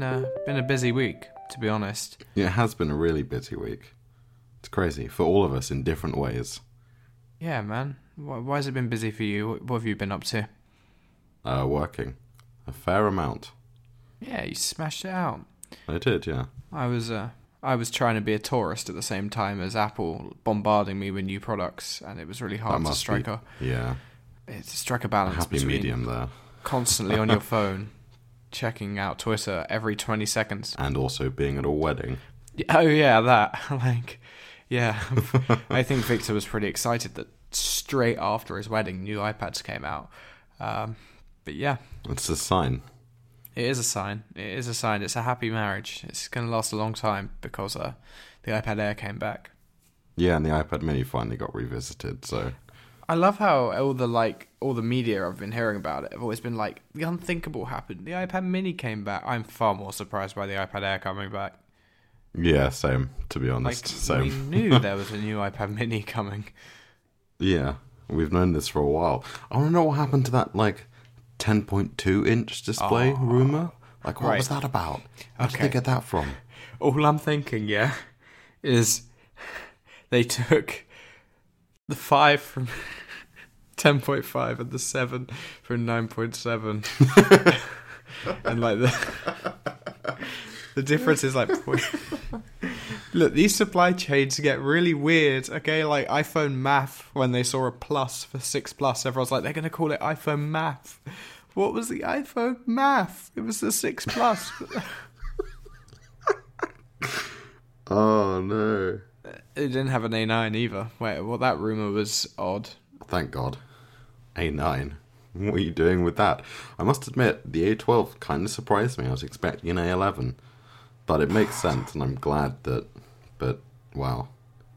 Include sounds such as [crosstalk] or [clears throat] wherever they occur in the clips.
been a been a busy week, to be honest. It has been a really busy week. It's crazy for all of us in different ways. Yeah, man. Why, why has it been busy for you? What, what have you been up to? Uh, working a fair amount. Yeah, you smashed it out. I did, yeah. I was uh, I was trying to be a tourist at the same time as Apple bombarding me with new products, and it was really hard to strike be- a Yeah, it's strike a a balance happy between medium there, constantly on your [laughs] phone, checking out Twitter every twenty seconds. and also being at a wedding. Oh yeah, that [laughs] like yeah. [laughs] I think Victor was pretty excited that straight after his wedding, new iPads came out. Um, but yeah, It's a sign. it is a sign. It is a sign. It's a happy marriage. It's going to last a long time because uh, the iPad Air came back. Yeah, and the iPad Mini finally got revisited. So I love how all the like all the media I've been hearing about it have always been like the unthinkable happened. The iPad Mini came back. I'm far more surprised by the iPad Air coming back. yeah, same. To be Like honest, we same. knew there was a new [laughs] iPad Mini coming. Yeah, we've known this for a while. I want to know what happened to that like 10.2 inch display Oh, rumor. Like, what right. was that about? Where did they get that from? All I'm thinking, yeah, is they took the five from [laughs] ten point five and the seven from nine point seven, [laughs] and like the the difference is like. [laughs] Look, these supply chains get really weird. Okay, like iPhone Math, when they saw a plus for six plus, everyone's like, they're gonna call it iPhone Math. What was the iPhone Math? It was the six plus. Oh no! It didn't have an A9 either. Wait, well, that rumor was odd. Thank God. A9. What are you doing with that? I must admit, the A12 kind of surprised me. I was expecting an A11, but it makes sense, and I'm glad that. But wow,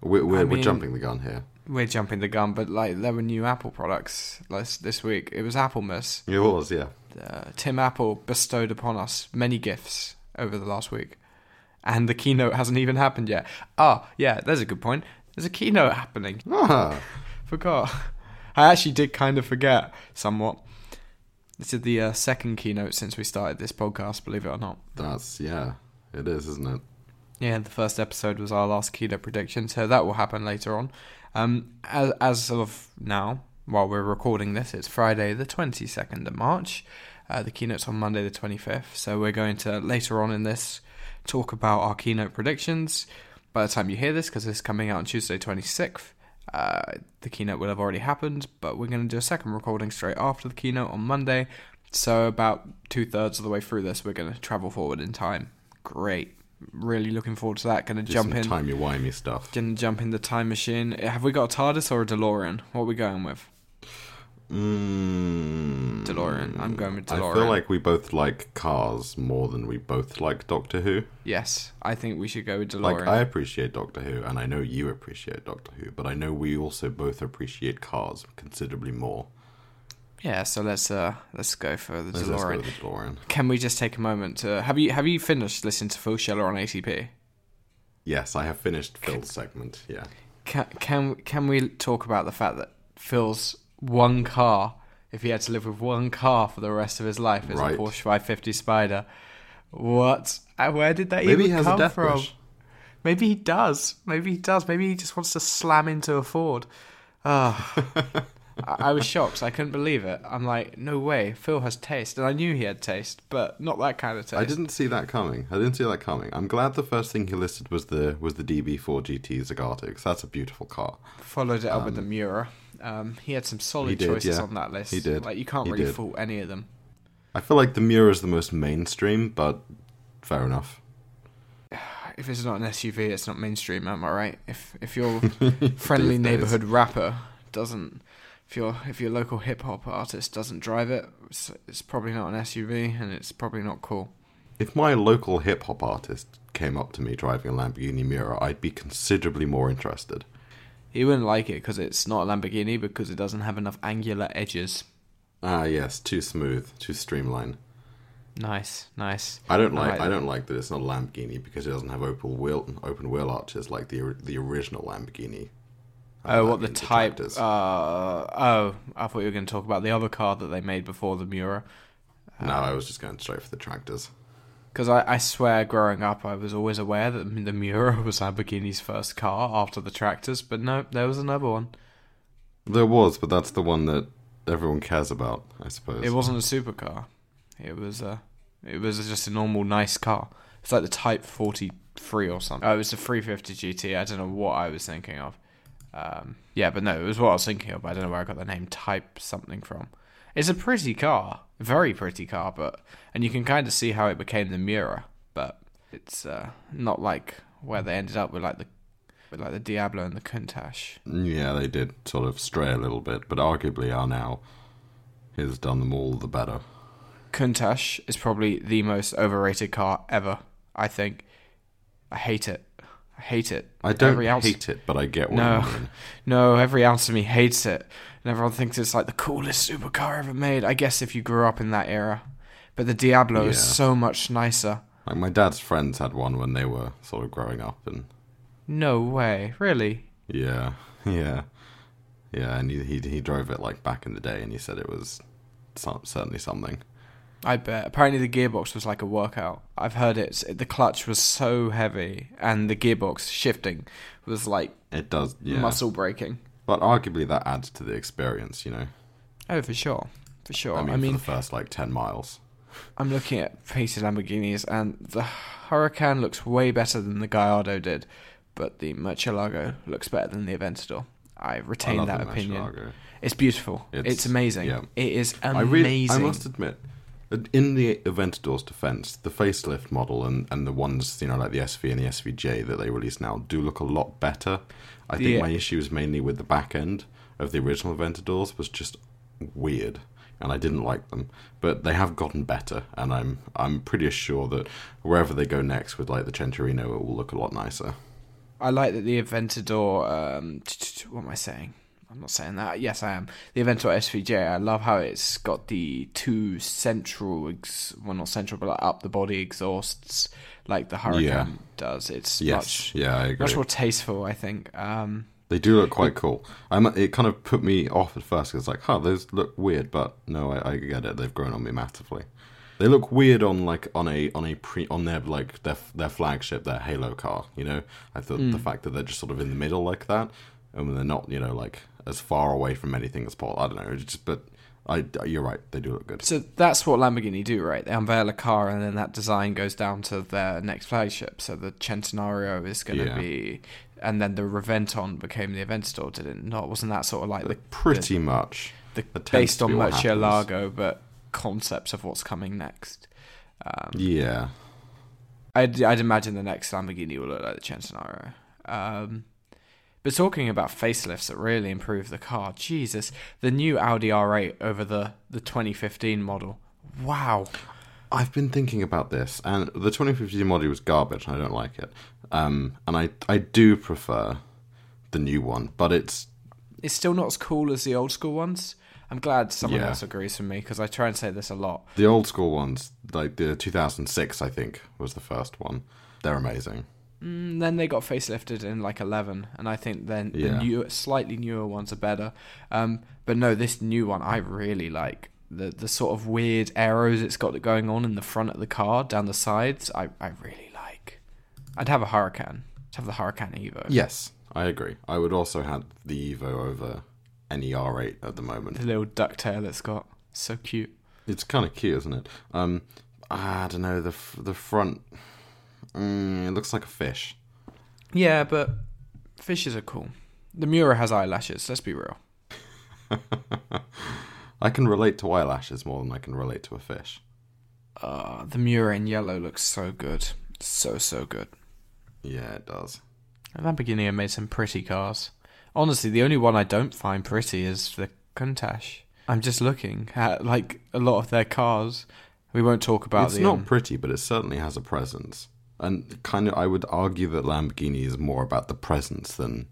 we're we're, I we're jumping the gun here. We're jumping the gun, but like there were new Apple products this this week. It was Applemas. It was, yeah. Uh, Tim Apple bestowed upon us many gifts over the last week, and the keynote hasn't even happened yet. Ah, yeah, there's a good point. There's a keynote happening. Ah, [laughs] Forgot. I actually did kind of forget somewhat. This is the uh, second keynote since we started this podcast. Believe it or not. that's yeah. It is, isn't it? Yeah, the first episode was our last keynote prediction, so that will happen later on. Um, as, as of now, while we're recording this, it's Friday the 22nd of March. Uh, the keynote's on Monday the 25th, so we're going to later on in this talk about our keynote predictions. By the time you hear this, because this is coming out on Tuesday 26th, uh, the keynote will have already happened, but we're going to do a second recording straight after the keynote on Monday. So, about two thirds of the way through this, we're going to travel forward in time. Great. Really looking forward to that. Going to jump in. timey-wimey stuff. Gonna jump in the time machine. Have we got a TARDIS or a DeLorean? What are we going with? Mm, DeLorean. I'm going with I feel like we both like cars more than we both like Doctor Who. Yes, I think we should go with DeLorean. Like I appreciate Doctor Who, and I know you appreciate Doctor Who, but I know we also both appreciate cars considerably more. yeah, so let's uh let's go for the Let's, let's go DeLorean. the DeLorean. Can we just take a moment to have you have you finished listening to Phil Schiller on ATP? Yes, I have finished Phil's segment. Yeah. Can can can we talk about the fact that Phil's one car, if he had to live with one car for the rest of his life, is Right. a Porsche 550 Spyder? What? Uh, Where did that Maybe even he has come a death from? wish. Maybe he does. Maybe he does. Maybe he just wants to slam into a Ford. Ah, [laughs] I, I was shocked. I couldn't believe it. I'm like, no way. Phil has taste, and I knew he had taste, but not that kind of taste. I didn't see that coming. I didn't see that coming. I'm glad the first thing he listed was the was the DB4 GT Zagato 'cause that's a beautiful car. Followed it up with the Miura. Um, he had some solid did, choices yeah. on that list. He did. Like you can't He really did. fault any of them. I feel like the Miura is the most mainstream, but fair enough. [sighs] If it's not an SUV, it's not mainstream. Am I right? If if your [laughs] friendly neighborhood rapper doesn't, if your if your local hip hop artist doesn't drive it, it's, it's probably not an SUV, and it's probably not cool. If my local hip hop artist came up to me driving a Lamborghini Miura, I'd be considerably more interested. He wouldn't like it because it's not a Lamborghini because it doesn't have enough angular edges. Ah, yes, too smooth, too streamlined. Nice, nice. I don't I like. like I don't like that it's not a Lamborghini because it doesn't have open wheel open wheel arches like the the original Lamborghini. Oh, what the type? Uh, oh, I thought you were going to talk about the other car that they made before the Miura. no, I was just going straight for the tractors. Because I, I swear, growing up, I was always aware that the Miura [laughs] was Lamborghini's first car after the tractors, but no, there was another one. There was, but that's the one that everyone cares about, I suppose. It wasn't a supercar. It was a, it was just a normal nice car. It's like the Type 43 or something. Oh, it was the 350 GT. I don't know what I was thinking of. Um, yeah, but no, it was what I was thinking of. I don't know where I got the name Type something from. It's a pretty car, very pretty car, but and you can kind of see how it became the Miura, but it's uh, not like where they ended up with like the with like the Diablo and the Countach. Yeah, they did sort of stray a little bit, but arguably are now has done them all the better. Countach is probably the most overrated car ever. I think. I hate it. I hate it. I don't Every ounce- hate it, but I get what No. [laughs] No, every ounce of me hates it. And everyone thinks it's like the coolest supercar ever made. I guess if you grew up in that era. But the Diablo is so much nicer. Like my dad's friends had one when they were sort of growing up, and No way. Really? yeah, [laughs] yeah, yeah, and he he, he drove it like back in the day, and he said it was certainly something. I bet. Apparently the gearbox was like a workout. I've heard it. The clutch was so heavy and the gearbox shifting was like It does, yeah. muscle breaking. But arguably that adds to the experience, you know. Oh, for sure. For sure. I mean, I mean, for the first like ten miles. I'm looking at painted Lamborghinis, and the Huracan looks way better than the Gallardo did, but the Murcielago looks better than the Aventador. I I retain love that opinion. Murcielago. It's beautiful. It's, It's- amazing. yeah. It is amazing. I really, I must admit, in the Aventador's defense, the facelift model and, and the ones you know like the SV and the SVJ that they release now do look a lot better. I think Yeah. my issue is mainly with the back end of the original Aventadors was just weird, and I didn't like them. But they have gotten better, and I'm I'm pretty sure that wherever they go next with like the Centenario, it will look a lot nicer. I like that the Aventador. Um, what am I saying? I'm not saying that. Yes, I am. The Aventador SVJ. I love how it's got the two central, ex- well, not central, but like up the body exhausts, like the Huracan Yeah. does. It's Yes, much yeah, I agree. much more tasteful. I think. Um, They do look quite cool. I'm, it kind of put me off at first. 'cause It's like, huh, those look weird, but no, I, I get it. They've grown on me massively. They look weird on like on a on a pre on their like their their flagship, their Halo car. You know, I thought the fact that they're just sort of in the middle like that, and they're not, you know, like as far away from anything as possible. I don't know. It's just, but I, you're right. They do look good. so that's what Lamborghini do, right? They unveil a car, and then that design goes down to their next flagship. So the Centenario is going to Yeah. be, and then the Reventon became the Aventador. Did it not? Wasn't that sort of like the Pretty much. the, tends based on be what happens. Murcielago, but concepts of what's coming next. Um, Yeah. I'd, I'd imagine the next Lamborghini will look like the Centenario. Um, but talking about facelifts that really improve the car, Jesus, the new Audi R8 over the, the 2015 model. Wow. I've been thinking about this, and the 2015 model was garbage. and I don't like it. Um, and I I do prefer the new one, but it's It's still not as cool as the old school ones. I'm glad someone Yeah. else agrees with me because I try and say this a lot. the old school ones, like the 2006, I think was the first one. They're amazing. Mm, then they got facelifted in like 11, and I think then the Yeah. new, slightly newer ones are better. Um, but no, this new one I really like. The the sort of weird arrows it's got going on in the front of the car, down the sides, I, I really like. I'd have a Huracan. I'd have the Huracan Evo. Yes, I agree. I would also have the Evo over any R8 at the moment. The little ducktail it's got. So cute. It's kind of cute, isn't it? Um, I don't know the the front. Mm, it looks like a fish. Yeah, but fishes are cool. The Miura has eyelashes, let's be real. [laughs] I can relate to eyelashes more than I can relate to a fish. Uh, the Miura in yellow looks so good. So, so good. Yeah, it does. Lamborghini have made some pretty cars. Honestly, the only one I don't find pretty is the Countach. I'm just looking at like a lot of their cars. We won't talk about the it's the. not um, pretty, but it certainly has a presence. And kind of, I would argue that Lamborghini is more about the presence than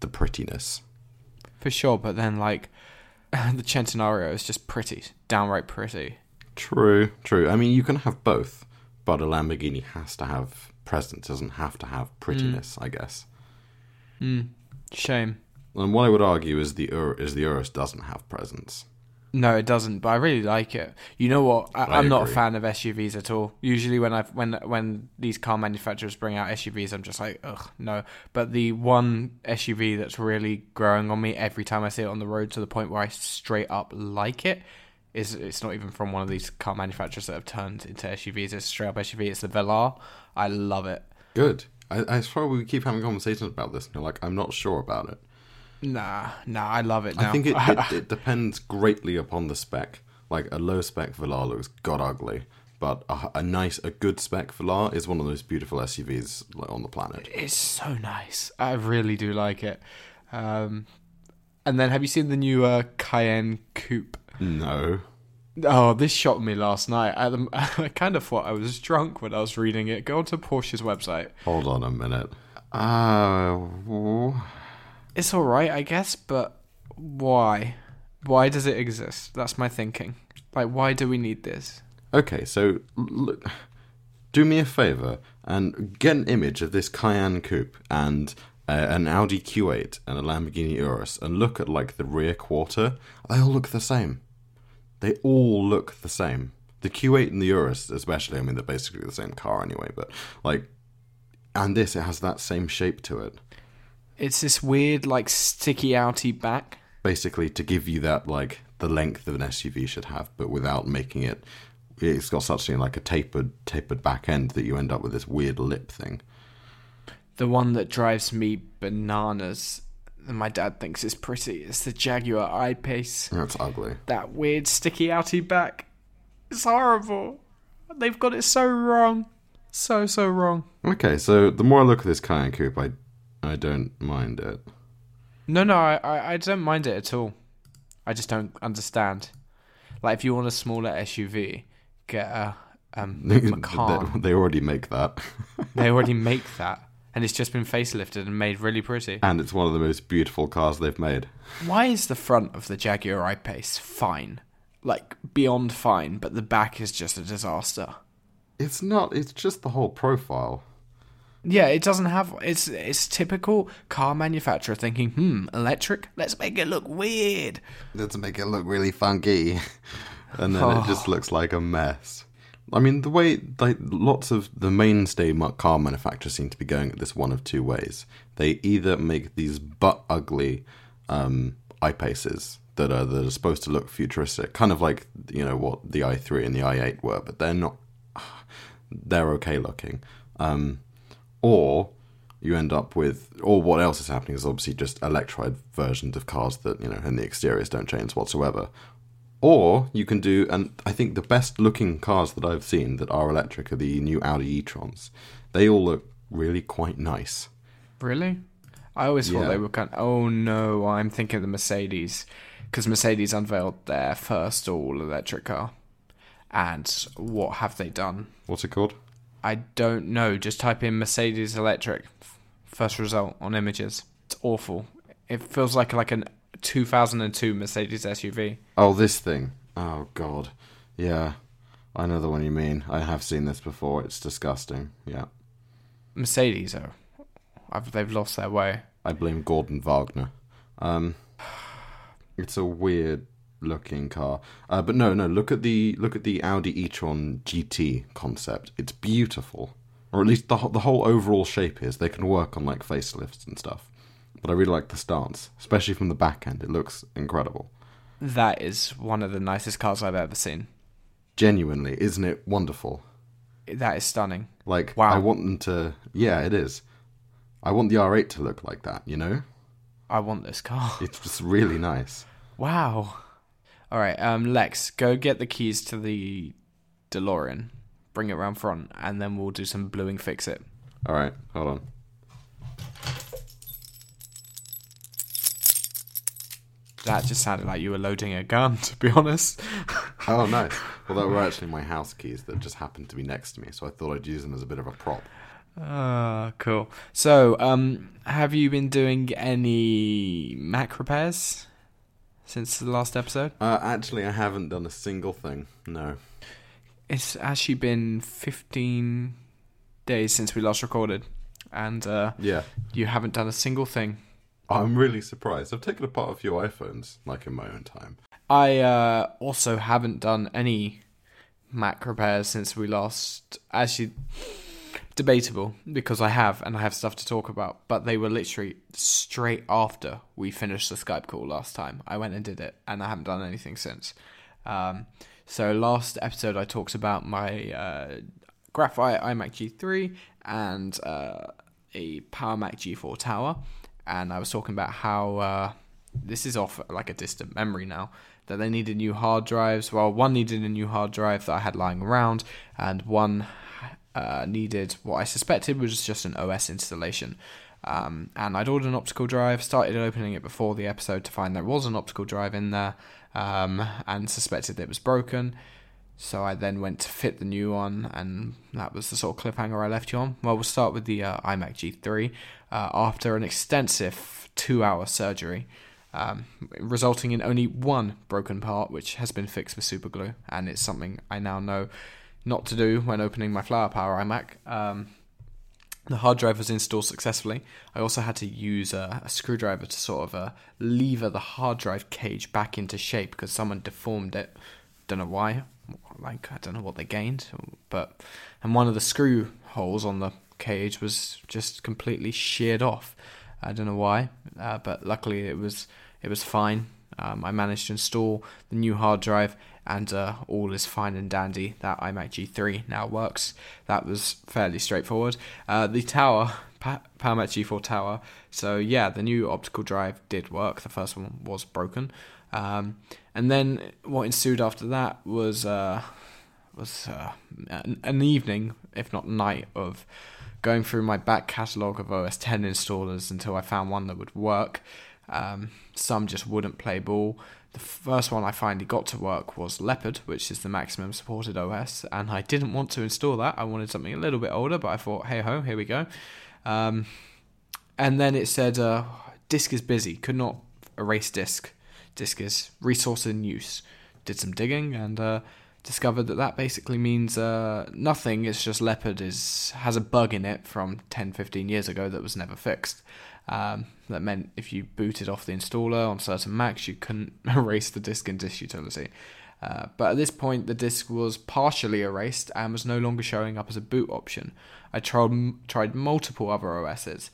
the prettiness. for sure, but then like [laughs] the Centenario is just pretty, downright pretty. True, true. I mean, you can have both, but a Lamborghini has to have presence, doesn't have to have prettiness, I guess. Hmm. Shame. And what I would argue is the Ur- is the Urus doesn't have presence. No, it doesn't. But I really like it. You know what? I, I'm not a fan of SUVs at all. Usually, when I when when these car manufacturers bring out SUVs, I'm just like, ugh, no. But the one SUV that's really growing on me every time I see it on the road to the point where I straight up like it is it's not even from one of these car manufacturers that have turned into SUVs. It's a straight up SUV. It's the Velar. I love it. Good. I, I swear we keep having conversations about this. And you're like, I'm not sure about it. Nah, nah, I love it now. I think it, it, [laughs] it depends greatly upon the spec. Like a low spec Velar looks god ugly, but a, a nice, a good spec Velar is one of those beautiful SUVs like, on the planet. It's so nice. I really do like it. Um, and then, have you seen the new uh, Cayenne Coupe? No. Oh, this shocked me last night. I, um, [laughs] I kind of thought I was drunk when I was reading it. Go onto Porsche's website. Hold on a minute. Uh, w- It's all right, I guess, but why? Why does it exist? That's my thinking. Like, why do we need this? okay, so look, do me a favor and get an image of this Cayenne Coupe and uh, an Audi Q8 and a Lamborghini Urus and look at like the rear quarter. They all look the same. They all look the same. The Q8 and the Urus, especially. I mean, they're basically the same car anyway. But like, and this, it has that same shape to it. It's this weird, like, sticky outy back. Basically, to give you that like the length of an SUV should have, but without making it. It's got such thing like a tapered, tapered back end that you end up with this weird lip thing. The one that drives me bananas, and my dad thinks is pretty, is the Jaguar I-Pace. That's ugly. that weird sticky outy back. It's horrible. They've got it so wrong. So, so wrong. Okay, so the more I look at this Cayenne Coupe, I, I don't mind it. No, no, I, I, I don't mind it at all. I just don't understand. Like, if you want a smaller SUV, get a um, [laughs] Macan. they, they already make that. [laughs] they already [laughs] make that. And it's just been facelifted and made really pretty. and it's one of the most beautiful cars they've made. Why is the front of the Jaguar I-Pace fine? Like, beyond fine, but the back is just a disaster. It's not. It's just the whole profile. Yeah, it doesn't have. It's it's typical car manufacturer thinking, hmm, electric. Let's make it look weird. Let's make it look really funky, [laughs] and then it just looks like a mess. I mean, the way like lots of the mainstay car manufacturers seem to be going at this one of two ways. They either make these butt ugly um, I-Paces that are that are supposed to look futuristic, kind of like you know what the i3 and the i8 were, but they're not. [sighs] They're okay looking. Um, or you end up with, or what else is happening is obviously just electrified versions of cars that you know, and the exteriors don't change whatsoever. Or you can do, and I think the best looking cars that I've seen that are electric are the new Audi e-trons. They all look really quite nice. Really? I always thought Yeah. they were kind. of, oh no, I'm thinking of the Mercedes, because Mercedes unveiled their first all electric car, and what have they done? What's it called? I don't know. Just type in Mercedes electric. First result on images. It's awful. It feels like like an 2002 Mercedes SUV. Oh, this thing. Oh God, yeah, I know the one you mean. I have seen this before. It's disgusting. Yeah, Mercedes, oh, I've, they've lost their way. I blame Gorden Wagener. Um, [sighs] it's a weird looking car, uh, but no, no. Look at the look at the Audi e-tron GT concept. It's beautiful, or at least the whole- the whole overall shape is. They can work on like facelifts and stuff, but I really like the stance, especially from the back end. It looks incredible. That is one of the nicest cars I've ever seen. Genuinely, isn't it wonderful? That is stunning. Like, Wow. I want them to. Yeah, it is. I want the R8 to look like that. You know, I want this car. it's just really nice. Wow. All right, um, Lex, go get the keys to the DeLorean, bring it round front, and then we'll do some Blue Ink Fix It. All right, hold on. That just sounded like you were loading a gun, [laughs] to be honest. Oh, nice. [laughs] Well, that were actually my house keys that just happened to be next to me, so I thought I'd use them as a bit of a prop. Ah, cool. So, um, have you been doing any Mac repairs since the last episode? Uh, actually, I haven't done a single thing. No. It's actually been 15 days since we last recorded, and uh, Yeah. you haven't done a single thing. I'm really surprised. I've taken apart a few iPhones, like in my own time. I uh, also haven't done any Mac repairs since we last. Actually, debatable because I have and I have stuff to talk about, but they were literally straight after we finished the Skype call last time. I went and did it, and I haven't done anything since. Um, so last episode I talked about my uh, Graphite iMac G3 and uh, a Power Mac G4 Tower, and I was talking about how uh, this is off like a distant memory now. That they needed new hard drives. Well, one needed a new hard drive that I had lying around, and one uh, needed what I suspected was just an OS installation. Um, and I'd ordered an optical drive, started opening it before the episode to find there was an optical drive in there, um, and suspected it was broken. So I then went to fit the new one, and that was the sort of cliffhanger I left you on. Well, we'll start with the uh, iMac G3. Uh, after an extensive two hour surgery, um, resulting in only one broken part, which has been fixed with super glue, and it's something I now know not to do when opening my Flower Power iMac. Um, the hard drive was installed successfully. I also had to use a, a screwdriver to sort of uh, lever the hard drive cage back into shape because someone deformed it. Don't know why. Like I don't know what they gained, but and one of the screw holes on the cage was just completely sheared off. I don't know why, uh, but luckily it was it was fine. Um, I managed to install the new hard drive and uh, all is fine and dandy. That iMac G3 now works. That was fairly straightforward. Uh, the tower, pa- PowerMac G4 tower. So yeah, the new optical drive did work. The first one was broken, um, and then what ensued after that was uh, was uh, an, an evening, if not night, of going through my back catalogue of OS 10 installers until I found one that would work. Um, some just wouldn't play ball. The first one I finally got to work was Leopard, which is the maximum supported OS, and I didn't want to install that. I wanted something a little bit older, but I thought, hey ho, here we go. Um, and then it said, uh, disk is busy, could not erase disk. Disk is resource in use. Did some digging and uh, discovered that that basically means uh, nothing. It's just Leopard is has a bug in it from 10, 15 years ago that was never fixed. Um, that meant if you booted off the installer on certain Macs, you couldn't [laughs] erase the disk in Disk Utility. Uh, but at this point, the disk was partially erased and was no longer showing up as a boot option. I tried tried multiple other OSs.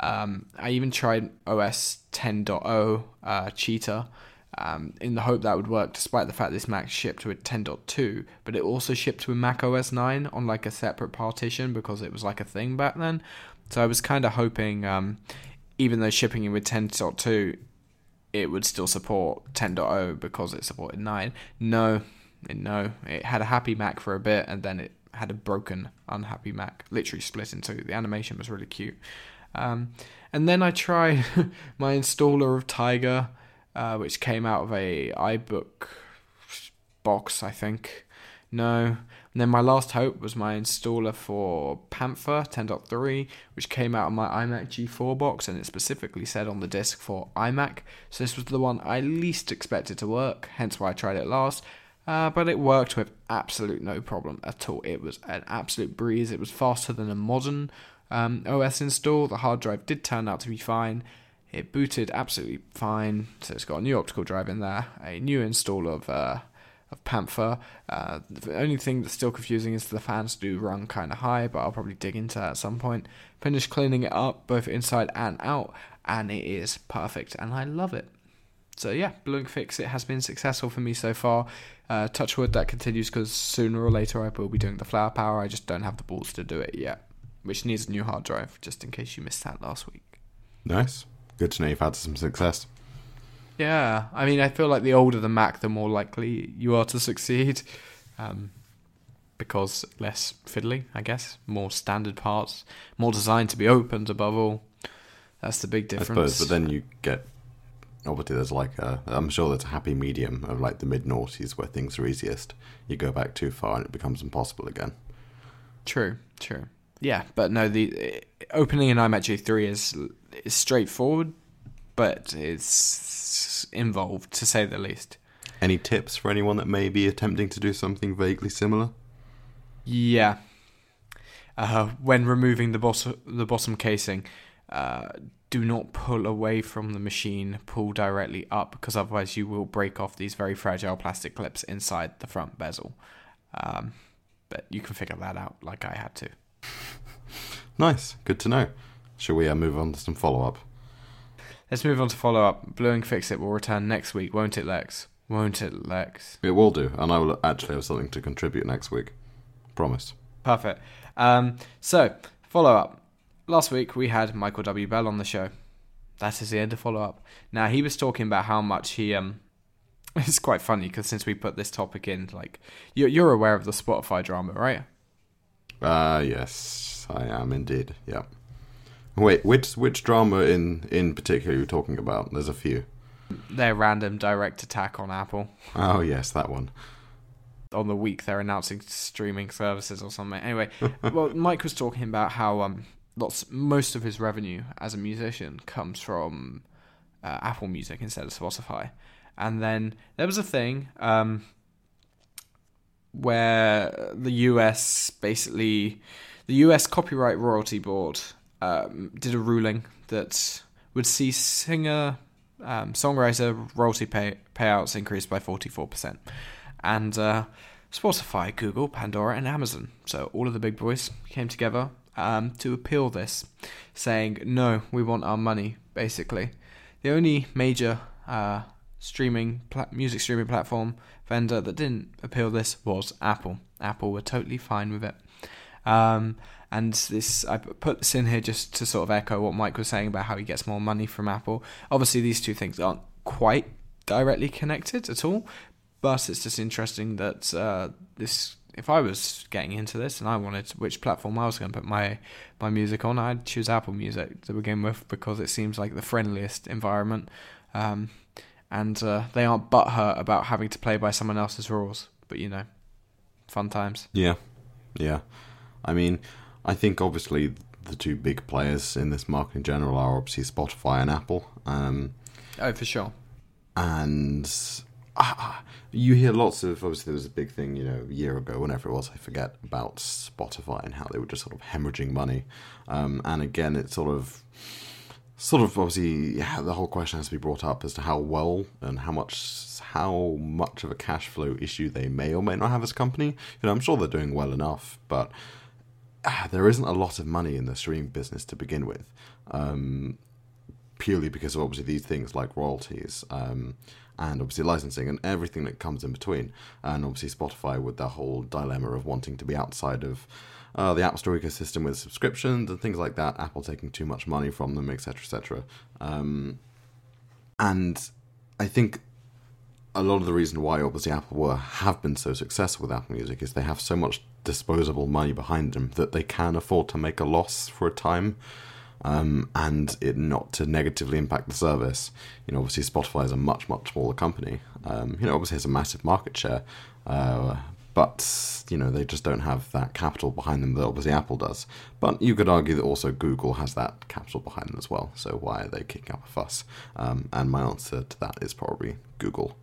Um, I even tried OS 10.0 uh, Cheetah um, in the hope that would work, despite the fact this Mac shipped with 10.2, but it also shipped with Mac OS 9 on like a separate partition because it was like a thing back then. So I was kind of hoping um, even though shipping in with 10.2, it would still support 10.0 because it supported 9. No, no, it had a happy Mac for a bit and then it had a broken, unhappy Mac, literally split in two. The animation was really cute. Um, and then I tried [laughs] my installer of Tiger, uh, which came out of a iBook box, I think. No, and then my last hope was my installer for Panther 10.3, which came out of my iMac G4 box, and it specifically said on the disk for iMac. So this was the one I least expected to work, hence why I tried it last. Uh, but it worked with absolute no problem at all. It was an absolute breeze. It was faster than a modern um, OS install. The hard drive did turn out to be fine. It booted absolutely fine. So it's got a new optical drive in there, a new install of uh, of Panther. Uh, the only thing that's still confusing is the fans do run kind of high, but I'll probably dig into that at some point. Finished cleaning it up both inside and out, and it is perfect, and I love it. So yeah, Blue Ink Fix It has been successful for me so far. Uh, touch wood that continues because sooner or later I will be doing the flower power. I just don't have the balls to do it yet, which needs a new hard drive. Just in case you missed that last week. Nice, good to know you've had some success. Yeah, I mean, I feel like the older the Mac, the more likely you are to succeed, um, because less fiddly, I guess, more standard parts, more designed to be opened. Above all, that's the big difference. I suppose, but then you get obviously there's like a I'm sure there's a happy medium of like the mid noughties where things are easiest. You go back too far and it becomes impossible again. True, true. Yeah, but no, the opening an iMac G3 is is straightforward, but it's involved to say the least. Any tips for anyone that may be attempting to do something vaguely similar? Yeah. Uh, when removing the bottom the bottom casing, uh, do not pull away from the machine, pull directly up, because otherwise you will break off these very fragile plastic clips inside the front bezel. Um, but you can figure that out like I had to. Nice, good to know. Shall we uh, move on to some follow up? Let's move on to follow up. Blue Ink Fix It will return next week, won't it, Lex? Won't it, Lex? It will do, and I will actually have something to contribute next week. Promise. Perfect. Um, so, follow up. Last week we had Michael W. Bell on the show. That is the end of follow up. Now, he was talking about how much he. um. [laughs] It's quite funny because since we put this topic in, like, you're, you're aware of the Spotify drama, right? Uh, yes, I am indeed. Yeah. Wait, which which drama in in particular are you talking about? There's a few. Their random direct attack on Apple. Oh yes, that one. On the week they're announcing streaming services or something. Anyway, [laughs] well, Mike was talking about how um lots most of his revenue as a musician comes from uh, Apple Music instead of Spotify, and then there was a thing um where the US basically the US Copyright Royalty Board um, did a ruling that would see singer um, songwriter royalty pay, payouts increase by 44%. And uh, Spotify, Google, Pandora, and Amazon, so all of the big boys came together um, to appeal this, saying, no, we want our money, basically. The only major uh, streaming music streaming platform vendor that didn't appeal this was Apple. Apple were totally fine with it. Um, and this, I put this in here just to sort of echo what Mike was saying about how he gets more money from Apple. Obviously, these two things aren't quite directly connected at all, but it's just interesting that uh, this. If I was getting into this and I wanted which platform I was going to put my my music on, I'd choose Apple Music to begin with because it seems like the friendliest environment, um, and uh, they aren't butthurt about having to play by someone else's rules. But you know, fun times. Yeah, yeah. I mean, I think obviously the two big players in this market in general are obviously Spotify and Apple. Um, oh, for sure. And uh, you hear lots of obviously there was a big thing you know a year ago whenever it was I forget about Spotify and how they were just sort of hemorrhaging money. Um, and again, it's sort of sort of obviously yeah, the whole question has to be brought up as to how well and how much how much of a cash flow issue they may or may not have as a company. You know, I'm sure they're doing well enough, but ah, there isn't a lot of money in the streaming business to begin with. Um, purely because of obviously these things like royalties um, and obviously licensing and everything that comes in between. And obviously Spotify with their whole dilemma of wanting to be outside of uh, the App Store ecosystem with subscriptions and things like that. Apple taking too much money from them, etc., etc. Um, and I think a lot of the reason why obviously Apple were, have been so successful with Apple Music is they have so much disposable money behind them that they can afford to make a loss for a time um, and it not to negatively impact the service. You know, obviously Spotify is a much much smaller company. Um, you know, obviously has a massive market share, uh, but you know they just don't have that capital behind them that obviously Apple does. But you could argue that also Google has that capital behind them as well. So why are they kicking up a fuss? Um, and my answer to that is probably Google.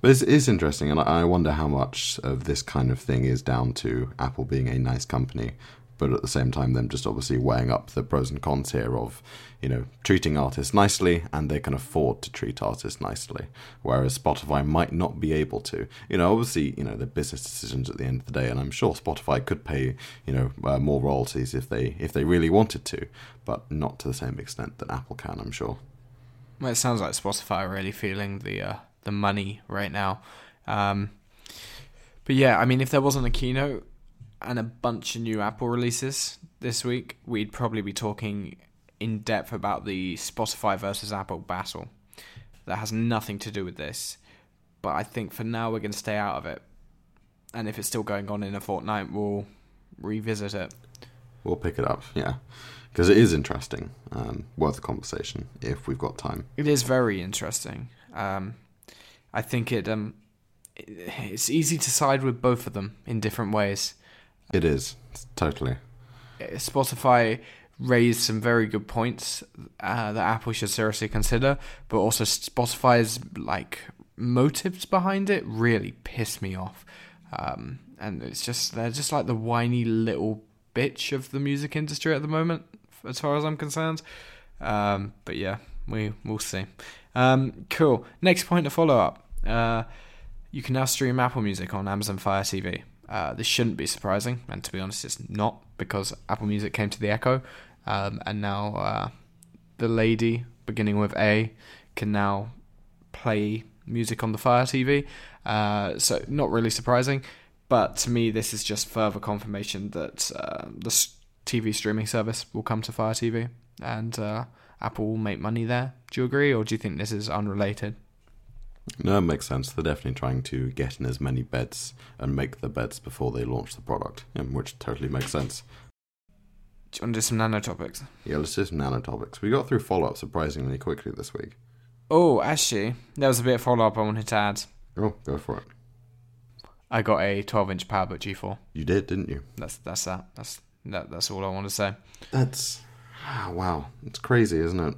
But it's, it's interesting, and I wonder how much of this kind of thing is down to Apple being a nice company but at the same time, them just obviously weighing up the pros and cons here of, you know, treating artists nicely and they can afford to treat artists nicely, whereas Spotify might not be able to. You know, obviously, you know, they're business decisions at the end of the day, and I'm sure Spotify could pay, you know, uh, more royalties if they if they really wanted to, but not to the same extent that Apple can, I'm sure. Well, it sounds like Spotify are really feeling the uh, the money right now. Um, but yeah, I mean, if there wasn't a keynote, and a bunch of new Apple releases this week, we'd probably be talking in depth about the Spotify versus Apple battle. That has nothing to do with this, but I think for now we're going to stay out of it. And if it's still going on in a fortnight, we'll revisit it. We'll pick it up, yeah, because it is interesting, um, worth a conversation if we've got time. It is very interesting. Um, I think it um, it's easy to side with both of them in different ways. It is totally. Spotify raised some very good points uh, that Apple should seriously consider, but also Spotify's like motives behind it really piss me off. Um, and it's just they're just like the whiny little bitch of the music industry at the moment, as far as I'm concerned. Um, but yeah, we we'll see. Um, cool. Next point to follow up. Uh, you can now stream Apple Music on Amazon Fire TV. Uh, this shouldn't be surprising, and to be honest, it's not because Apple Music came to the Echo, um, and now uh, the lady beginning with A can now play music on the Fire TV. Uh, so not really surprising, but to me, this is just further confirmation that uh, the TV streaming service will come to Fire TV, and uh, Apple will make money there. Do you agree, or do you think this is unrelated? No, it makes sense. They're definitely trying to get in as many beds and make the beds before they launch the product, which totally makes sense. Do you want to do some nano topics? Yeah, let's do some nano topics. We got through follow up surprisingly quickly this week. Oh, actually, there was a bit of follow up I wanted to add. Oh, go for it. I got a 12 inch PowerBook G4. You did, didn't you? That's that's that. That's that, that's all I want to say. That's wow. It's crazy, isn't it?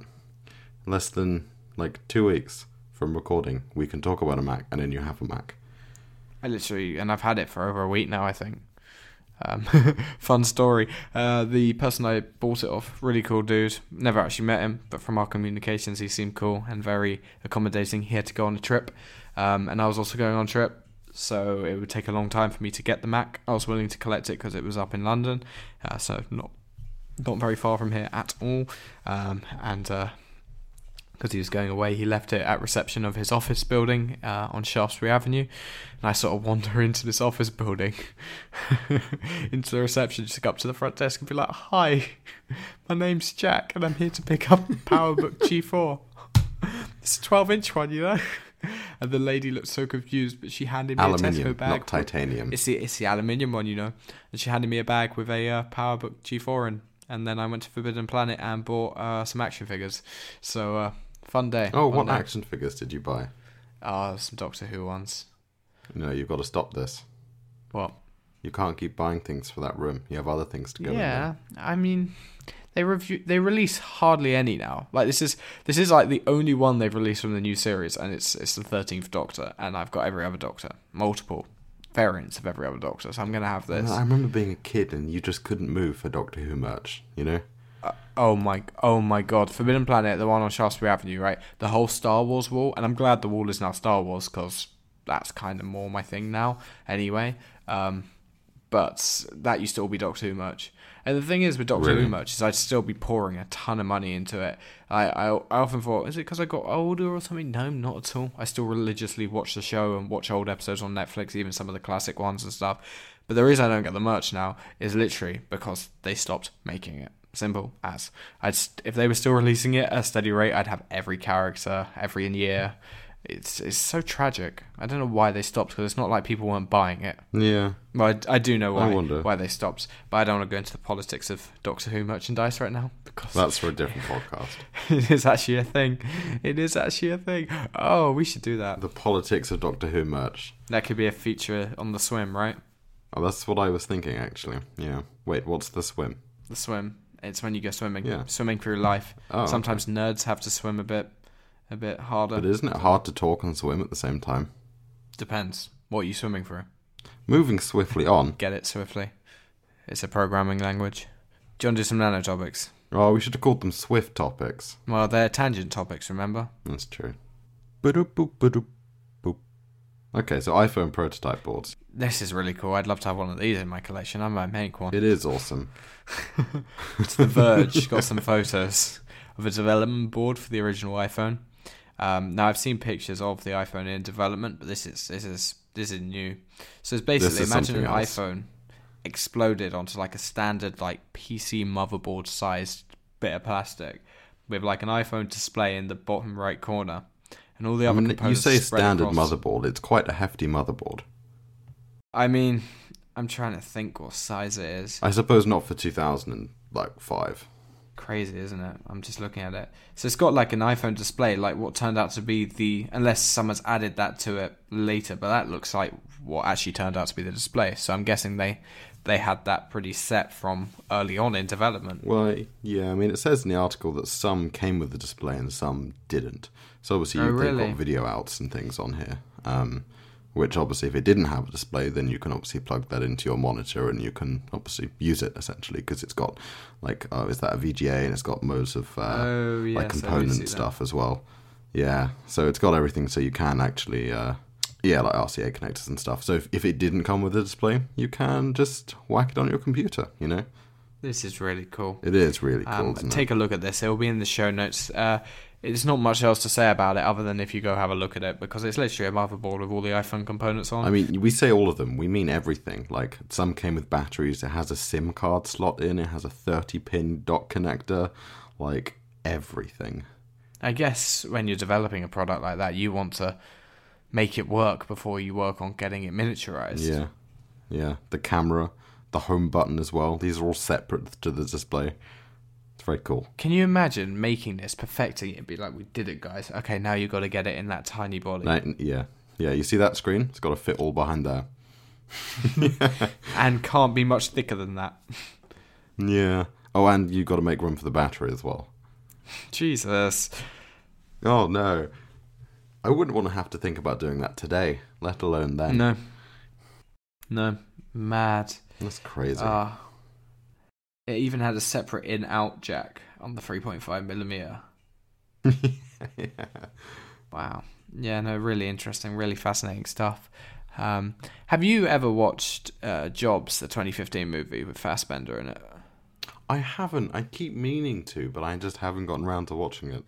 Less than like two weeks from recording, we can talk about a Mac, and then you have a Mac. I literally, and I've had it for over a week now. I think. Um, [laughs] fun story. Uh, the person I bought it off, really cool dude. Never actually met him, but from our communications, he seemed cool and very accommodating. He had to go on a trip, um, and I was also going on a trip, so it would take a long time for me to get the Mac. I was willing to collect it because it was up in London, uh, so not not very far from here at all. Um, and uh, because he was going away, he left it at reception of his office building uh, on Shaftesbury Avenue. And I sort of wander [laughs] into this office building, [laughs] into the reception, just go up to the front desk and be like, "Hi, [laughs] my name's Jack, and I'm here to pick up PowerBook G4. It's a 12-inch one, you know." And the lady looked so confused, but she handed me Aluminium, a Tesco bag. not titanium. It's the it's the aluminium one, you know. And she handed me a bag with a uh, PowerBook G4 in. And then I went to Forbidden Planet and bought uh, some action figures. So uh, Fun day. Oh, Fun what day. action figures did you buy? Ah, some Doctor Who ones. No, you've got to stop this. What? You can't keep buying things for that room. You have other things to go. Yeah, I mean, they review they release hardly any now. Like this is this is like the only one they've released from the new series, and it's it's the thirteenth Doctor, and I've got every other Doctor, multiple variants of every other Doctor. So I'm gonna have this. I remember being a kid and you just couldn't move for Doctor Who merch. You know. Uh, oh my, oh my God! Forbidden Planet, the one on Shaftesbury Avenue, right? The whole Star Wars wall, and I'm glad the wall is now Star Wars because that's kind of more my thing now, anyway. Um, but that used to all be Doctor Who merch. And the thing is with Doctor Really? Who merch is I'd still be pouring a ton of money into it. I I, I often thought, is it because I got older or something? No, not at all. I still religiously watch the show and watch old episodes on Netflix, even some of the classic ones and stuff. But the reason I don't get the merch now is literally because they stopped making it. Simple as. I'd st- if they were still releasing it at a steady rate, I'd have every character every year. It's it's so tragic. I don't know why they stopped because it's not like people weren't buying it. Yeah. Well, I, I do know why why they stopped, but I don't want to go into the politics of Doctor Who merchandise right now because That's for a [laughs] different podcast. it is actually a thing. It is actually a thing. Oh, we should do that. The politics of Doctor Who merch. That could be a feature on the swim, right? Oh, that's what I was thinking actually. Yeah. Wait, what's the swim? The swim. It's when you go swimming. Yeah. Swimming through life. Oh, Sometimes nerds have to swim a bit, a bit harder. But isn't it hard to talk and swim at the same time? Depends. What are you swimming through? Moving swiftly on. Get it swiftly. It's a programming language. Do you want to do some nano topics? Oh, we should have called them Swift topics. Well, they're tangent topics, remember? That's true. Ba-doop, boop, ba-doop, boop. Okay, so iPhone prototype boards. This is really cool. I'd love to have one of these in my collection. I might make one. It is awesome. [laughs] It's The Verge [laughs] got some photos of a development board for the original iPhone. Um, now I've seen pictures of the iPhone in development, but this is this is this is new. So it's basically imagine an else. iPhone exploded onto like a standard like PC motherboard sized bit of plastic with like an iPhone display in the bottom right corner, and all the I other mean, you say standard across. motherboard. It's quite a hefty motherboard. I mean, I'm trying to think what size it is. I suppose not for 2005. Crazy, isn't it? I'm just looking at it. So it's got like an iPhone display, like what turned out to be the unless someone's added that to it later, but that looks like what actually turned out to be the display. So I'm guessing they they had that pretty set from early on in development. Well, yeah, I mean, it says in the article that some came with the display and some didn't. So obviously Oh, they've really? got video outs and things on here. Um, Which obviously, if it didn't have a display, then you can obviously plug that into your monitor and you can obviously use it essentially because it's got like, oh, is that a VGA and it's got modes of uh, oh, yes, like component stuff as well. Yeah, so it's got everything so you can actually, uh, yeah, like RCA connectors and stuff. So if, if it didn't come with a display, you can just whack it on your computer, you know? This is really cool. It is really cool. Um, take it? a look at this. It will be in the show notes. Uh, it's not much else to say about it other than if you go have a look at it because it's literally a motherboard with all the iPhone components on. I mean, we say all of them. We mean everything. Like some came with batteries. It has a SIM card slot in. It has a 30 pin dock connector. Like everything. I guess when you're developing a product like that, you want to make it work before you work on getting it miniaturized. Yeah. Yeah. The camera, the home button as well. These are all separate to the display. It's very cool. Can you imagine making this, perfecting it, be like, we did it, guys. Okay, now you've got to get it in that tiny body. yeah, yeah. You see that screen? It's got to fit all behind there. [laughs] and can't be much thicker than that. [laughs] Yeah. Oh, and you've got to make room for the battery as well. Jesus. Oh no. I wouldn't want to have to think about doing that today, let alone then. No. No. Mad. That's crazy. Uh, it even had a separate in-out jack on the 3.5 millimeter. yeah. [laughs] Wow. Yeah, no, really interesting, really fascinating stuff. Um, have you ever watched uh, Jobs, the 2015 movie with Fassbender in it? I haven't. I keep meaning to, but I just haven't gotten around to watching it.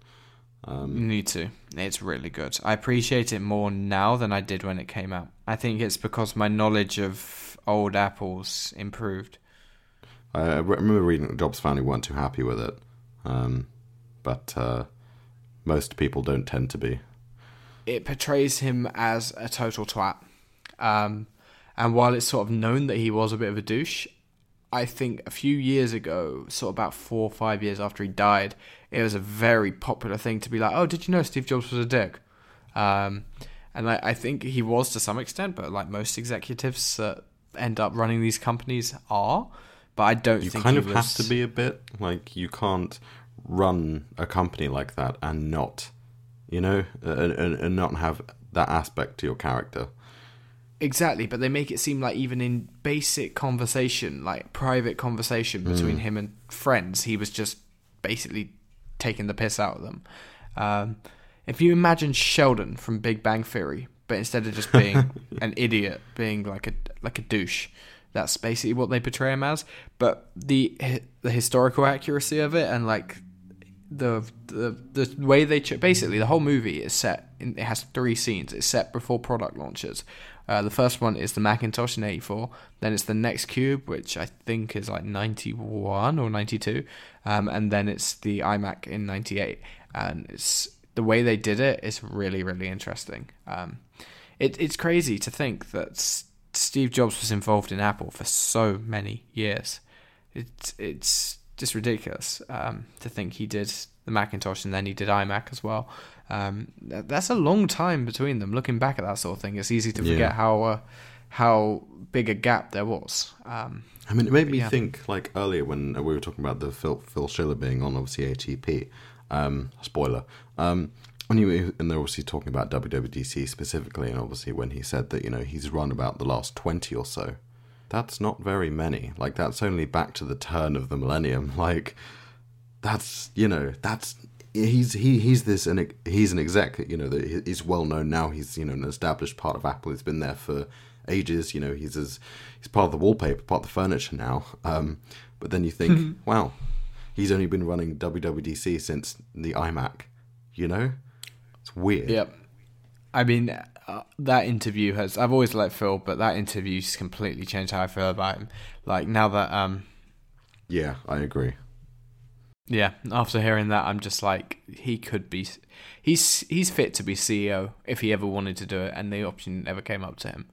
Um, you need to. It's really good. I appreciate it more now than I did when it came out. I think it's because my knowledge of old apples improved. I remember reading that Jobs' family weren't too happy with it, um, but uh, most people don't tend to be. It portrays him as a total twat, um, and while it's sort of known that he was a bit of a douche, I think a few years ago, sort of about four or five years after he died, it was a very popular thing to be like, "Oh, did you know Steve Jobs was a dick?" Um, and I, I think he was to some extent, but like most executives that end up running these companies are but I don't you think kind of was... have to be a bit like you can't run a company like that and not, you know, and, and, and not have that aspect to your character. Exactly, but they make it seem like even in basic conversation, like private conversation between mm. him and friends, he was just basically taking the piss out of them. Um, if you imagine Sheldon from Big Bang Theory, but instead of just being [laughs] an idiot, being like a like a douche, that's basically what they portray him as. But the the historical accuracy of it and like the the the way they ch- basically the whole movie is set. In, it has three scenes. It's set before product launches. Uh, the first one is the Macintosh in '84. Then it's the NeXT Cube, which I think is like '91 or '92, um, and then it's the iMac in '98. And it's the way they did it is really really interesting. Um, it, it's crazy to think that Steve Jobs was involved in Apple for so many years. It's it's just ridiculous um, to think he did the Macintosh and then he did iMac as well. Um, that's a long time between them. Looking back at that sort of thing, it's easy to forget yeah. how uh, how big a gap there was. Um, I mean, it made me yeah. think like earlier when we were talking about the Phil, Phil Schiller being on obviously ATP. Um, spoiler. Um, when you and they're obviously talking about WWDC specifically, and obviously when he said that you know he's run about the last twenty or so, that's not very many. Like that's only back to the turn of the millennium. [laughs] Like that's you know that's he's he he's this and he's an exec. You know that he's well known now. He's you know an established part of Apple. He's been there for ages. You know he's as he's part of the wallpaper, part of the furniture now. Um, but then you think, wow, he's only been running WWDC since the iMac. You know, it's weird. Yep. I mean, uh, that interview has. I've always liked Phil, but that interview's completely changed how I feel about him. Like now that um. Yeah, I agree. Yeah, after hearing that, I'm just like he could be. He's he's fit to be CEO if he ever wanted to do it, and the option never came up to him.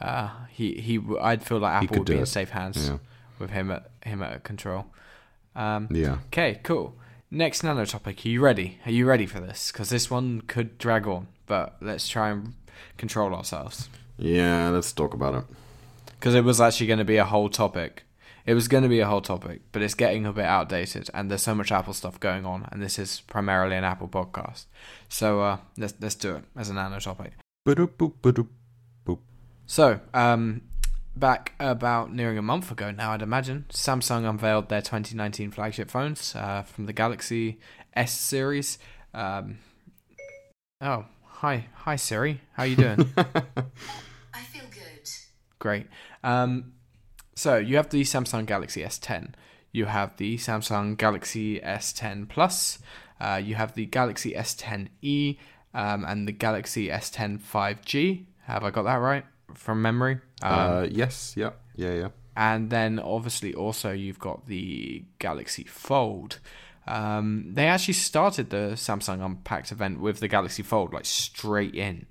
Uh, he he. I'd feel like Apple would be in safe hands yeah. with him at him at control. Um, yeah. Okay. Cool. Next nano topic. Are you ready? Are you ready for this? Because this one could drag on, but let's try and control ourselves. Yeah, let's talk about it. Because it was actually going to be a whole topic. It was going to be a whole topic, but it's getting a bit outdated, and there's so much Apple stuff going on, and this is primarily an Apple podcast. So uh, let's let's do it as a nano topic. So, um, back about nearing a month ago now, I'd imagine, Samsung unveiled their 2019 flagship phones uh, from the Galaxy S series. Um, oh, hi, hi Siri, how are you doing? [laughs] I feel good. Great. Um, so you have the Samsung Galaxy S10. You have the Samsung Galaxy S10 Plus. Uh, you have the Galaxy S10e um, and the Galaxy S10 5G. Have I got that right from memory? Um, uh, yes, yeah, yeah, yeah. and then obviously also you've got the Galaxy Fold. Um, they actually started the Samsung Unpacked event with the Galaxy Fold like straight in,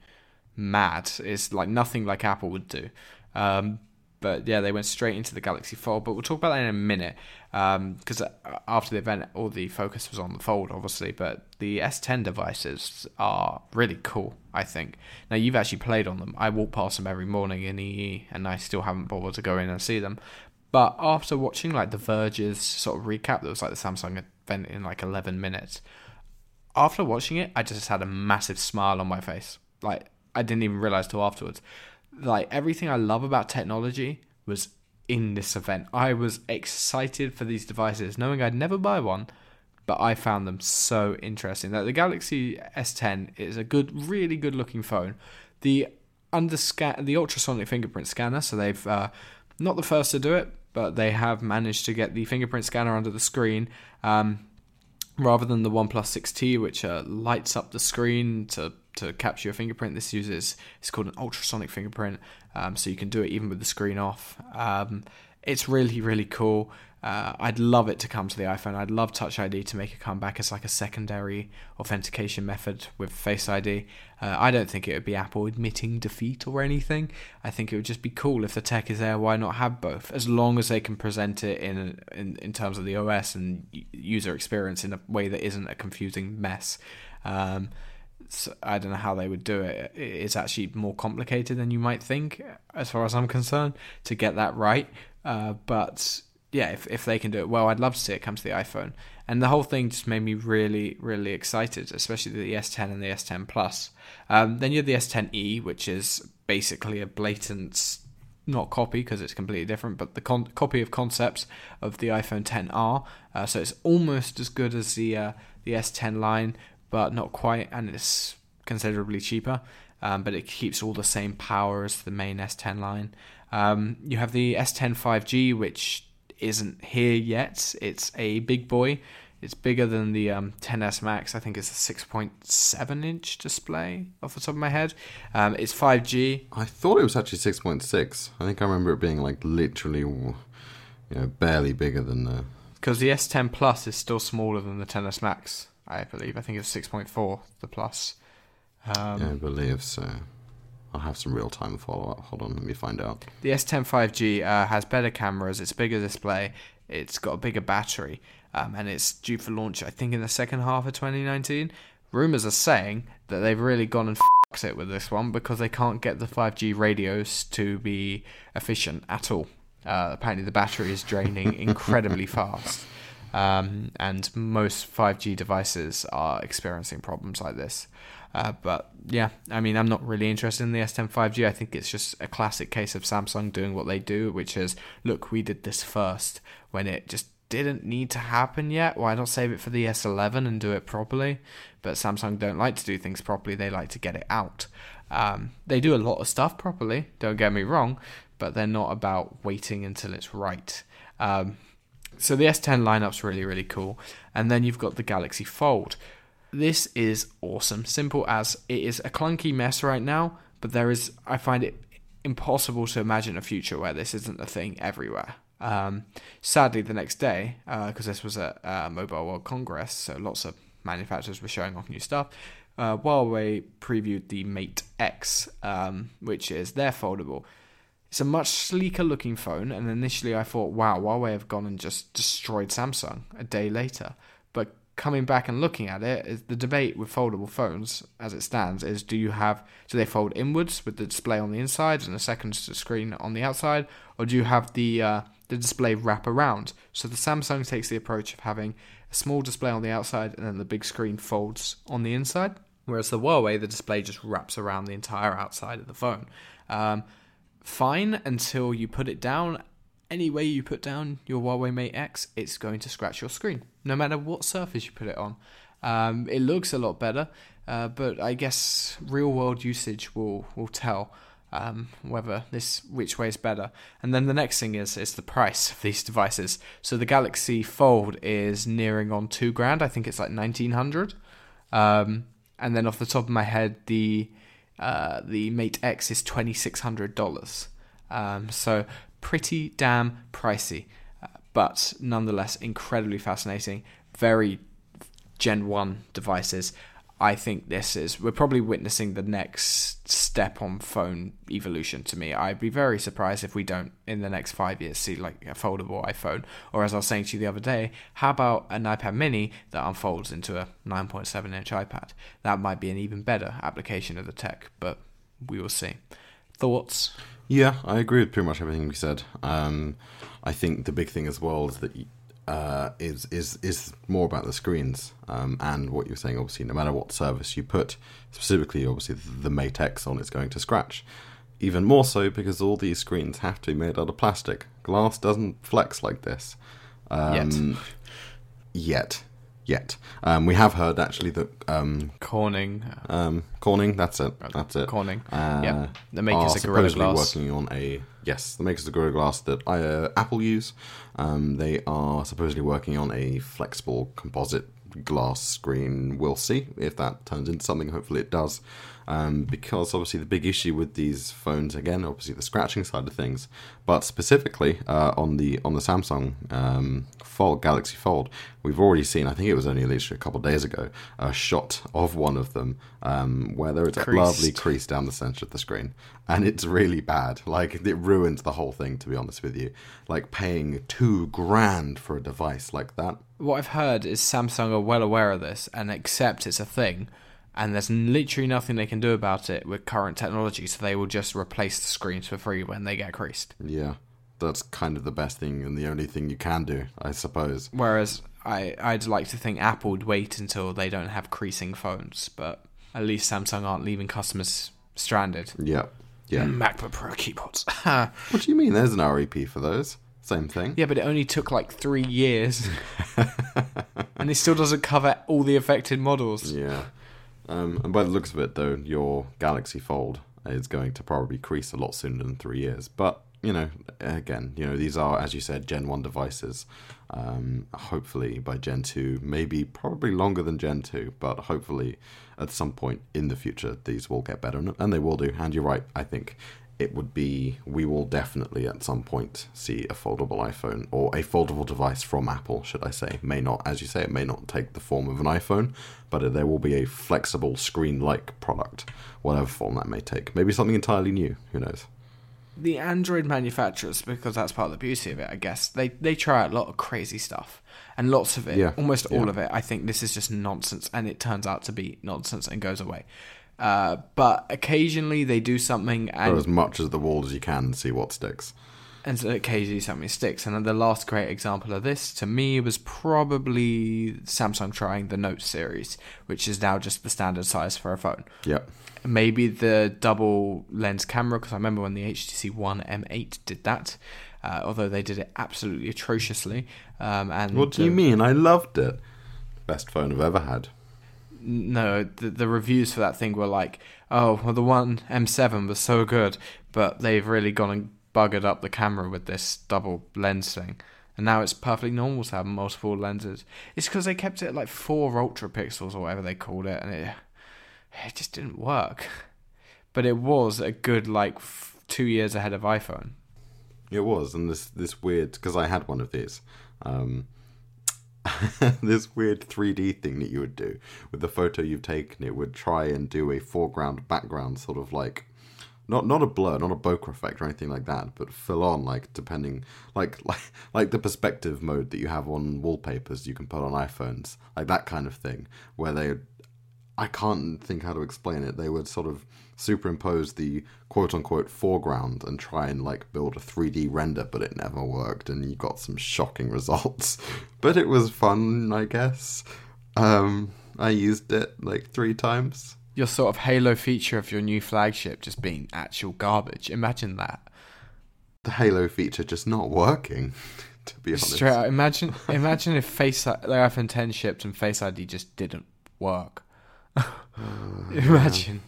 mad. It's like nothing like Apple would do. Um, but yeah, they went straight into the Galaxy Fold. But we'll talk about that in a minute um, because uh, after the event, all the focus was on the Fold, obviously. But the S10 devices are really cool. I think. Now you've actually played on them. I walk past them every morning in EE, and I still haven't bothered to go in and see them. But after watching like the Verge's sort of recap, that was like the Samsung event in like 11 minutes. After watching it, I just had a massive smile on my face. Like I didn't even realize till afterwards. Like everything I love about technology was in this event. I was excited for these devices, knowing I'd never buy one, but I found them so interesting. That the Galaxy S10 is a good, really good looking phone. The underscan, the ultrasonic fingerprint scanner. So they've uh, not the first to do it, but they have managed to get the fingerprint scanner under the screen. Um, rather than the OnePlus 6T, which uh, lights up the screen to, to capture your fingerprint, this uses it's called an ultrasonic fingerprint, um, so you can do it even with the screen off. Um, it's really really cool. Uh, I'd love it to come to the iPhone. I'd love Touch ID to make a comeback as like a secondary authentication method with Face ID. Uh, I don't think it would be Apple admitting defeat or anything. I think it would just be cool if the tech is there. Why not have both? As long as they can present it in in, in terms of the OS and user experience in a way that isn't a confusing mess. Um, so I don't know how they would do it. It's actually more complicated than you might think, as far as I'm concerned, to get that right. Uh, but yeah, if, if they can do it well, I'd love to see it come to the iPhone. And the whole thing just made me really, really excited, especially the S10 and the S10 Plus. Um, then you have the S10e, which is basically a blatant, not copy because it's completely different, but the con- copy of concepts of the iPhone 10R. Uh, so it's almost as good as the uh, the S10 line, but not quite, and it's considerably cheaper. Um, but it keeps all the same power as the main S10 line. Um, you have the S10 5G, which isn't here yet. It's a big boy. It's bigger than the um, 10s Max. I think it's a 6.7 inch display off the top of my head. Um, it's 5G. I thought it was actually 6.6. I think I remember it being like literally, you know, barely bigger than the. Because the S10 Plus is still smaller than the 10s Max, I believe. I think it's 6.4, the Plus. Um, yeah, I believe so. I'll have some real time follow up. Hold on, let me find out. The S10 5G uh, has better cameras, it's bigger display, it's got a bigger battery, um, and it's due for launch, I think, in the second half of 2019. Rumours are saying that they've really gone and f***ed it with this one because they can't get the 5G radios to be efficient at all. Uh, apparently, the battery is draining [laughs] incredibly fast. Um, and most 5G devices are experiencing problems like this. Uh, but yeah, I mean, I'm not really interested in the S10 5G. I think it's just a classic case of Samsung doing what they do, which is look, we did this first when it just didn't need to happen yet. Why not save it for the S11 and do it properly? But Samsung don't like to do things properly, they like to get it out. Um, they do a lot of stuff properly, don't get me wrong, but they're not about waiting until it's right. Um, so the S10 lineup's really, really cool. And then you've got the Galaxy Fold. This is awesome. Simple as it is a clunky mess right now, but there is, I find it impossible to imagine a future where this isn't a thing everywhere. Um, sadly, the next day, because uh, this was at uh, Mobile World Congress, so lots of manufacturers were showing off new stuff. Uh, Huawei previewed the Mate X, um, which is their foldable. It's a much sleeker looking phone, and initially I thought, wow, Huawei have gone and just destroyed Samsung a day later. Coming back and looking at it, is the debate with foldable phones as it stands is do you have do they fold inwards with the display on the inside and a second screen on the outside, or do you have the uh, the display wrap around? So the Samsung takes the approach of having a small display on the outside and then the big screen folds on the inside, whereas the Huawei the display just wraps around the entire outside of the phone. Um, fine until you put it down. Any way you put down your Huawei Mate X, it's going to scratch your screen, no matter what surface you put it on. Um, it looks a lot better, uh, but I guess real world usage will will tell um, whether this which way is better. And then the next thing is is the price of these devices. So the Galaxy Fold is nearing on two grand. I think it's like nineteen hundred. Um, and then off the top of my head, the uh, the Mate X is twenty six hundred dollars. Um, so pretty damn pricey, uh, but nonetheless incredibly fascinating. Very Gen one devices. I think this is we're probably witnessing the next step on phone evolution to me. I'd be very surprised if we don't in the next five years see like a foldable iPhone. Or as I was saying to you the other day, how about an iPad mini that unfolds into a 9.7 inch iPad? That might be an even better application of the tech, but we will see. Thoughts? Yeah, I agree with pretty much everything you said. Um, I think the big thing as well is that uh, is is is more about the screens um, and what you're saying. Obviously, no matter what service you put, specifically, obviously the Mate X on, it's going to scratch. Even more so because all these screens have to be made out of plastic. Glass doesn't flex like this. Um, yet. Yet. Yet. Um, we have heard actually that um, Corning. um, Corning, that's it. That's it. Corning. Uh, yeah. The makers are of Gorilla supposedly Glass. working on a yes, the makers of Gorilla Glass that uh, Apple use. Um, they are supposedly working on a flexible composite glass screen. We'll see if that turns into something. Hopefully, it does. Um, because obviously the big issue with these phones again, obviously the scratching side of things, but specifically uh, on the on the Samsung um, Fold Galaxy Fold, we've already seen. I think it was only literally a couple of days ago, a shot of one of them um, where there is a lovely crease down the center of the screen, and it's really bad. Like it ruins the whole thing. To be honest with you, like paying two grand for a device like that. What I've heard is Samsung are well aware of this and accept it's a thing, and there's literally nothing they can do about it with current technology, so they will just replace the screens for free when they get creased. Yeah, that's kind of the best thing and the only thing you can do, I suppose. Whereas I, I'd like to think Apple would wait until they don't have creasing phones, but at least Samsung aren't leaving customers stranded. Yeah, yeah. [clears throat] MacBook Pro keyboards. [laughs] what do you mean? There's an REP for those. Same thing. yeah, but it only took like three years, [laughs] and it still doesn't cover all the affected models. Yeah. Um, and by the looks of it, though, your Galaxy Fold is going to probably crease a lot sooner than three years. But you know, again, you know, these are, as you said, Gen One devices. Um, hopefully by Gen Two, maybe probably longer than Gen Two, but hopefully at some point in the future, these will get better, and they will do. And you're right. I think it would be we will definitely at some point see a foldable iPhone or a foldable device from Apple, should I say. May not, as you say, it may not take the form of an iPhone, but there will be a flexible screen like product, whatever form that may take. Maybe something entirely new, who knows? the Android manufacturers, because that's part of the beauty of it, I guess, they, they try out a lot of crazy stuff. And lots of it, Yeah, almost all of it, I think this is just nonsense, and it turns out to be nonsense and goes away. Uh, but occasionally they do something, Throw and, as much as the wall as you can and see what sticks. and so occasionally something sticks. And then the last great example of this, to me, was probably Samsung trying the Note series, which is now just the standard size for a phone. Yep. maybe the double lens camera because I remember when the HTC One M8 did that, uh, although they did it absolutely atrociously. Um, and What do you uh, mean? I loved it. Best phone I've ever had. No, the, the reviews for that thing were like, oh, well, the one M7 was so good, but they've really gone and buggered up the camera with this double lens thing. And now it's perfectly normal to have multiple lenses. It's because they kept it at like four ultra pixels or whatever they called it, and it it just didn't work. But it was a good like f- two years ahead of iPhone. It was, and this this weird because I had one of these. Um, [laughs] this weird 3D thing that you would do with the photo you've taken. It would try and do a foreground background sort of like not not a blur, not a bokeh effect or anything like that, but fill on like depending like [laughs] like like the perspective mode that you have on wallpapers you can put on iPhones, like that kind of thing, where they I can't think how to explain it. They would sort of superimpose the quote unquote foreground and try and like build a 3D render, but it never worked and you got some shocking [laughs] results. But it was fun, I guess. Um, I used it like three times your sort of halo feature of your new flagship just being actual garbage. Imagine that. The Halo feature just not working. [laughs] To be honest, Straight out, imagine imagine if Face the iPhone 10 shipped and Face ID just didn't work. [laughs] imagine.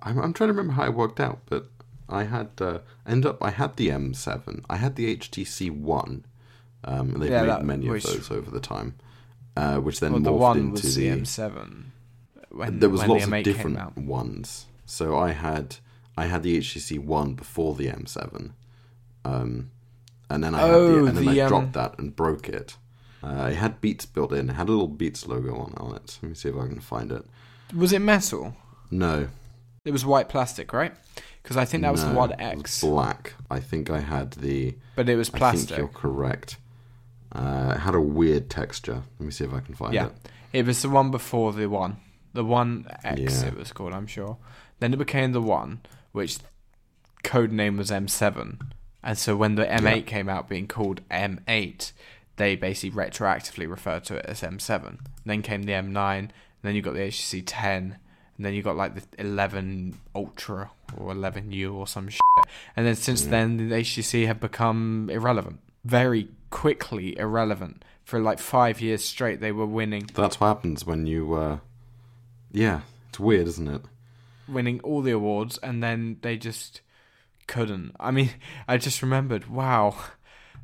I'm, I'm trying to remember how I worked out, but I had uh, end up I had the M7, I had the HTC One. Um, they've Yeah, made that- many which- of those over the time, uh, which then Well, the morphed one into was the. the M7 when there was when lots the of M8 different ones. So I had I had the HTC One before the M7, um, and then I had Oh, the, and then the, I um, dropped that and broke it. Uh, it had Beats built in. It had a little Beats logo on, on it. Let me see if I can find it. Was it metal? No, It was white plastic, right? Because I think that was the no, One it was X, black. I think I had the. but it was I think plastic. you're correct. Uh, it had a weird texture. Let me see if I can find Yeah, it. it was the one before the one, the One X. Yeah. It was called, I'm sure. Then it became the one, which code name was M7, and so when the M8 Yeah. came out, being called M8, they basically retroactively referred to it as M7. Then came the M9, and then you got the HTC 10, and then you got like the 11 Ultra or 11U or some shit. And then since then, the HTC have become irrelevant, very quickly irrelevant. For like five years straight, they were winning, That's what happens when you. Uh, yeah, it's weird, isn't it? winning all the awards, and then they just couldn't. I mean, [laughs] I just remembered. Wow,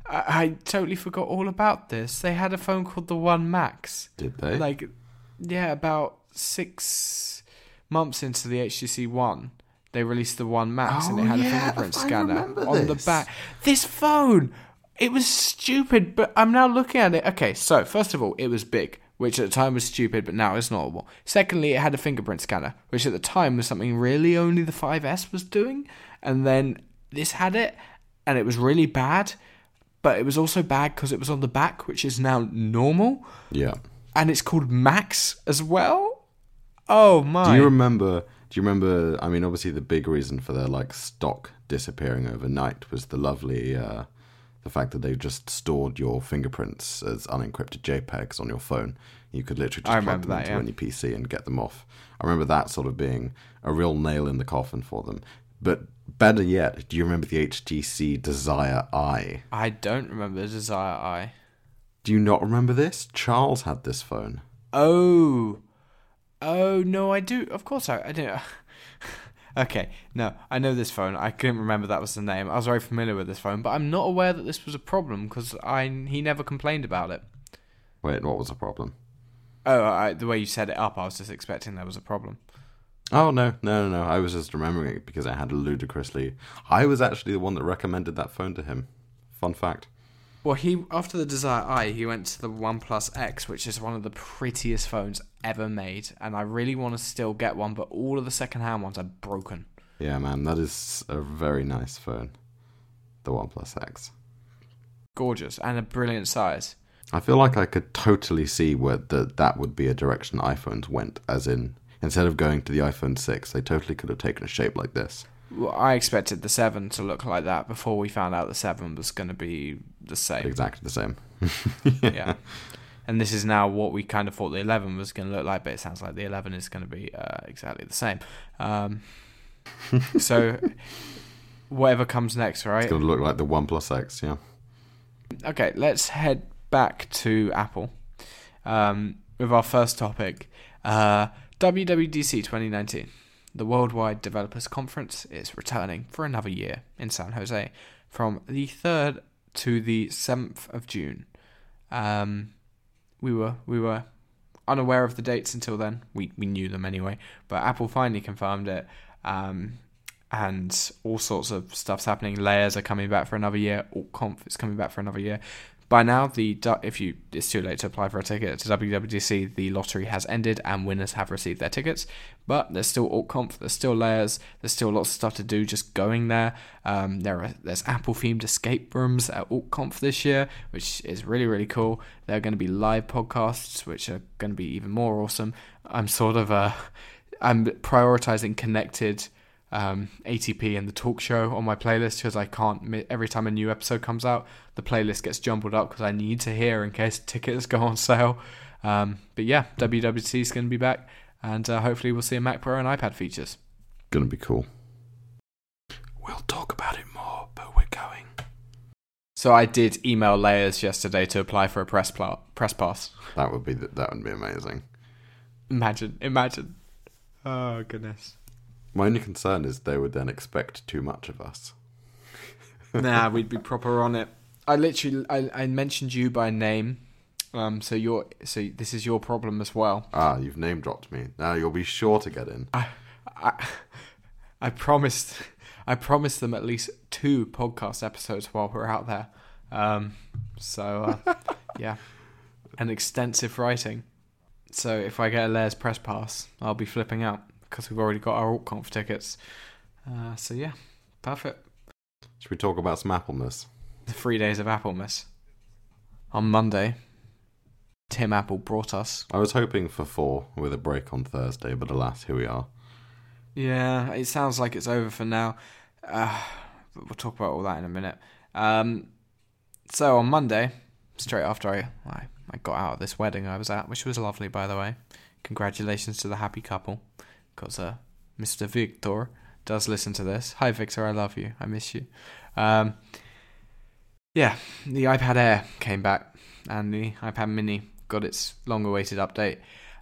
I, I totally forgot all about this. They had a phone called the One Max. Did they? like yeah about six months into the HTC One they released the One Max and it Oh, had a fingerprint scanner on the back this phone it was stupid but I'm now looking at it okay so first of all it was big which at the time was stupid but now it's normal secondly it had a fingerprint scanner which at the time was something really only the 5S was doing and then this had it and it was really bad but it was also bad because it was on the back which is now normal yeah. and it's called Max as well. Oh my! Do you remember? Do you remember? I mean, obviously, the big reason for their like stock disappearing overnight was the lovely, uh, the fact that they just stored your fingerprints as unencrypted JPEGs on your phone. You could literally just plug them that, into yeah. any PC and get them off. I remember that sort of being a real nail in the coffin for them. But better yet, do you remember the HTC Desire Eye? I don't remember the Desire Eye. Do you not remember this? Charles had this phone. Oh, oh no, I do. Of course, I I do. [laughs] okay, no, I know this phone. I couldn't remember that was the name. I was very familiar with this phone, but I'm not aware that this was a problem because I he never complained about it. Wait, what was the problem? Oh, I, the way you set it up, I was just expecting there was a problem. Oh no, no, no, no! I was just remembering it because I had ludicrously. I was actually the one that recommended that phone to him. Fun fact. Well, he after the Desire Eye, he went to the OnePlus X, which is one of the prettiest phones ever made, and I really want to still get one, but all of the second-hand ones are broken. Yeah, man, that is a very nice phone. The OnePlus X. Gorgeous and a brilliant size. I feel like I could totally see where that that would be a direction iPhones went. As in, instead of going to the iPhone six, they totally could have taken a shape like this. Well, I expected the seven to look like that before we found out the seven was going to be the same. Exactly the same. [laughs] Yeah. And this is now what we kind of thought the 11 was going to look like, but it sounds like the 11 is going to be uh, exactly the same. Um, [laughs] so, whatever comes next, right? It's gonna look like the OnePlus X. Yeah. Okay, let's head back to Apple um, with our first topic uh, WWDC 2019. The Worldwide Developers Conference is returning for another year in San Jose from the 3rd to the 7th of June. Um, we were we were unaware of the dates until then. We we knew them anyway, but Apple finally confirmed it. Um, and all sorts of stuff's happening. Layers are coming back for another year. AltConf is coming back for another year. By now, the if you it's too late to apply for a ticket to WWDC, the lottery has ended and winners have received their tickets. But there's still AltConf, there's still layers, there's still lots of stuff to do just going there. Um, there are there's Apple themed escape rooms at AltConf this year, which is really really cool. There are going to be live podcasts, which are going to be even more awesome. I'm sort of uh, I'm prioritizing connected um, ATP and the talk show on my playlist because I can't. Every time a new episode comes out, the playlist gets jumbled up because I need to hear in case [laughs] tickets go on sale. Um, but yeah, WWDC is going to be back. and uh, hopefully we'll see a Mac Pro and iPad features. Gonna be cool. We'll talk about it more, but we're going. So I did email Layers yesterday to apply for a press pla- press pass. That would be th- that would be amazing. Imagine, imagine. Oh goodness. My only concern is they would then expect too much of us. [laughs] nah, we'd be [laughs] proper on it. I literally, I, I mentioned you by name, um. So you're, so this is your problem as well. Ah, you've name dropped me. Now you'll be sure to get in. I, I, [laughs] I promised, I promised them at least two podcast episodes while we're out there. Um. So, uh, yeah, and extensive writing. So if I get a Layers press pass, I'll be flipping out because we've already got our AltConf tickets. Uh, so yeah, perfect. Should we talk about some Applemas? The three days of Applemas. On Monday, Tim Apple brought us. I was hoping for four with a break on Thursday, but alas, here we are. Yeah, it sounds like it's over for now. Uh, but we'll talk about all that in a minute. Um, so on Monday, straight after I, I I got out of this wedding I was at, which was lovely by the way. Congratulations to the happy couple, because uh, Mr. Victor does listen to this. Hi Victor, I love you. I miss you. Um, yeah, the iPad Air came back, and the iPad Mini got its long-awaited update.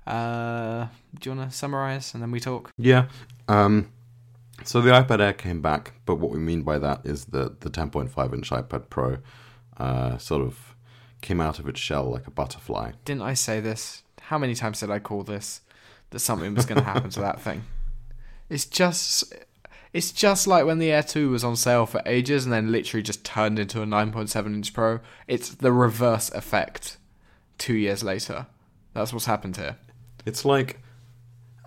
Uh, do you want to summarize and then we talk? Yeah. Um, so the iPad Air came back, but what we mean by that is that the 10.5 inch iPad Pro uh, sort of came out of its shell like a butterfly. Didn't I say this? How many times did I call this that something was going to happen to that thing? It's just it's just like when the Air 2 was on sale for ages and then literally just turned into a 9.7 inch Pro. It's the reverse effect 2 years later. That's what's happened here. It's like,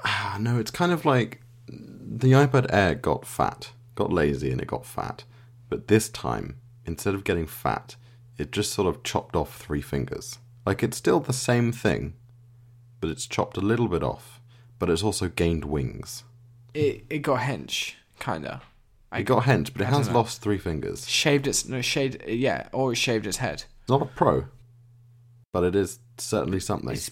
ah, no, it's kind of like the iPad Air got fat, got lazy, and it got fat. But this time, instead of getting fat, it just sort of chopped off three fingers. Like it's still the same thing, but it's chopped a little bit off. But it's also gained wings. It it got hench, kinda. It got hench, but it I has lost three fingers. Shaved its no shaved yeah, or it shaved its head. It's not a pro, but it is certainly something. It's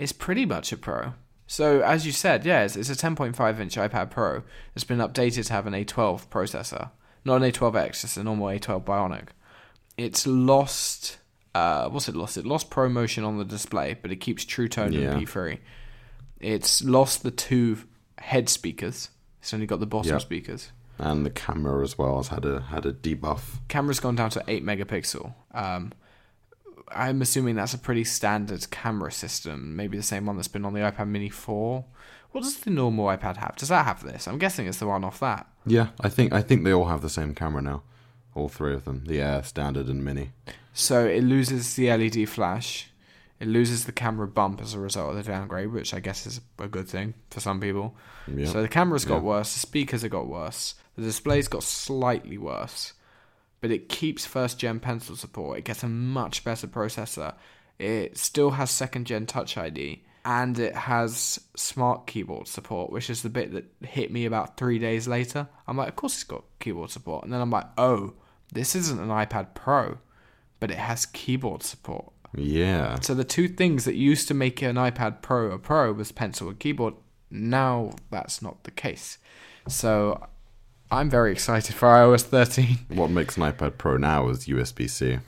it's pretty much a Pro. So as you said, yeah, it's, it's a 10.5 inch iPad Pro. It's been updated to have an A12 processor, not an A12X, just a normal A12 Bionic. It's lost. Uh, what's it lost? It lost ProMotion on the display, but it keeps True Tone Yeah. and P3. It's lost the two head speakers. It's only got the bottom Yep. speakers. and the camera as well has had a had a debuff. Camera's gone down to 8 megapixel. Um, I'm assuming that's a pretty standard camera system. Maybe the same one that's been on the iPad Mini 4. What does the normal iPad have? Does that have this? I'm guessing it's the one off that. Yeah, I think I think they all have the same camera now. All three of them, the Air, Standard, and Mini. So it loses the LED flash. It loses the camera bump as a result of the downgrade, which I guess is a good thing for some people. Yeah. So the camera's got Yeah. worse, the speakers have got worse, the display's got slightly worse, but it keeps first gen pencil support. It gets a much better processor. It still has second gen Touch ID, and it has smart keyboard support, which is the bit that hit me about three days later. I'm like, of course it's got keyboard support, and then I'm like, oh, this isn't an iPad Pro, but it has keyboard support. yeah. So the two things that used to make an iPad Pro a Pro was pencil and keyboard. Now that's not the case. So I'm very excited for iOS 13. [laughs] What makes an iPad Pro now is USB C.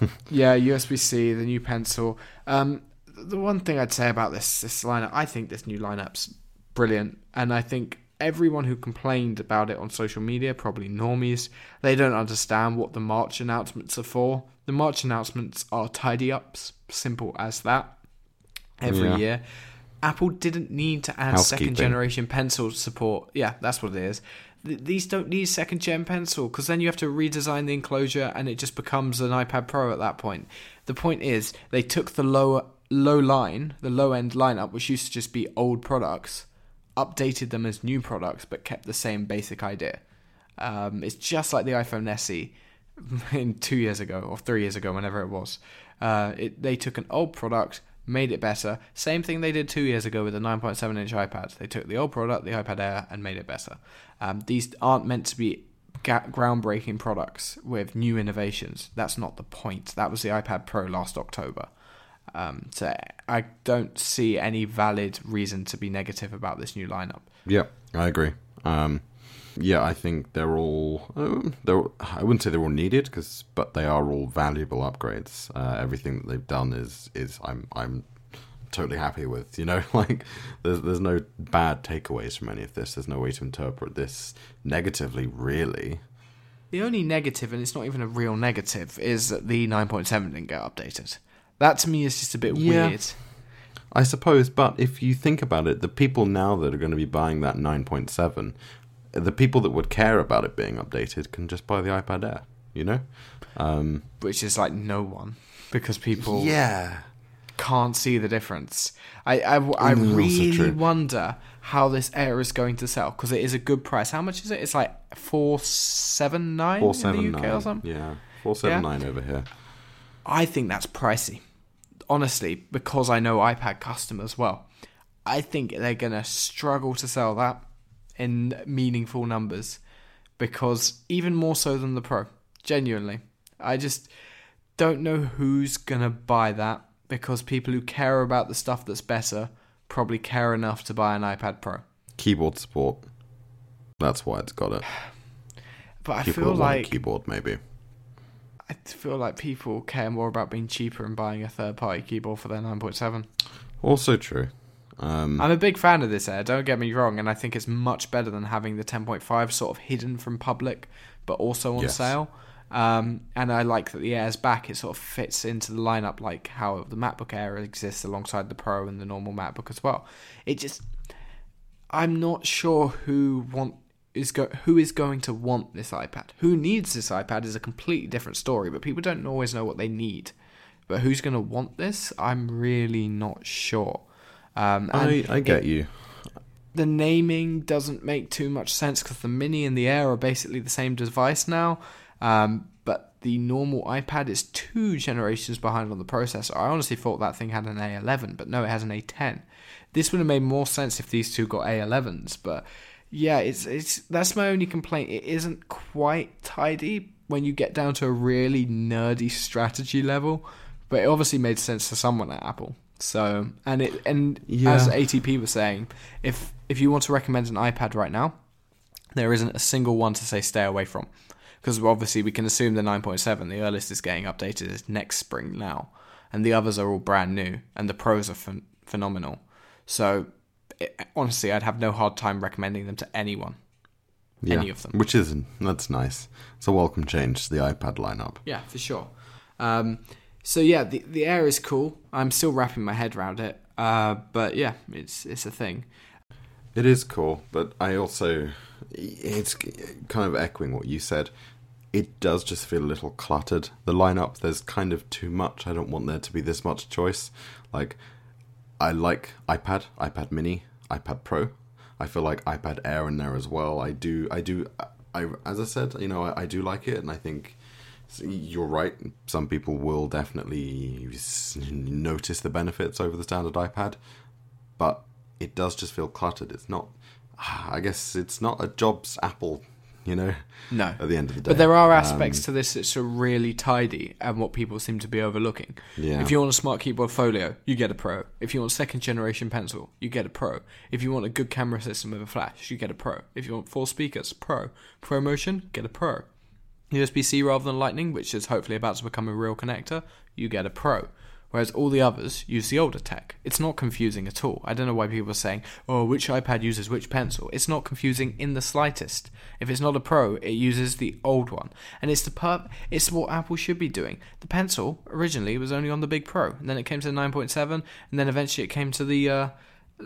[laughs] yeah, USB C, the new pencil. Um, the one thing I'd say about this this lineup, I think this new lineup's brilliant, and I think everyone who complained about it on social media, probably normies, they don't understand what the March announcements are for. The March announcements are tidy ups, simple as that. Every Yeah. year, Apple didn't need to add second generation pencil support. Yeah, that's what it is. Th- These don't need second gen pencil because then you have to redesign the enclosure and it just becomes an iPad Pro at that point. The point is they took the lower low line, the low end lineup, which used to just be old products, updated them as new products, but kept the same basic idea. Um, it's just like the iPhone SE [laughs] in two years ago or three years ago, whenever it was. Uh, it, they took an old product, made it better. Same thing they did two years ago with the 9.7 inch iPad. They took the old product, the iPad Air, and made it better. Um, these aren't meant to be ga- groundbreaking products with new innovations. That's not the point. That was the iPad Pro last October. Um, so I don't see any valid reason to be negative about this new lineup. Yeah, I agree. Um, yeah, I think they're all. Um, they're. I wouldn't say they're all needed, because but they are all valuable upgrades. Uh, everything that they've done is is I'm I'm totally happy with. You know, [laughs] like there's there's no bad takeaways from any of this. There's no way to interpret this negatively, really. The only negative, and it's not even a real negative, is that the 9.7 didn't get updated. That to me is just a bit Yeah. weird. I suppose, but if you think about it, the people now that are going to be buying that 9.7, the people that would care about it being updated can just buy the iPad Air, you know? Um, Which is like no one. Because people yeah. can't see the difference. I, I, I Mm, really wonder how this Air is going to sell because it is a good price. How much is it? It's like four seven nine in the UK or something. Yeah. 479 over here. I think that's pricey. Honestly, because I know iPad customers well, I think they're gonna struggle to sell that in meaningful numbers because even more so than the Pro. Genuinely, I just don't know who's gonna buy that because people who care about the stuff that's better probably care enough to buy an iPad Pro. Keyboard support. That's why it's got it. [sighs] But I feel that want a like keyboard, maybe. I feel like people care more about being cheaper and buying a third party keyboard for their 9.7. Also true. Um, I'm a big fan of this Air, don't get me wrong, and I think it's much better than having the 10.5 sort of hidden from public, but also on Yes. sale. Um, and I like that the Air's back, it sort of fits into the lineup like how the MacBook Air exists alongside the Pro and the normal MacBook as well. It just, I'm not sure who want is go who is going to want this iPad. Who needs this iPad is a completely different story, but people don't always know what they need. But who's going to want this? I'm really not sure. Um, I, I get it- you. the naming doesn't make too much sense because the Mini and the Air are basically the same device now. Um, but the normal iPad is two generations behind on the processor. I honestly thought that thing had an A11, but no, it has an A10. This would have made more sense if these two got A11s, but yeah, it's it's that's my only complaint. It isn't quite tidy when you get down to a really nerdy strategy level, but it obviously made sense to someone at Apple. So and it and Yeah. as ATP was saying, if if you want to recommend an iPad right now, there isn't a single one to say stay away from, because obviously we can assume the 9.7, the earliest is getting updated is next spring now, and the others are all brand new, and the pros are phen- phenomenal. So it, honestly, I'd have no hard time recommending them to anyone. Yeah. any of them. Which isn't. That's nice. It's a welcome change to the iPad lineup. Yeah, for sure. Um, so yeah, the the Air is cool. I'm still wrapping my head around it, uh, but yeah, it's it's a thing. It is cool, but I also it's kind of echoing what you said. It does just feel a little cluttered. The lineup, there's kind of too much. I don't want there to be this much choice. Like, I like iPad, iPad Mini, iPad Pro. I feel like iPad Air in there as well. I do, I do. I as I said, you know, I, I do like it, and I think you're right. Some people will definitely notice the benefits over the standard iPad, but it does just feel cluttered. It's not. Ah, I guess it's not a jobs Apple, you know. No. At the end of the day, But there are Um, aspects to this that's are really tidy and what people seem to be overlooking. Yeah. If you want a smart keyboard folio, you get a Pro. If you want second generation pencil, you get a Pro. If you want a good camera system with a flash, you get a Pro. If you want four speakers, Pro. Pro Motion, get a Pro. USB C rather than Lightning, which is hopefully about to become a real connector, you get a Pro. Whereas all the others use the older tech. It's not confusing at all. I don't know why people are saying, oh, which iPad uses which pencil. It's not confusing in the slightest. If it's not a Pro, it uses the old one. And it's the perp- it's what Apple should be doing. The pencil originally was only on the big Pro, and then it came to the 9.7, and then eventually it came to the uh,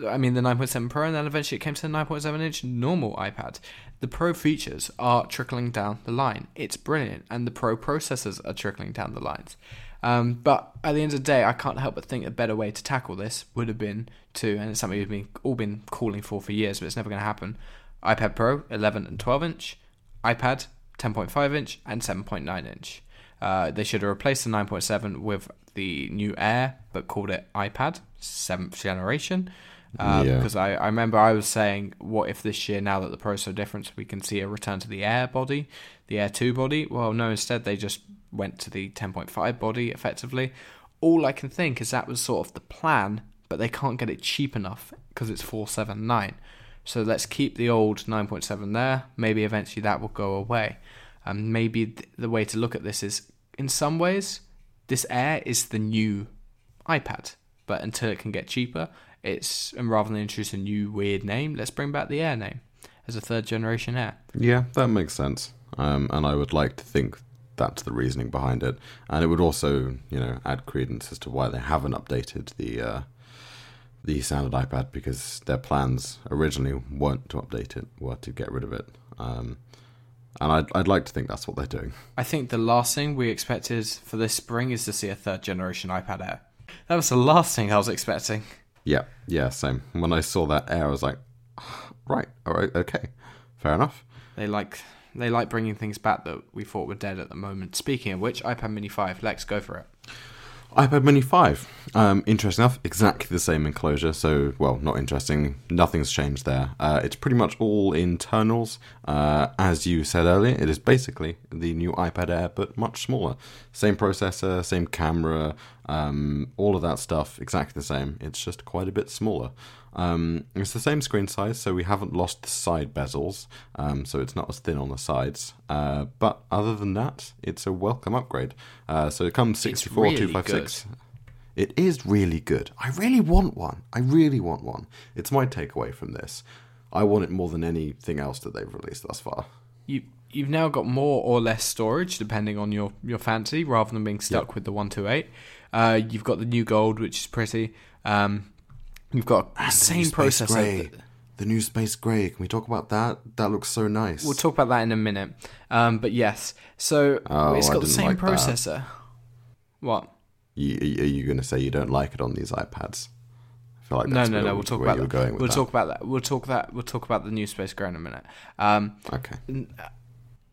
I mean the 9.7 Pro, and then eventually it came to the 9.7 inch normal iPad. The Pro features are trickling down the line. It's brilliant, and the Pro processors are trickling down the lines. Um, but at the end of the day, I can't help but think a better way to tackle this would have been to, and it's something we've been all been calling for for years, but it's never going to happen. iPad Pro 11 and 12 inch, iPad 10.5 inch, and 7.9 inch. Uh, they should have replaced the 9.7 with the new Air, but called it iPad seventh generation. Um, Yeah. Because I, I remember I was saying, what if this year, now that the Pro's so different, we can see a return to the Air body, the Air 2 body? Well, no, instead they just went to the 10.5 body effectively. all I can think is that was sort of the plan, but they can't get it cheap enough because it's 479. So let's keep the old 9.7 there. Maybe eventually that will go away. And maybe th- the way to look at this is in some ways, this Air is the new iPad. But until it can get cheaper, it's and rather than introduce a new weird name, let's bring back the Air name as a third generation Air. Yeah, that makes sense. Um, and I would like to think that's the reasoning behind it. And it would also, you know, add credence as to why they haven't updated the uh, the standard iPad because their plans originally weren't to update it, were to get rid of it. Um, and I'd, I'd like to think that's what they're doing. I think the last thing we expected for this spring is to see a third generation iPad Air. That was the last thing I was expecting. Yeah, yeah, same. When I saw that Air, I was like, [sighs] right, all right, okay, fair enough. They like they like bringing things back that we thought were dead at the moment. Speaking of which, iPad Mini 5, Lex, go for it. iPad Mini 5. Um, interesting enough, exactly the same enclosure. So, well, not interesting. Nothing's changed there. Uh, it's pretty much all internals. Uh, as you said earlier, it is basically the new iPad Air, but much smaller. Same processor, same camera, um, all of that stuff, exactly the same. It's just quite a bit smaller. Um, it's the same screen size, so we haven't lost the side bezels, um, so it's not as thin on the sides. Uh, but other than that, it's a welcome upgrade. Uh, so it comes 64 really 256. It is really good. I really want one. I really want one. It's my takeaway from this. I want it more than anything else that they've released thus far. You you've now got more or less storage depending on your your fancy, rather than being stuck with the one two eight. Uh, you've got the new gold, which is pretty. Um, you've got the And same processor. Gray. that- The new Space Gray. Can we talk about that? That looks so nice. We'll talk about that in a minute. Um, but yes, so Oh, it's got the same like that. processor. What? You, are you going to say you don't like it on these iPads? I feel like No, that's no, no. We'll talk about that. going with We'll that. talk about that. We'll talk that. We'll talk about the new Space Gray in a minute. Um, Okay.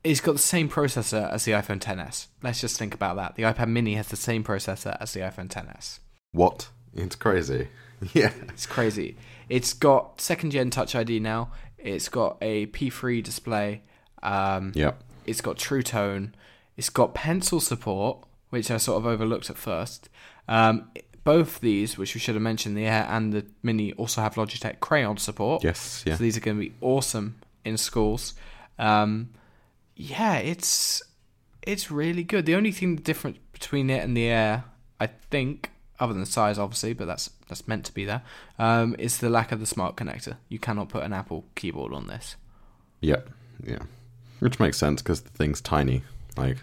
it's got the same processor as the iPhone 10s. Let's just think about that. The iPad Mini has the same processor as the iPhone 10s. What? It's crazy. [laughs] Yeah. It's crazy. It's got second gen Touch ID now. It's got a P3 display. Um, Yep. It's got True Tone. It's got pencil support, which I sort of overlooked at first. Um, both these, which we should have mentioned, the Air and the Mini, also have Logitech Crayon support. Yes. Yeah. So these are going to be awesome in schools. Um, yeah, it's it's really good. The only thing different between it and the Air, I think, other than the size, obviously, but that's that's meant to be there, um, is the lack of the smart connector. You cannot put an Apple keyboard on this. Yep. Yeah. Which makes sense because the thing's tiny. Like,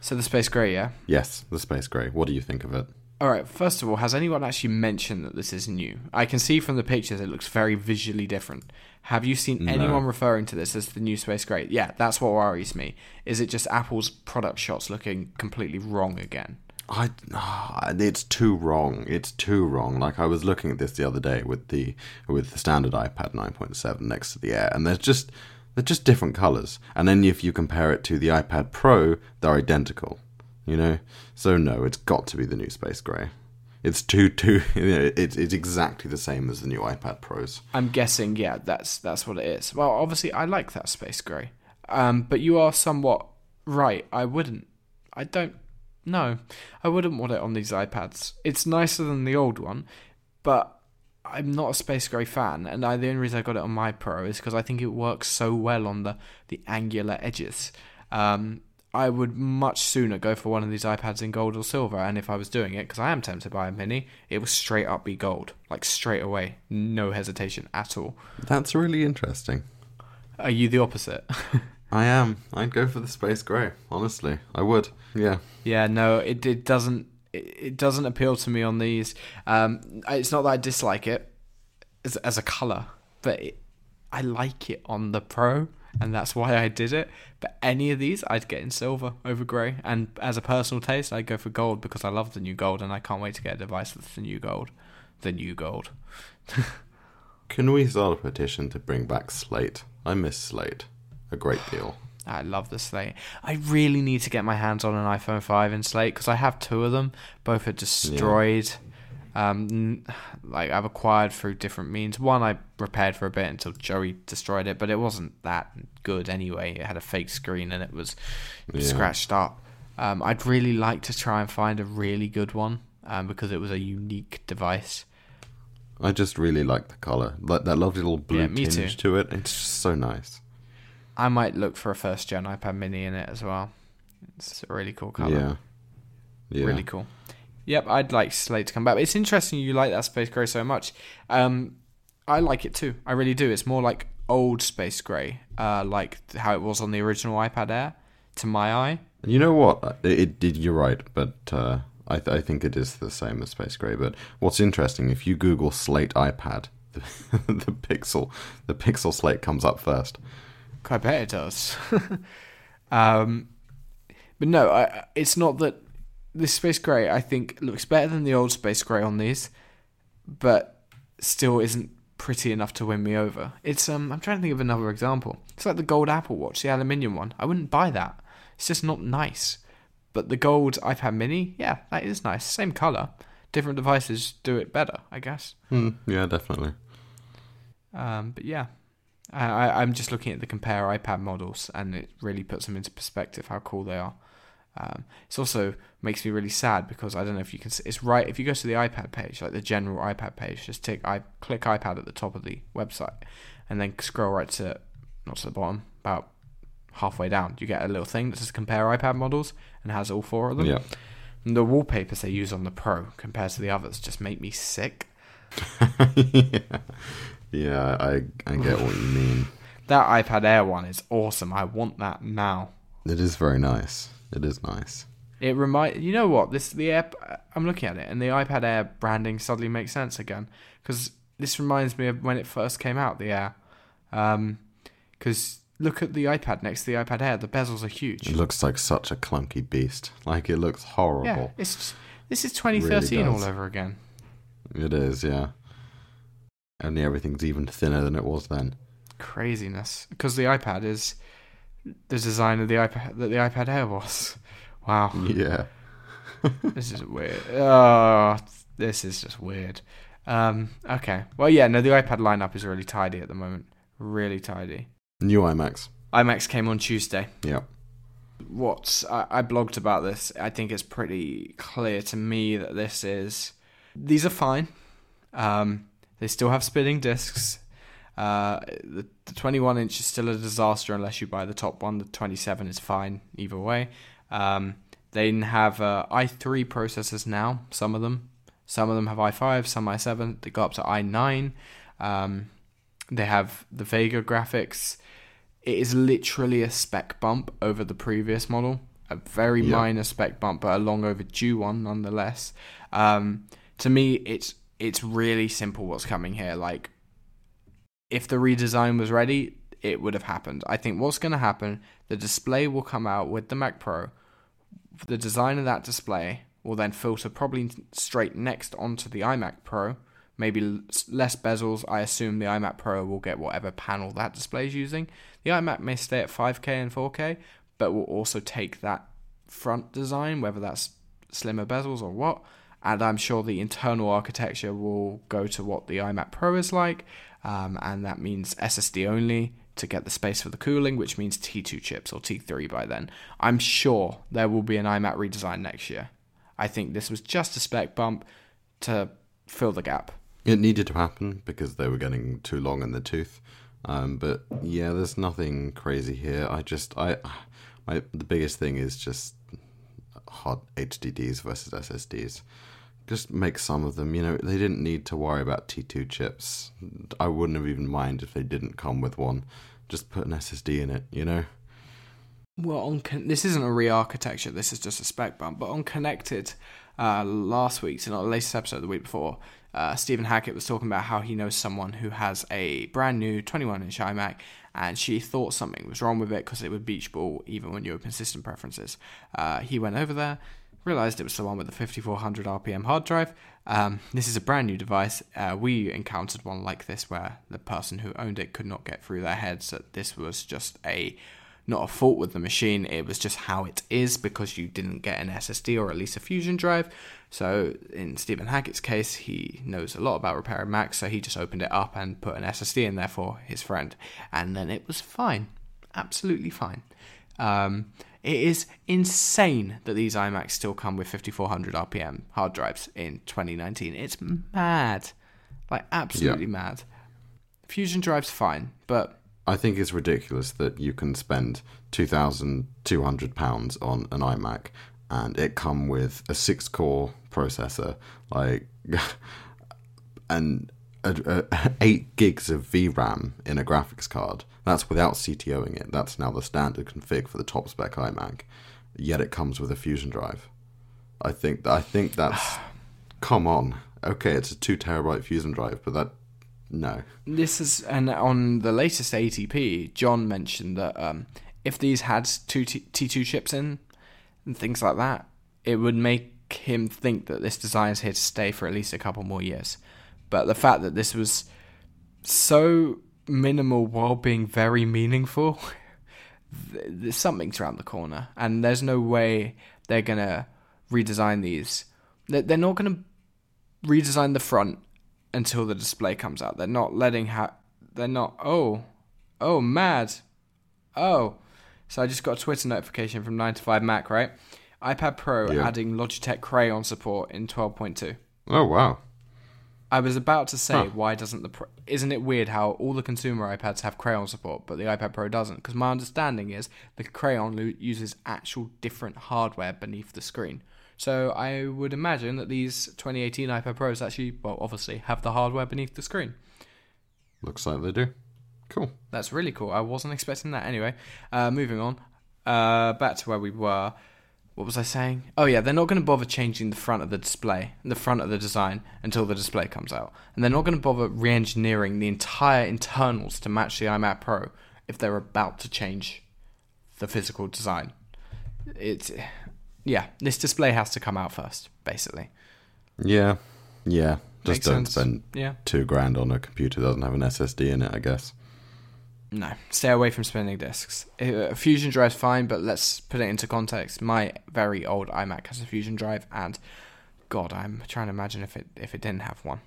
So the Space Gray, yeah. yes, the Space Gray. What do you think of it? All right. First of all, has anyone actually mentioned that this is new? I can see from the pictures it looks very visually different. Have you seen No. anyone referring to this as the new Space Gray? Yeah, that's what worries me. Is it just Apple's product shots looking completely wrong again? I, ah, it's too wrong. It's too wrong. Like I was looking at this the other day with the with the standard iPad 9.7 next to the Air, and there's just they're just different colors. And then if you compare it to the iPad Pro, they're identical. You know, so no, it's got to be the new Space Gray. It's too too. [laughs] You know, it's it's exactly the same as the new iPad Pros. I'm guessing, yeah, that's that's what it is. Well, obviously, I like that Space Gray, um, but you are somewhat right. I wouldn't. I don't. No, I wouldn't want it on these iPads. It's nicer than the old one, but I'm not a Space Gray fan, and I, the only reason I got it on my Pro is because I think it works so well on the the angular edges. Um, I would much sooner go for one of these iPads in gold or silver, and if I was doing it, because I am tempted by a mini, it would straight up be gold, like straight away, no hesitation at all. That's really interesting. Are you the opposite? [laughs] I am. I'd go for the Space Gray. Honestly, I would. Yeah. yeah, no, it it doesn't it, it doesn't appeal to me on these. Um, it's not that I dislike it as as a color, but it, I like it on the Pro, and that's why I did it. But any of these, I'd get in silver over grey, and as a personal taste, I'd go for gold because I love the new gold, and I can't wait to get a device that's the new gold, the new gold. [laughs] Can we start a petition to bring back Slate? I miss Slate a great deal. I love the Slate. I really need to get my hands on an iPhone 5 in Slate because I have two of them. Both are destroyed. Um, n- like I've acquired through different means. One I repaired for a bit until Joey destroyed it, but it wasn't that good anyway. It had a fake screen and it was Yeah. scratched up. Um, I'd really like to try and find a really good one. um, because it was a unique device. I just really like the color, like that lovely little blue Yeah, tinge too. to it. It's just so nice. I might look for a first gen iPad Mini in it as well. It's a really cool color. Yeah, yeah. Really cool. Yep, I'd like Slate to come back. It's interesting you like that Space Gray so much. Um, I like it too. I really do. It's more like old Space Gray, uh, like how it was on the original iPad Air, to my eye. You know what? It, it did. You're right, but uh, I, th- I think it is the same as Space Gray. But what's interesting, if you Google Slate iPad, [laughs] the, the Pixel, the Pixel Slate comes up first. I bet it does. um, but no, I, it's not that this Space Gray, I think, looks better than the old Space Gray on these, but still isn't pretty enough to win me over. It's um, I'm trying to think of another example. It's like the gold Apple Watch, the aluminium one. I wouldn't buy that. It's just not nice. But the gold iPad Mini, yeah, that is nice. Same color. Different devices do it better, I guess. Hmm, yeah, definitely. Um, but yeah, I, I'm just looking at the compare iPad models, and it really puts them into perspective how cool they are. Um, it's also makes me really sad because I don't know if you can. See, it's right if you go to the iPad page, like the general iPad page, just tick I click iPad at the top of the website, and then scroll right to not to the bottom, about halfway down. You get a little thing that says compare iPad models and has all four of them. Yeah. And the wallpapers they use on the Pro compared to the others just make me sick. [laughs] [laughs] yeah, yeah, I I get what you mean. [laughs] That iPad Air one is awesome. I want that now. It is very nice. It is nice. It remind you know what this the air I'm looking at it and the iPad Air branding suddenly makes sense again because this reminds me of when it first came out the Air, um, because look at the iPad next to the iPad Air the bezels are huge. It looks like such a clunky beast. Like it looks horrible. yeah, it's this is 2013 Really all over again. It is, yeah. Only everything's even thinner than it was then. Craziness because the iPad is the design of the iPad that the iPad Air was. [laughs] Wow. Yeah. [laughs] this is weird. Oh, this is just weird. Um, okay. Well, yeah, no, the iPad lineup is really tidy at the moment. Really tidy. New iMacs. iMacs came on Tuesday. Yeah. What's I, I blogged about this, I think it's pretty clear to me that this is. These are fine. Um, they still have spinning discs. Uh, the, the 21 inch is still a disaster unless you buy the top one. The 27 is fine either way. Um, they have uh, i3 processors now. Some of them, some of them have i5, some i7. They go up to i9. Um, they have the Vega graphics. It is literally a spec bump over the previous model. A very Yeah. minor spec bump, but a long overdue one nonetheless. Um, to me, it's it's really simple what's coming here. Like, if the redesign was ready, it would have happened. I think what's going to happen, the display will come out with the Mac Pro. The design of that display will then filter probably straight next onto the iMac Pro. Maybe less bezels. I assume the iMac Pro will get whatever panel that display is using. The iMac may stay at 5K and 4K, but will also take that front design, whether that's slimmer bezels or what. And I'm sure the internal architecture will go to what the iMac Pro is like, um, and that means SSD only to get the space for the cooling, which means T2 chips or T3 by then. I'm sure there will be an iMac redesign next year. I think this was just a spec bump to fill the gap. It needed to happen because they were getting too long in the tooth. Um, but yeah, there's nothing crazy here. I just I my the biggest thing is just hot HDDs versus SSDs. Just make some of them. You know, they didn't need to worry about T2 chips. I wouldn't have even mind if they didn't come with one. Just put an SSD in it. You know. Well, on con- this isn't a re-architecture. This is just a spec bump. But on connected, uh, last week's not the latest episode, the week before, uh, Stephen Hackett was talking about how he knows someone who has a brand new 21-inch iMac, and she thought something was wrong with it because it would beach ball even when you open system preferences. Uh, he went over there, realized it was the one with the 5400 RPM hard drive. Um, this is a brand new device. Uh, we encountered one like this where the person who owned it could not get through their heads that this was just a not a fault with the machine, it was just how it is because you didn't get an SSD or at least a Fusion drive. So, in Stephen Hackett's case, he knows a lot about repairing Macs, so he just opened it up and put an SSD in there for his friend, and then it was fine. Absolutely fine. Um, It is insane that these iMacs still come with 5400 RPM hard drives in 2019. It's mad. Like, absolutely mad. Fusion drive's fine, but I think it's ridiculous that you can spend two thousand two hundred pounds on an iMac and it come with a six core processor, like, [laughs] and a, a, [laughs] eight gigs of VRAM in a graphics card. That's without CTOing it. That's now the standard config for the top spec iMac. Yet it comes with a Fusion drive. I think I think that's [sighs] come on. Okay, it's a two terabyte Fusion drive, but that no. This is and on the latest ATP, John mentioned that um, if these had two T- T2 chips in and things like that, it would make him think that this design is here to stay for at least a couple more years. But the fact that this was so minimal while being very meaningful, [laughs] th- th- something's around the corner, and there's no way they're gonna redesign these. They're they're not gonna redesign the front until the display comes out. They're not letting ha- they're not oh oh mad oh so I just got a Twitter notification from 9 to 5 Mac, right? iPad Pro Yeah. adding Logitech Crayon support in 12.2. Oh wow. I was about to say, Huh. why doesn't the Pro- isn't it weird how all the consumer iPads have Crayon support, but the iPad Pro doesn't? Because my understanding is the Crayon lo- uses actual different hardware beneath the screen. So I would imagine that these 2018 iPad Pros actually, well, obviously have the hardware beneath the screen. Looks like they do. Cool. That's really cool. I wasn't expecting that. Anyway, uh, moving on. Uh, back to where we were. What was I saying? Oh yeah, they're not going to bother changing the front of the display, the front of the design, until the display comes out, and they're not going to bother re-engineering the entire internals to match the iMac Pro if they're about to change the physical design. It's yeah, this display has to come out first, basically. Yeah. Yeah. Just Makes don't sense. spend Yeah. two grand on a computer that doesn't have an SSD in it, I guess. No, stay away from spinning disks. Uh, A fusion drive's fine, but let's put it into context. My very old iMac has a fusion drive, and God, I'm trying to imagine if it if it didn't have one.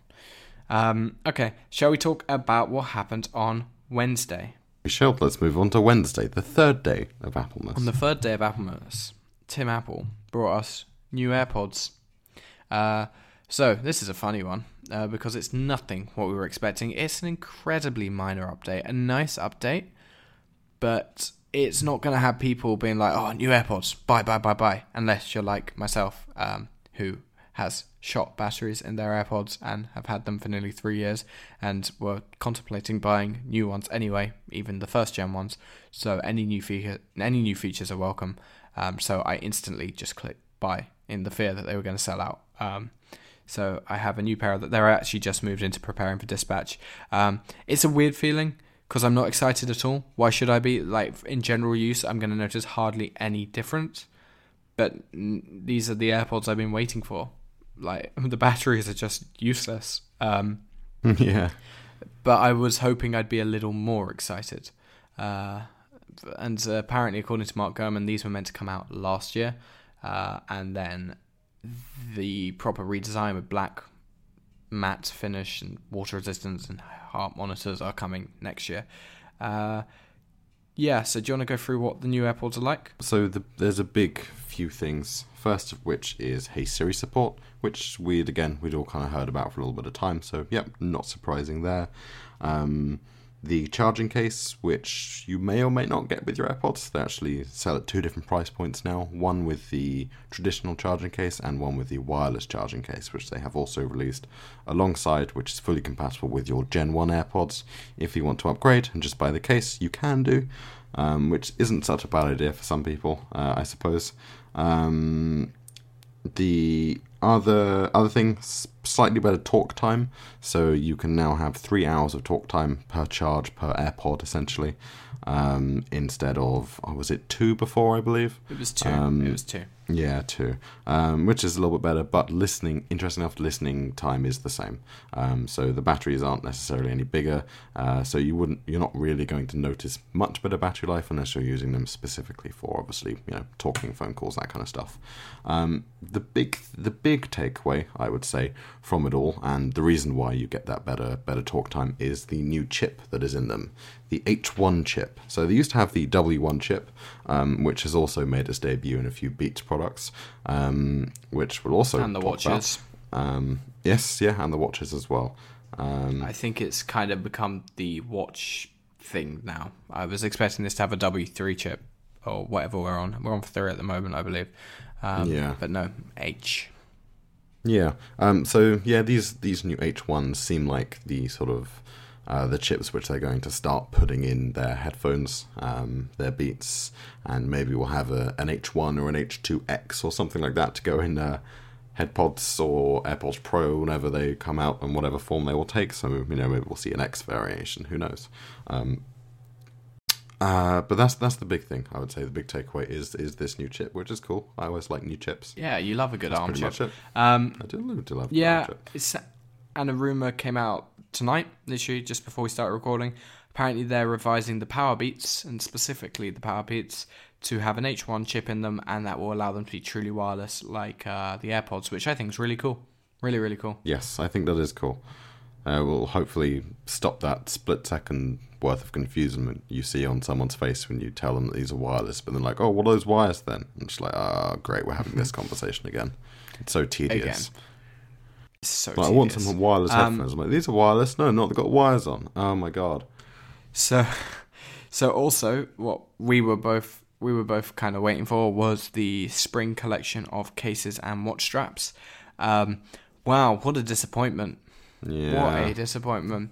Um, okay, shall we talk about what happened on Wednesday? Michelle, let's move on to Wednesday, the third day of Applemas. On the third day of Applemas, Tim Apple brought us new AirPods. Uh, so this is a funny one uh, because it's nothing what we were expecting. It's an incredibly minor update, a nice update, but it's not going to have people being like, "Oh, new AirPods, buy, buy, buy, buy," unless you're like myself, um, who has shot batteries in their AirPods and have had them for nearly three years and were contemplating buying new ones anyway, even the first gen ones. So any new feature, any new features are welcome. Um, so I instantly just clicked buy in the fear that they were going to sell out. Um, so I have a new pair that they're actually just moved into preparing for dispatch. Um, it's a weird feeling because I'm not excited at all. Why should I be? Like in general use, I'm going to notice hardly any difference. But mm, these are the AirPods I've been waiting for. Like [laughs] the batteries are just useless. Um, [laughs] yeah. but I was hoping I'd be a little more excited. Uh, and apparently, according to Mark Gurman, these were meant to come out last year, uh, and then the proper redesign with black matte finish and water resistance and heart monitors are coming next year. Uh, yeah, so do you want to go through what the new AirPods are like? So the, there's a big few things. First of which is Hey Siri support, which we'd again we'd all kind of heard about for a little bit of time. So yep, not surprising there. Um, the charging case, which you may or may not get with your AirPods, they actually sell at two different price points now. One with the traditional charging case, and one with the wireless charging case, which they have also released alongside, which is fully compatible with your Gen One AirPods. If you want to upgrade and just buy the case, you can do. Um, which isn't such a bad idea for some people, uh, I suppose. Um, the other other thing, slightly better talk time. So you can now have three hours of talk time per charge per AirPod, essentially, um, instead of oh, was it two before? I believe. It was two. Um, it was two. Yeah, two, um, which is a little bit better. But listening, interesting enough, listening time is the same. Um, so the batteries aren't necessarily any bigger. Uh, so you wouldn't, you're not really going to notice much better battery life unless you're using them specifically for obviously, you know, talking, phone calls, that kind of stuff. Um, the big, the big takeaway, I would say, from it all, and the reason why you get that better better talk time is the new chip that is in them, the H1 chip. So they used to have the W1 chip, um, which has also made its debut in a few Beats products, um, which will also And the watches. Um, yes, yeah, and the watches as well. Um, I think it's kind of become the watch thing now. I was expecting this to have a W3 chip or whatever we're on. We're on for three at the moment, I believe. Um, Yeah. But no, H. Yeah. Um, so yeah, these these new H1s seem like the sort of uh, the chips which they're going to start putting in their headphones, um, their Beats, and maybe we'll have a, an H1 or an H2X or something like that to go in uh, HeadPods or AirPods Pro whenever they come out and whatever form they will take. So you know maybe we'll see an X variation. Who knows? Um, uh, but that's that's the big thing. I would say the big takeaway is is this new chip, which is cool. I always like new chips. Yeah, you love a good arm Pretty chip. Um, I do love to love Yeah, arm and a rumor came out tonight, literally just before we started recording. Apparently, they're revising the PowerBeats and specifically the PowerBeats to have an H1 chip in them, and that will allow them to be truly wireless, like uh, the AirPods, which I think is really cool. Really, really cool. Yes, I think that is cool. Uh, will hopefully stop that split second worth of confusion you see on someone's face when you tell them that these are wireless, but then like, oh, what are those wires then? I'm just like, ah, great, we're having this [laughs] conversation again. It's so tedious. It's so Like, I want some wireless Um, headphones. I'm like, these are wireless. No, not. They've got wires on. Oh my god. So, [laughs] so also what we were both we were both kind of waiting for was the spring collection of cases and watch straps. Um, wow, what a disappointment! Yeah. What a disappointment!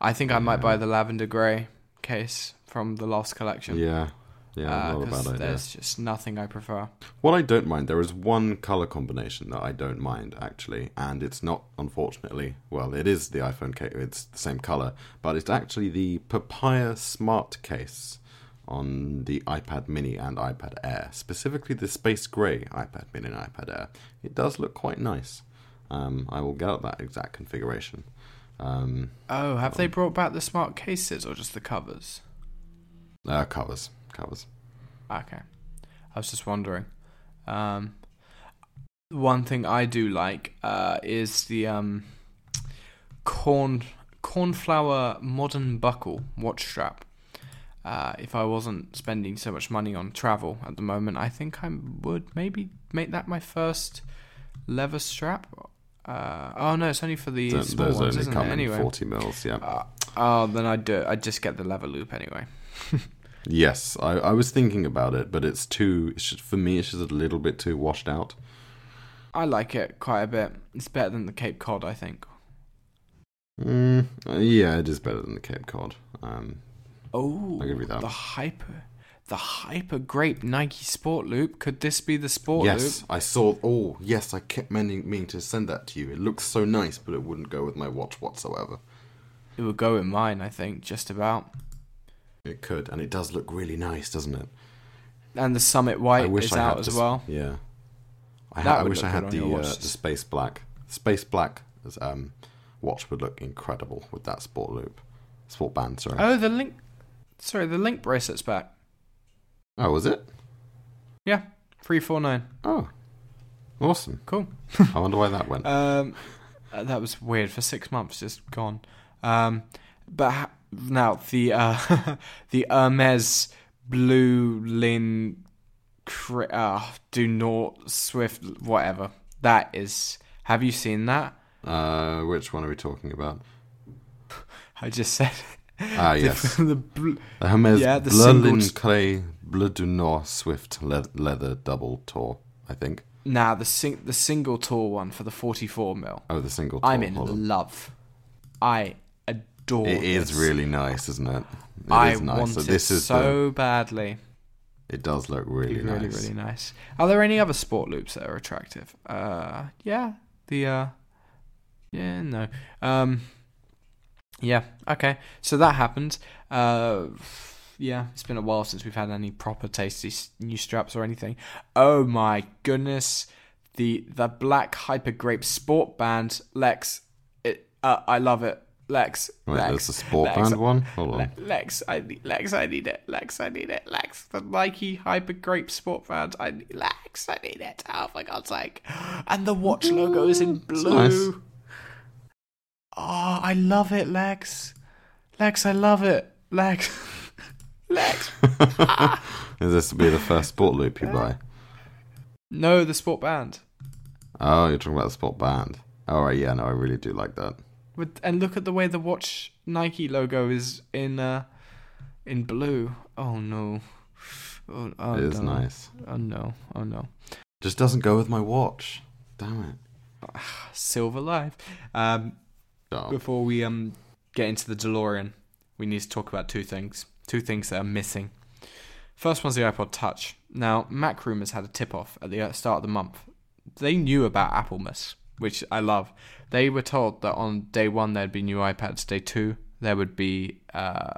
I think I might buy the lavender grey case from the last collection. Yeah. Yeah. uh, not a bad idea. there's just nothing I prefer. What I don't mind, there is one color combination that I don't mind actually, and it's not unfortunately. Well, it is the iPhone case; it's the same color, but it's actually the Papaya Smart case on the iPad Mini and iPad Air, specifically the space gray iPad Mini and iPad Air. It does look quite nice. Um, I will get out that exact configuration. Um, Oh, have they brought back the smart cases or just the covers? uh, covers, covers. Okay. I was just wondering. Um, one thing I do like uh, is the um, corn cornflower modern buckle watch strap. Uh, if I wasn't spending so much money on travel at the moment, I think I would maybe make that my first leather strap. Uh, oh no, it's only for the small those ones, only isn't come it? in Anyway. forty mils. Yeah. Uh, oh, then I'd do. I'd just get the leather loop anyway. [laughs] Yes, I, I was thinking about it, but it's too. It's just, for me, it's just a little bit too washed out. I like it quite a bit. It's better than the Cape Cod, I think. Mm, yeah, it is better than the Cape Cod. Um, Oh, I'll give you that. the hyper, the hyper grape Nike Sport Loop. Could this be the Sport yes, Loop? Yes, I saw. Oh, yes, I kept meaning, meaning to send that to you. It looks so nice, but it wouldn't go with my watch whatsoever. It would go in mine, I think, just about. It could, and it does look really nice, doesn't it? And the Summit White is I out as this- well. Yeah, I, ha- I wish I had the uh, the space black. Space black as um, watch would look incredible with that sport loop, sport band. Sorry. Oh, the link. Sorry, the link bracelet's back. oh, was it? Yeah, three four nine. Oh, awesome. Cool. I wonder why that went. [laughs] Um, uh, that was weird for six months, just gone. Um, but ha- now the uh, [laughs] the Hermes Blue Lin, cri- uh, do not Swift whatever that is. Have you seen that? Uh, which one are we talking about? [laughs] I just said. Ah, [laughs] the- yes. the bl- Hermes Yeah, the single- Lin Clay Bleu du Nord Swift le- Leather Double Tour, I think. nah, the sing- the single tall one for the forty four mil. Oh, the single tour. I'm in hold on. love. I adore. It is this. really nice, isn't it? It I is nice. want So it this is so badly. It does look really, really, nice. really nice. Are there any other sport loops that are attractive? Uh, yeah, the uh, yeah, no, um, yeah, okay. So that happened. Uh, yeah, it's been a while since we've had any proper tasty new straps or anything. Oh my goodness, the the black hyper grape sport band Lex. It, uh, I love it. Lex, Wait, Lex, there's the sport Lex, band one. Hold on. Lex, I need Lex, I need it. Lex, I need it. Lex, the Nike Hyper Grape Sport Band. I need Lex, I need it. Oh for God's sake! And the watch logo is in blue. nice. Oh, I love it, Lex. Lex, I love it. Lex. [laughs] Lex. [laughs] Is this to be the first sport loop you buy? No, the sport band. Oh, you're talking about the sport band. All right, yeah, no, I really do like that. With, and look at the way the watch Nike logo is in uh, in blue. Oh no. Oh, oh, it is no. nice. Oh no. Oh no. Just doesn't go with my watch. Damn it. [sighs] Silver Life. Um, Oh, before we um get into the DeLorean, we need to talk about two things. Two things that are missing. First one's the iPod Touch. Now, MacRumors had a tip off at the uh, start of the month. They knew about Applemas, which I love. They were told that on day one there'd be new iPads, day two there would be uh,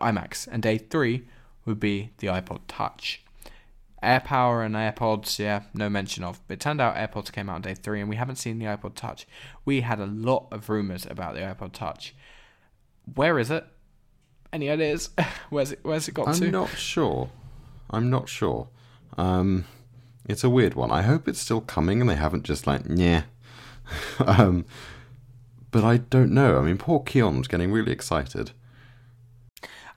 iMacs, and day three would be the iPod Touch. AirPower and AirPods, yeah, no mention of. But it turned out AirPods came out on day three, and we haven't seen the iPod Touch. We had a lot of rumors about the iPod Touch. Where is it? Any ideas? [laughs] Where's it? Where's it got to? I'm not sure. I'm not sure. Um, it's a weird one. I hope it's still coming and they haven't just like, yeah. [laughs] um, but I don't know. I mean, poor Keon was getting really excited.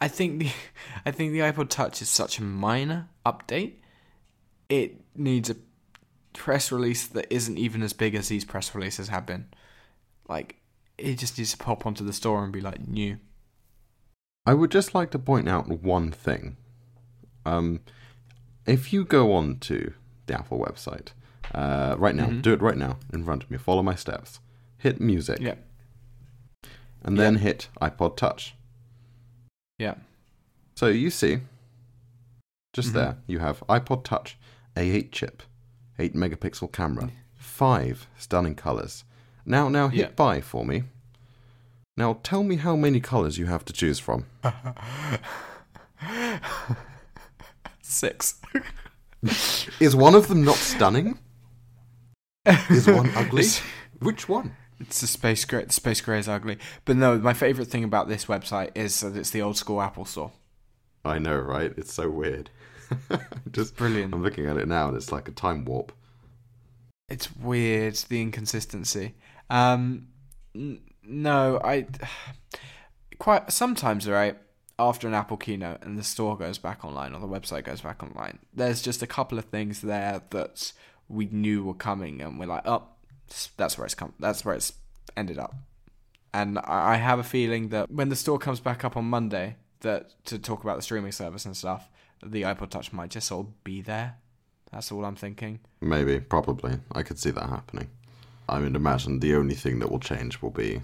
I think the [laughs] I think the iPod Touch is such a minor update. It needs a press release that isn't even as big as these press releases have been. Like it just needs to pop onto the store and be like new. I would just like to point out one thing. Um, if you go on to the Apple website uh, right now, Mhm. do it right now in front of me. Follow my steps. Hit music, Yeah, and then hit iPod Touch. yeah. So you see, just Mhm. there, you have iPod Touch, A8 chip, 8 megapixel camera, five stunning colors. Now, now hit Yeah. buy for me. Now tell me how many colors you have to choose from. [laughs] Six. [laughs] [laughs] Is one of them not stunning? Is one ugly? Which one? It's the space gray. The space gray is ugly, but no. My favorite thing about this website is that it's the old school Apple store. I know, right? It's so weird. [laughs] Just Brilliant. I'm looking at it now, and it's like a time warp. It's weird the inconsistency. Um, n- no, I [sighs] quite sometimes right after an Apple keynote and the store goes back online or the website goes back online. There's just a couple of things there that we knew were coming, and we're like, oh, that's where it's come. That's where it's ended up. And I have a feeling that when the store comes back up on Monday, that to talk about the streaming service and stuff, the iPod Touch might just all be there. That's all I'm thinking. Maybe, probably. I could see that happening. I mean, imagine the only thing that will change will be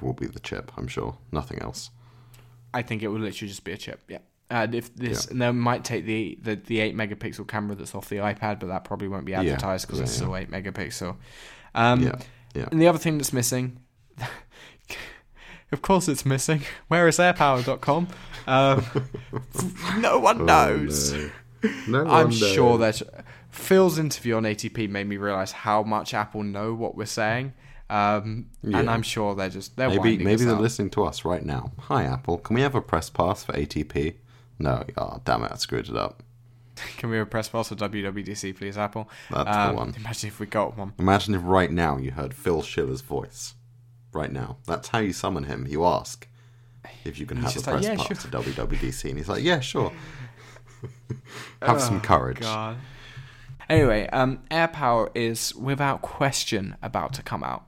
will be the chip. I'm sure, nothing else. I think it would literally just be a chip. Yeah. And if this, Yeah. and they might take the, the the eight megapixel camera that's off the iPad, but that probably won't be advertised because Yeah, it's yeah. still eight megapixel. Um, yeah, yeah. And the other thing that's missing, [laughs] of course, it's missing. Where is AirPower.com? Um, [laughs] no one knows. Oh, no. No I'm one sure knows. that Phil's interview on ATP made me realize how much Apple know what we're saying. Um, And I'm sure they're just they're maybe maybe they're listening to us right now. Hi, Apple. Can we have a press pass for ATP? No. Oh, damn it! I screwed it up. [laughs] Can we have a press pass for WWDC, please, Apple? That's the Um, one. Imagine if we got one. Imagine if right now you heard Phil Schiller's voice. Right now. That's how you summon him. You ask if you can He's have a press like, "Yeah, pass sure." to WWDC. And he's like, yeah, sure. [laughs] have [laughs] some courage. Oh, God. Anyway, um, AirPower is without question about to come out.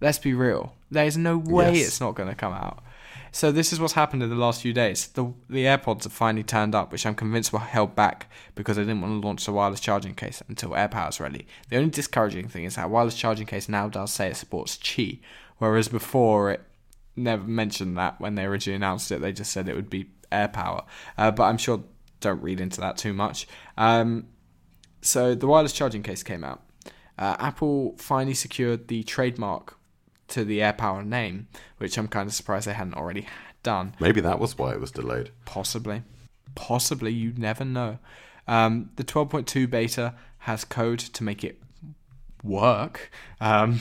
Let's be real. There's no way Yes. it's not going to come out. So this is what's happened in the last few days. The the AirPods have finally turned up, which I'm convinced were held back because they didn't want to launch the wireless charging case until AirPower's ready. The only discouraging thing is that wireless charging case now does say it supports Qi, whereas before it never mentioned that when they originally announced it. They just said it would be AirPower. Uh, but I'm sure don't read into that too much. Um, so the wireless charging case came out. Uh, Apple finally secured the trademark to the AirPower name, which I'm kind of surprised they hadn't already done. Maybe that was why it was delayed. Possibly. Possibly. You never know. Um, the 12.2 beta has code to make it work. Um,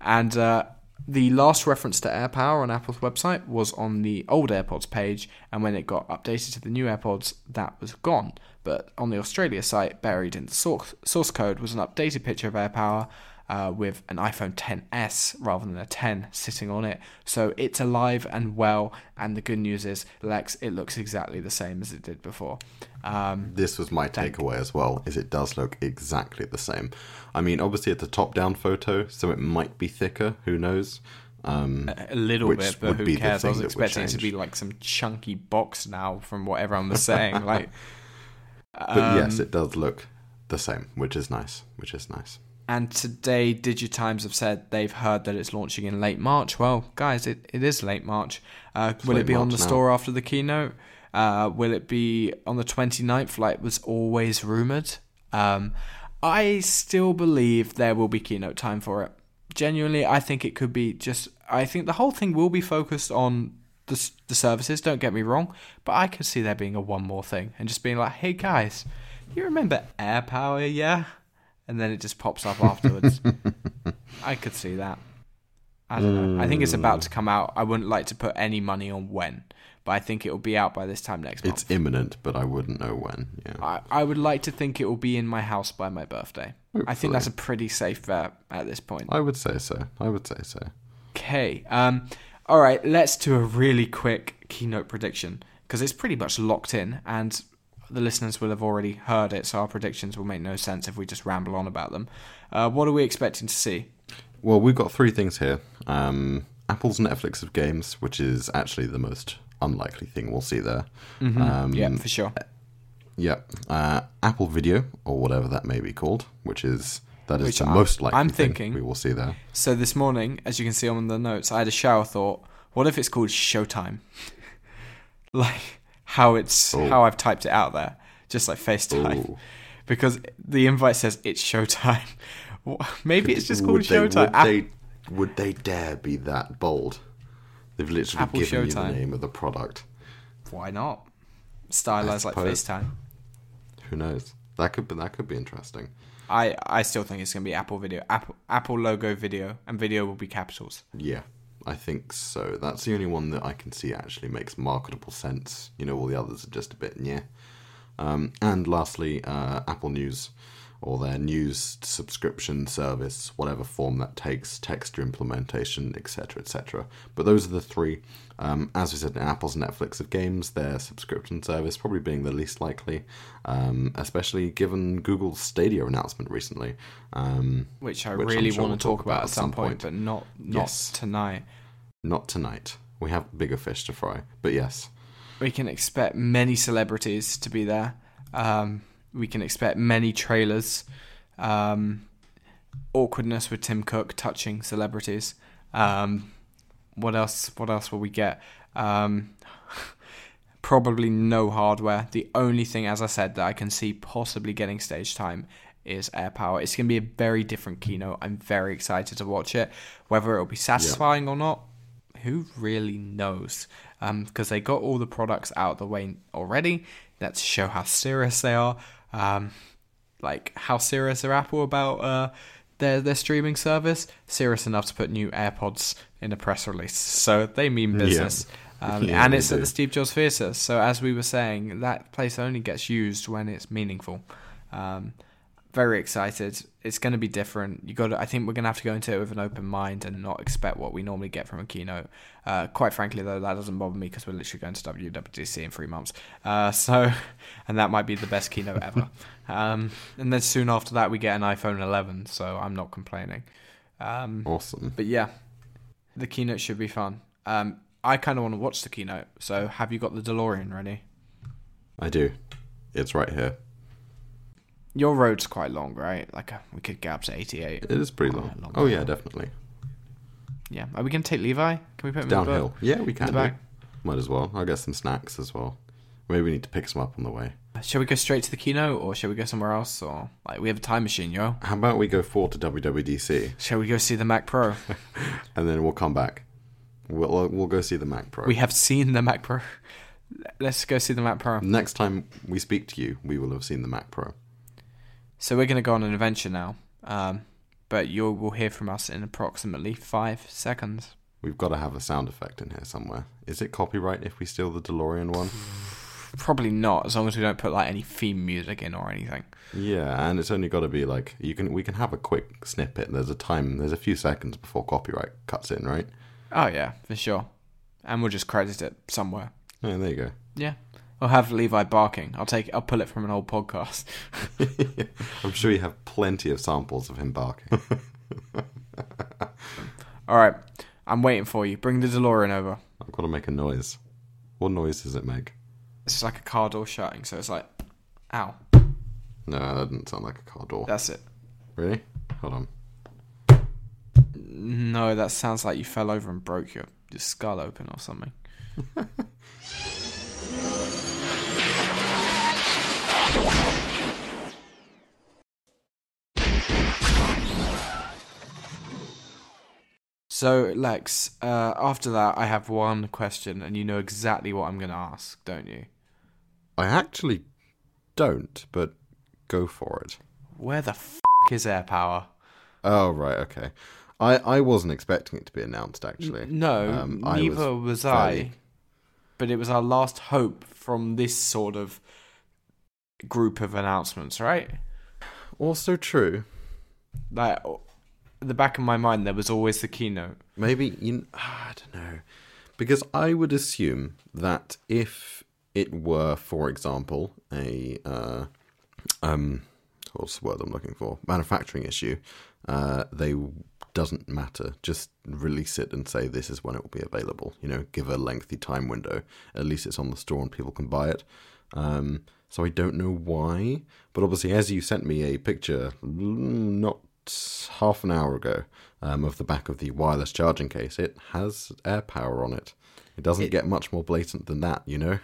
and uh, the last reference to AirPower on Apple's website was on the old AirPods page, and when it got updated to the new AirPods, that was gone. But on the Australia site, buried in the source, source code, was an updated picture of AirPower uh, with an iPhone 10s rather than a 10 sitting on it. So it's alive and well. And the good news is, Lex, it looks exactly the same as it did before. Um, This was my takeaway as well, is it does look exactly the same. I mean, obviously it's a top-down photo, so it might be thicker. Who knows? Um, a little bit, but who cares? I was thing that would expecting it to be like some chunky box now, from what everyone was saying. like, [laughs] but um, yes, it does look the same, which is nice. Which is nice. And today, Digitimes have said they've heard that it's launching in late March. Well, guys, it, it is late March. Uh, will late it be on the now. store after the keynote? Uh, will it be on the 29th, like was always rumoured? Um, I still believe there will be keynote time for it. Genuinely, I think it could be just. I think the whole thing will be focused on the, the services, don't get me wrong, but I could see there being a one more thing and just being like, hey guys, you remember AirPower, yeah? And then it just pops up afterwards. I could see that. I don't know. I think it's about to come out. I wouldn't like to put any money on when, but I think it will be out by this time next month. It's imminent, but I wouldn't know when. Yeah. I, I would like to think it will be in my house by my birthday. I think that's a pretty safe bet at this point. I would say so. I would say so. Okay. Um. All right. Let's do a really quick keynote prediction because it's pretty much locked in, and the listeners will have already heard it, so our predictions will make no sense if we just ramble on about them. Uh, what are we expecting to see? Well, we've got three things here. Um, Apple's Netflix of games, which is actually the most unlikely thing we'll see there. Um, yeah, for sure. Yeah. Uh, Apple Video, or whatever that may be called, which is that is Which the I'm- most likely I'm thing thinking- we will see there. So this morning, as you can see on the notes, I had a shower thought. What if it's called Showtime? [laughs] like how it's how I've typed it out there, just like FaceTime, Ooh. [laughs] because the invite says it's Showtime. [laughs] Maybe it's just called would they, Showtime. Would App- they, would they dare be that bold? They've literally Apple given you the name of the product. Why not? Stylized like. FaceTime. Who knows? That could be that could be interesting. I, I still think it's gonna be Apple Video, Apple Apple logo video, and video will be capitals. Yeah, I think so. That's the only one that I can see actually makes marketable sense. You know, all the others are just a bit yeah. Um, and lastly, uh, Apple News, or their news subscription service, whatever form that takes, texture implementation, etc., etc. But those are the three. Um, as we said, Apple's Netflix of games, their subscription service probably being the least likely, um, especially given Google's Stadia announcement recently. Um, Which I Which really sure want we'll to talk about at some point, but not not Yes. tonight. Not tonight. We have bigger fish to fry. But yes, we can expect many celebrities to be there. Um, we can expect many trailers. Um, awkwardness with Tim Cook touching celebrities. Um, what else? What else will we get? Um, [laughs] probably no hardware. The only thing, as I said, that I can see possibly getting stage time is AirPower. It's going to be a very different keynote. I'm very excited to watch it. Whether it'll be satisfying or not, who really knows? Because they got all the products out of the way already. Let's show how serious they are. Um, like how serious are Apple about uh, their their streaming service? Serious enough to put new AirPods in a press release. So they mean business. Um, Yeah, and it's at the Steve Jobs Theatre. So as we were saying, that place only gets used when it's meaningful. Um, very excited. It's going to be different. You got. to I think we're going to have to go into it with an open mind and not expect what we normally get from a keynote. Uh, quite frankly, though, that doesn't bother me because we're literally going to WWDC in three months. Uh, so, [laughs] and that might be the best keynote ever. um, and then soon after that, we get an iPhone 11. So I'm not complaining. Um, awesome. but yeah, the keynote should be fun. Um, I kind of want to watch the keynote. So have you got the DeLorean ready? I do. It's right here. Your road's quite long, right? Like uh, we could get up to 88. It is pretty long. Long Oh yeah, road. definitely. Yeah. Are we going to take Levi? Can we put him in the Downhill. Yeah, we can. the do. back? Might as well. I'll get some snacks as well. Maybe we need to pick some up on the way. Shall we go straight to the keynote, or shall we go somewhere else? Or like we have a time machine, yo. How about we go forward to WWDC Shall we go see the Mac Pro? [laughs] and then we'll come back. We'll uh, we'll go see the Mac Pro. we have seen the Mac Pro. [laughs] Let's go see the Mac Pro. Next time we speak to you, we will have seen the Mac Pro. So we're going to go on an adventure now. Um, but you will hear from us in approximately five seconds. We've got to have a sound effect in here somewhere. Is it copyright if we steal the DeLorean one? [sighs] Probably not, as long as we don't put like any theme music in or anything. Yeah, and it's only got to be like you can we can have a quick snippet. There's a time, there's a few seconds before copyright cuts in, right? Oh yeah, for sure. And we'll just credit it somewhere. Yeah, there you go. Yeah. I'll have Levi barking. I'll take. I'll pull it from an old podcast. [laughs] I'm sure you have plenty of samples of him barking. [laughs] All right, I'm waiting for you. Bring the DeLorean over. I've got to make a noise. What noise does it make? It's like a car door shutting, so it's like, ow. No, that doesn't sound like a car door. That's it. Really? Hold on. No, that sounds like you fell over and broke your, your skull open or something. [laughs] So, Lex, uh, after that, I have one question, and you know exactly what I'm going to ask, don't you? I actually don't, but go for it. Where the f is AirPower? Oh right, okay. I I wasn't expecting it to be announced actually. No, Um, I neither was was, fairly- I. But it was our last hope from this sort of group of announcements, right? Also true. Like, the back of my mind, there was always the keynote. Maybe you. I don't know, because I would assume that if it were, for example, a uh, um, what's the word I'm looking for? Manufacturing issue. Uh, they doesn't matter. Just release it and say this is when it will be available. You know, give a lengthy time window. At least it's on the store and people can buy it. Um, so I don't know why, but obviously, as you sent me a picture mm, not half an hour ago um, of the back of the wireless charging case, it has AirPower on it. It doesn't It- get much more blatant than that, you know.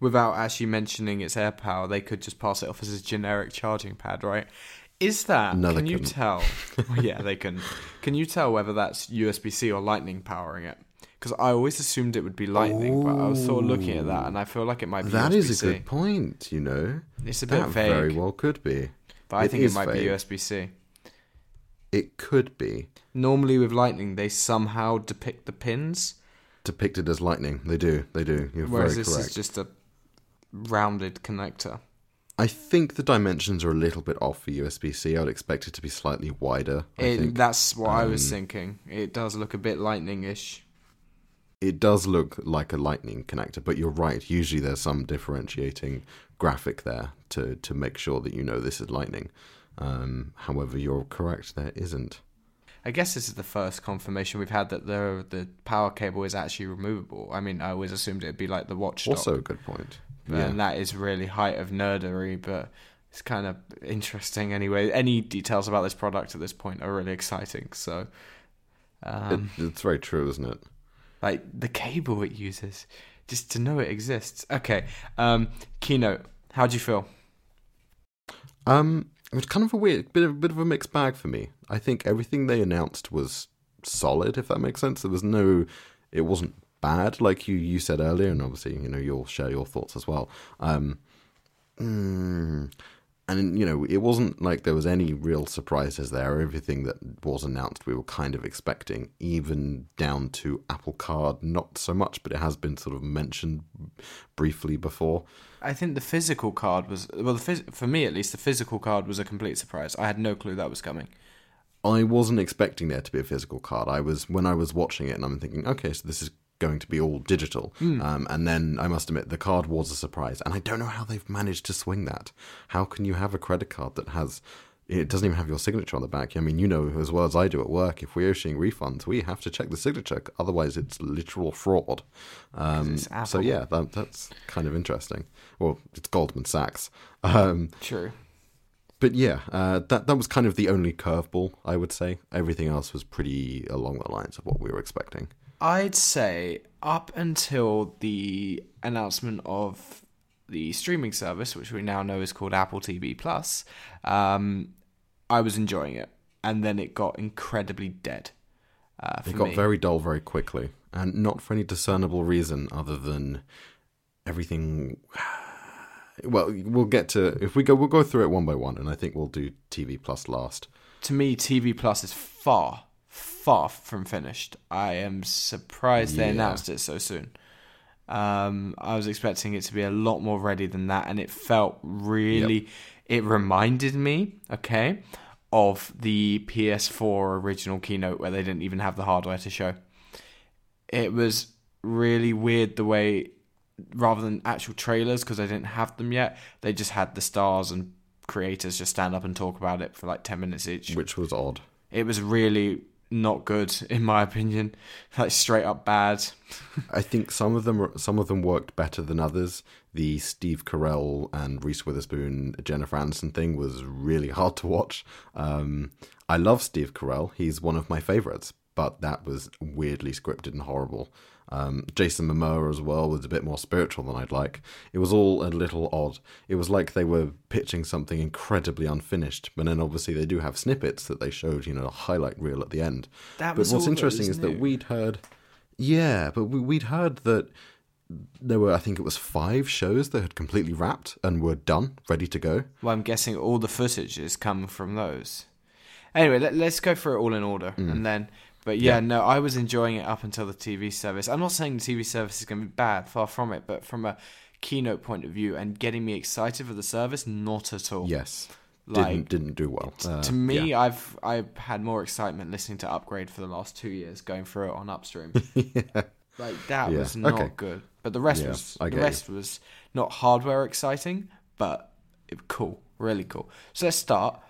Without actually mentioning its AirPower, they could just pass it off as a generic charging pad, right? Is that? No, can you tell? [laughs] Well, yeah, they can. Can you tell whether that's USB C or Lightning powering it? Because I always assumed it would be Lightning, but I was sort of looking at that, and I feel like it might be. That is a USB-C. good point. You know, It's a bit that vague, very well could be. but I it think it might be. USB C. It could be Normally with Lightning, they somehow depict the pins, depicted as lightning. They do. They do. You're whereas very this correct. is just a rounded connector. I think the dimensions are a little bit off for USB C. I would expect it to be slightly wider. I It, think that's what I was um, thinking. It does look a bit lightning-ish. it does look like a lightning connector, but you're right. Usually there's some differentiating graphic there to, to make sure that you know this is lightning. Um, however, you're correct, there isn't. I guess this is the first confirmation we've had that the the power cable is actually removable. I mean, I always assumed it'd be like the watch Also a good point. and that is really height of nerdery, but it's kind of interesting anyway. Any details about this product at this point are really exciting. So, um, it, it's very true, isn't it? like the cable it uses, just to know it exists. Okay, um, keynote. How do you feel? Um, it was kind of a weird bit of bit of a mixed bag for me. I think everything they announced was solid, if that makes sense. There was no, it wasn't bad, like you you said earlier, and obviously you know you'll share your thoughts as well. Um, mm, and you know it wasn't like there was any real surprises there. Everything that was announced we were kind of expecting, even down to Apple Card. Not so much, but it has been sort of mentioned briefly before. I think the physical card was well, the phys- for me at least, the physical card was a complete surprise. I had no clue that was coming. I wasn't expecting there to be a physical card. I was when I was watching it, and I'm thinking, okay, so this is going to be all digital. Um, and then I must admit, the card was a surprise, and I don't know how they've managed to swing that. How can you have a credit card that has? It doesn't even have your signature on the back. I mean, you know as well as I do at work. If we're issuing refunds, we have to check the signature. Otherwise, it's literal fraud. Um, it's so yeah, that, that's kind of interesting. Well, it's Goldman Sachs. Um, True. but yeah, uh, that that was kind of the only curveball I would say. Everything else was pretty along the lines of what we were expecting. I'd say up until the announcement of the streaming service, which we now know is called Apple TV Plus, um, I was enjoying it, and then it got incredibly dead. Uh, It got me. very dull very quickly, and not for any discernible reason other than everything. [sighs] Well, we'll get to if we go. We'll go through it one by one, and I think we'll do TV Plus last. to me, TV Plus is far, far from finished. I am surprised they announced it so soon. Um, I was expecting it to be a lot more ready than that, and it felt really. It reminded me, okay, of the PS4 original keynote where they didn't even have the hardware to show. It was really weird the way, rather than actual trailers, because they didn't have them yet, they just had the stars and creators just stand up and talk about it for like 10 minutes each. which was odd. It was really not good, [laughs] in my opinion. Like, straight up bad. [laughs] I think some of them some of them worked better than others. The Steve Carell and Reese Witherspoon, Jennifer Aniston thing was really [laughs] hard to watch. Um, I love Steve Carell; he's one of my favorites, but that was weirdly scripted and horrible. Um, Jason Momoa as well was a bit more spiritual than I'd like. It was all a little odd. It was like they were pitching something incredibly unfinished, but then obviously they do have snippets that they showed, you know, a highlight reel at the end. That but was what's interesting was is new. that we'd heard, yeah, but we, we'd heard that there were, I think it was five shows that had completely wrapped and were done, ready to go. Well, I'm guessing all the footage is come from those. Anyway, let, let's go through it all in order, and then. But yeah, Yeah. no, I was enjoying it up until the TV service. I'm not saying the TV service is going to be bad, far from it. But from a keynote point of view and getting me excited for the service, not at all. Yes, Like, didn't didn't do well. Uh, to me, yeah. I've I've had more excitement listening to Upgrade for the last two years, going through it on Upstream. [laughs] Like that Yeah, was not okay. good, but the rest Yeah, was the you. rest was not hardware exciting, but it, cool, really cool. So let's start.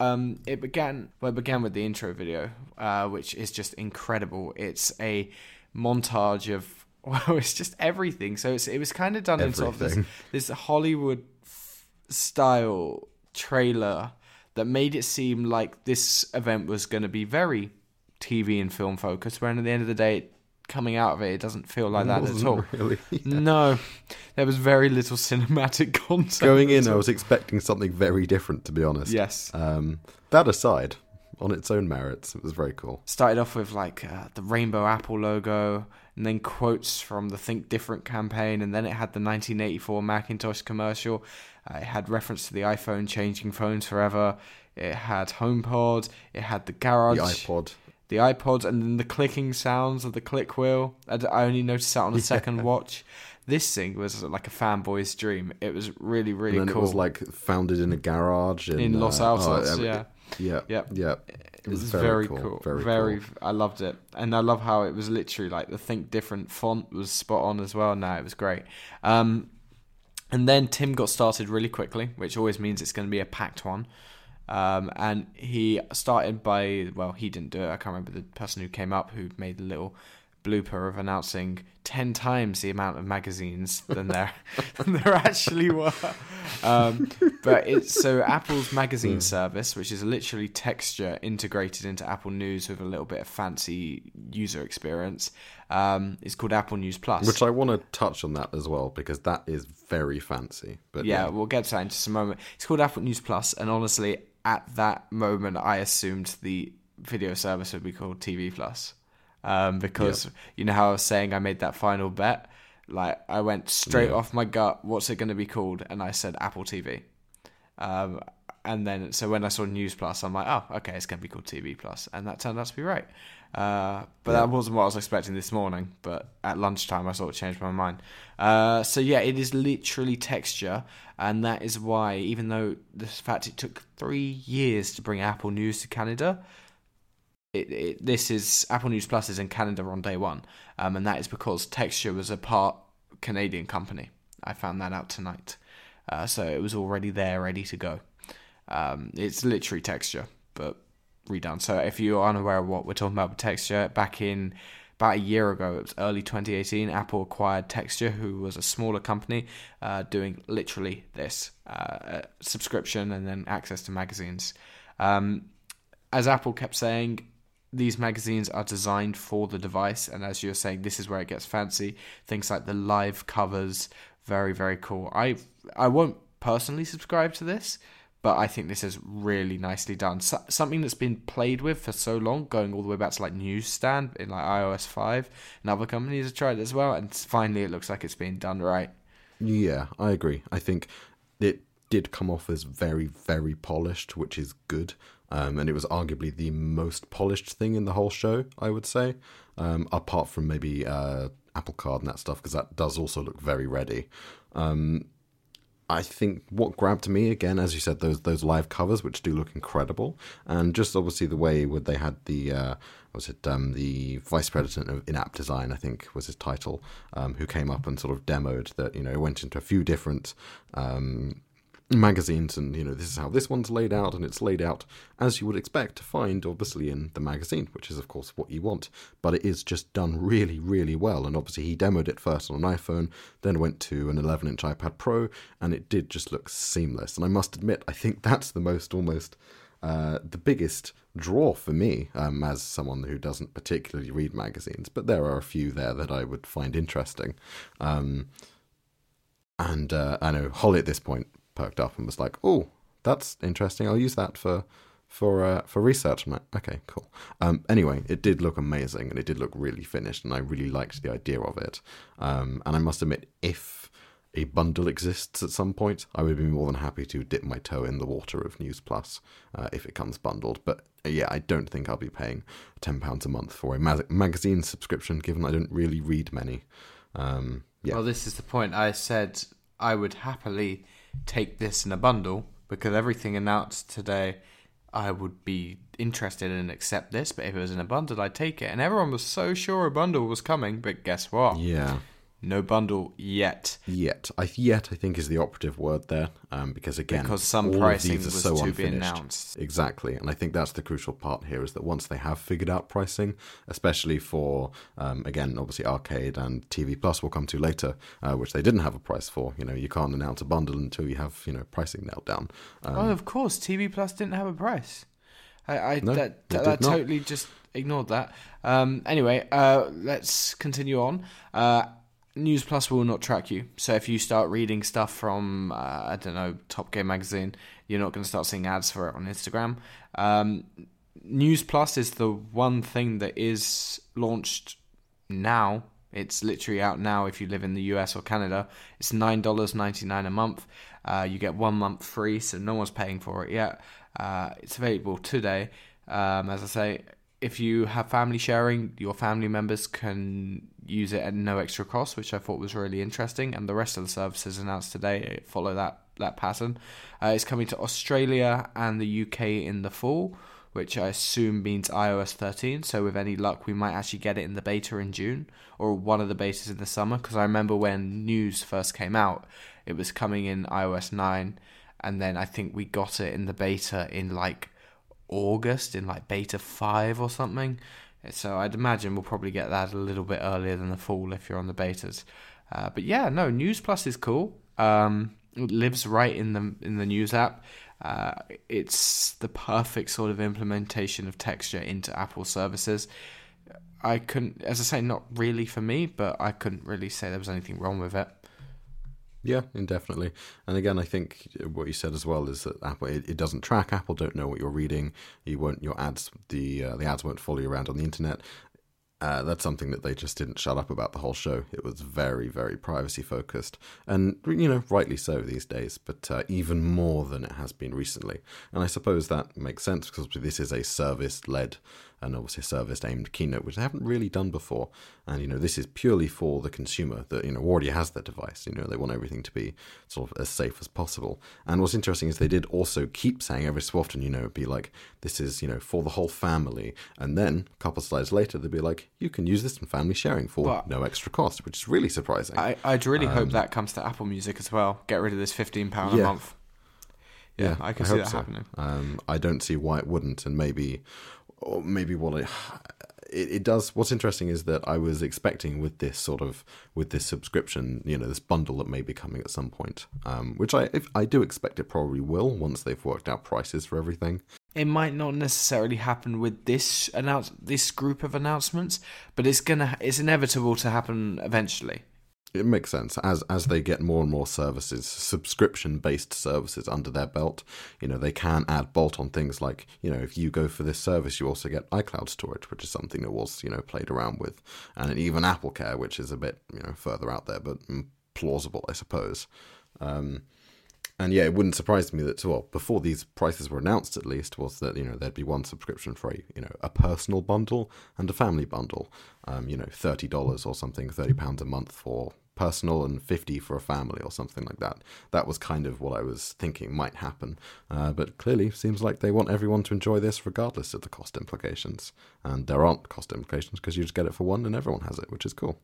Um, it began well, it began with the intro video, uh, which is just incredible. It's a montage of [laughs] well, it's just everything. So it's, it was kind of done in sort of this this Hollywood style trailer that made it seem like this event was going to be very TV and film focused. When at the end of the day, coming out of it, it doesn't feel like that at all. Really. [laughs] No, there was very little [laughs] cinematic content. Going in, I was expecting something very different, to be honest. yes. Um, that aside, on its own merits, it was very cool. Started off with like uh, the rainbow apple logo, and then quotes from the Think Different campaign, and then it had the 1984 Macintosh commercial. Uh, it had reference to the iPhone changing phones forever. It had HomePod. It had the garage. The iPod. The iPods and then the clicking sounds of the click wheel. I only noticed that on the second watch. This thing was like a fanboy's dream. It was really, really and cool. it was like founded in a garage in, in Los uh, Altos, oh, yeah. yeah, Yep. yeah. It was very, cool. Very, cool. I loved it. And I love how it was literally like the Think Different font was spot on as well. Now it was great. Um, and then Tim got started really quickly, which always means it's going to be a packed one. Um, and he started by, well, he didn't do it. I can't remember the person who came up who made the little blooper of announcing 10 times the amount of magazines than there, [laughs] [laughs] than there actually were. Um, but it's so Apple's magazine service, which is literally texture integrated into Apple News with a little bit of fancy user experience, um, is called Apple News Plus. Which I want to touch on that as well because that is very fancy. But yeah, yeah, we'll get to that in just a moment. It's called Apple News Plus, and honestly, at that moment, I assumed the video service would be called TV Plus, um, because you know how I was saying I made that final bet. Like I went straight Yeah. off my gut. What's it going to be called? And I said Apple TV. Um, and then so when I saw News Plus, I'm like, oh, okay, it's going to be called TV Plus, and that turned out to be right. Uh, but Yeah. that wasn't what I was expecting this morning. But at lunchtime, I sort of changed my mind. Uh, so yeah, it is literally texture, and that is why, even though the fact it took three years to bring Apple News to Canada, it, it, this is Apple News Plus is in Canada on day one, um, and that is because Texture was a part Canadian company. I found that out tonight, uh, so it was already there, ready to go. Um, it's literally Texture, but redone. So if you are unaware of what we're talking about with Texture, back in about a year ago, it was early 2018, Apple acquired Texture, who was a smaller company uh, doing literally this uh, subscription and then access to magazines. Um, as Apple kept saying, these magazines are designed for the device, and as you're saying, this is where it gets fancy. Things like the live covers, very very cool. I I won't personally subscribe to this, but I think this is really nicely done. So, something that's been played with for so long, going all the way back to like Newsstand in like iOS five, and other companies have tried as well, and finally it looks like it's being done right. yeah, I agree. I think it did come off as very, very polished, which is good. Um, and it was arguably the most polished thing in the whole show, I would say, um, apart from maybe uh, Apple Card and that stuff, because that does also look very ready. Um, I think what grabbed me again, as you said, those those live covers, which do look incredible, and just obviously the way where they had the uh, was it um, the vice president of in-app design, I think was his title, um, who came up and sort of demoed that you know went into a few different um, magazines and you know this is how this one's laid out and it's laid out as you would expect to find obviously in the magazine which is of course what you want. But it is just done really really well. And obviously he demoed it first on an iphone then went to an 11 inch ipad pro and it did just look seamless. And i must admit i think that's the most almost uh, the biggest draw for me um, as someone who doesn't particularly read magazines. But there are a few there that i would find interesting. Um, and uh, I know Holly at this point perked up and was like, "Oh, that's interesting. I'll use that for for uh, for research." I'm like, "Okay, cool." Um, anyway, it did look amazing and it did look really finished, and I really liked the idea of it. Um, and I must admit, if a bundle exists at some point, I would be more than happy to dip my toe in the water of News Plus uh, if it comes bundled. But uh, yeah, I don't think I'll be paying ten pounds a month for a ma- magazine subscription, given I don't really read many. Um, yeah. Well, this is the point. I said I would happily take this in a bundle because everything announced today, I would be interested in and accept this. But if it was in a bundle, I'd take it. And everyone was so sure a bundle was coming. But guess what? yeah. No bundle yet. Yet, I yet I think is the operative word there, um, because again, Because some pricing was so to be unfinished. announced. Exactly, and I think that's the crucial part here is that once they have figured out pricing, especially for um, again, obviously arcade and TV Plus, we'll come to later, uh, which they didn't have a price for. You know, you can't announce a bundle until you have you know pricing nailed down. Um, oh, of course, TV Plus didn't have a price. I, I No, that, that, that totally just ignored that. Um, anyway, uh, let's continue on. Uh, News Plus will not track you. So if you start reading stuff from uh, I don't know Top Game magazine, you're not going to start seeing ads for it on Instagram. Um, News Plus is the one thing that is launched now. It's literally out now if you live in the US or Canada. It's nine dollars ninety nine a month. Uh, you get one month free, so no one's paying for it yet. Uh, it's available today. Um, as I say, if you have family sharing, your family members can use it at no extra cost, which I thought was really interesting. And the rest of the services announced today follow that that pattern. Uh, it's coming to Australia and the UK in the fall, which I assume means iOS 13. So with any luck, we might actually get it in the beta in June or one of the betas in the summer. Because I remember when news first came out, it was coming in iOS 9, and then I think we got it in the beta in like August, in like beta 5 or something. So I'd imagine we'll probably get that a little bit earlier than the fall if you're on the betas. Uh, but yeah, no, News Plus is cool. Um, it lives right in the in the news app. Uh, it's the perfect sort of implementation of texture into Apple services. I couldn't, as I say, not really for me, but I couldn't really say there was anything wrong with it. Yeah, indefinitely. And again, I think what you said as well is that Apple it, it doesn't track. Apple don't know what you're reading. You won't your ads the uh, the ads won't follow you around on the internet. Uh, that's something that they just didn't shut up about the whole show. It was very, very privacy focused, and you know, rightly so these days. But uh, even more than it has been recently. And I suppose that makes sense because this is a service-led and obviously service-aimed keynote, which they haven't really done before. And you know, this is purely for the consumer that you know already has their device. You know, they want everything to be sort of as safe as possible. And what's interesting is they did also keep saying every so often, you know, be like, this is you know for the whole family, and then a couple of slides later they'd be like, you can use this in family sharing for But- no extra cost, which is really surprising. I, I'd really hope that comes to Apple Music as well. Get rid of this fifteen pound Yeah. a month. Yeah, I can see hope that so. happening. Um, I don't see why it wouldn't, and maybe, or maybe what it, [sighs] it it does. What's interesting is that I was expecting with this sort of with this subscription, you know, this bundle that may be coming at some point, um, which I if, I do expect it probably will once they've worked out prices for everything. It might not necessarily happen with this announce this group of announcements, but it's gonna it's inevitable to happen eventually. It makes sense as as they get more and more services, subscription based services under their belt. You know, they can add bolt on things like you know, if you go for this service, you also get iCloud storage, which is something that was you know played around with, and even Apple Care, which is a bit you know further out there, but mm, plausible, I suppose. Um, and yeah, it wouldn't surprise me that well before these prices were announced at least was that you know there'd be one subscription for a you know a personal bundle and a family bundle, um, you know thirty dollars or something, thirty pounds a month for personal and 50 for a family or something like that. That was kind of what I was thinking might happen. Uh, but clearly, seems like they want everyone to enjoy this regardless of the cost implications. And there aren't cost implications because you just get it for one and everyone has it, which is cool.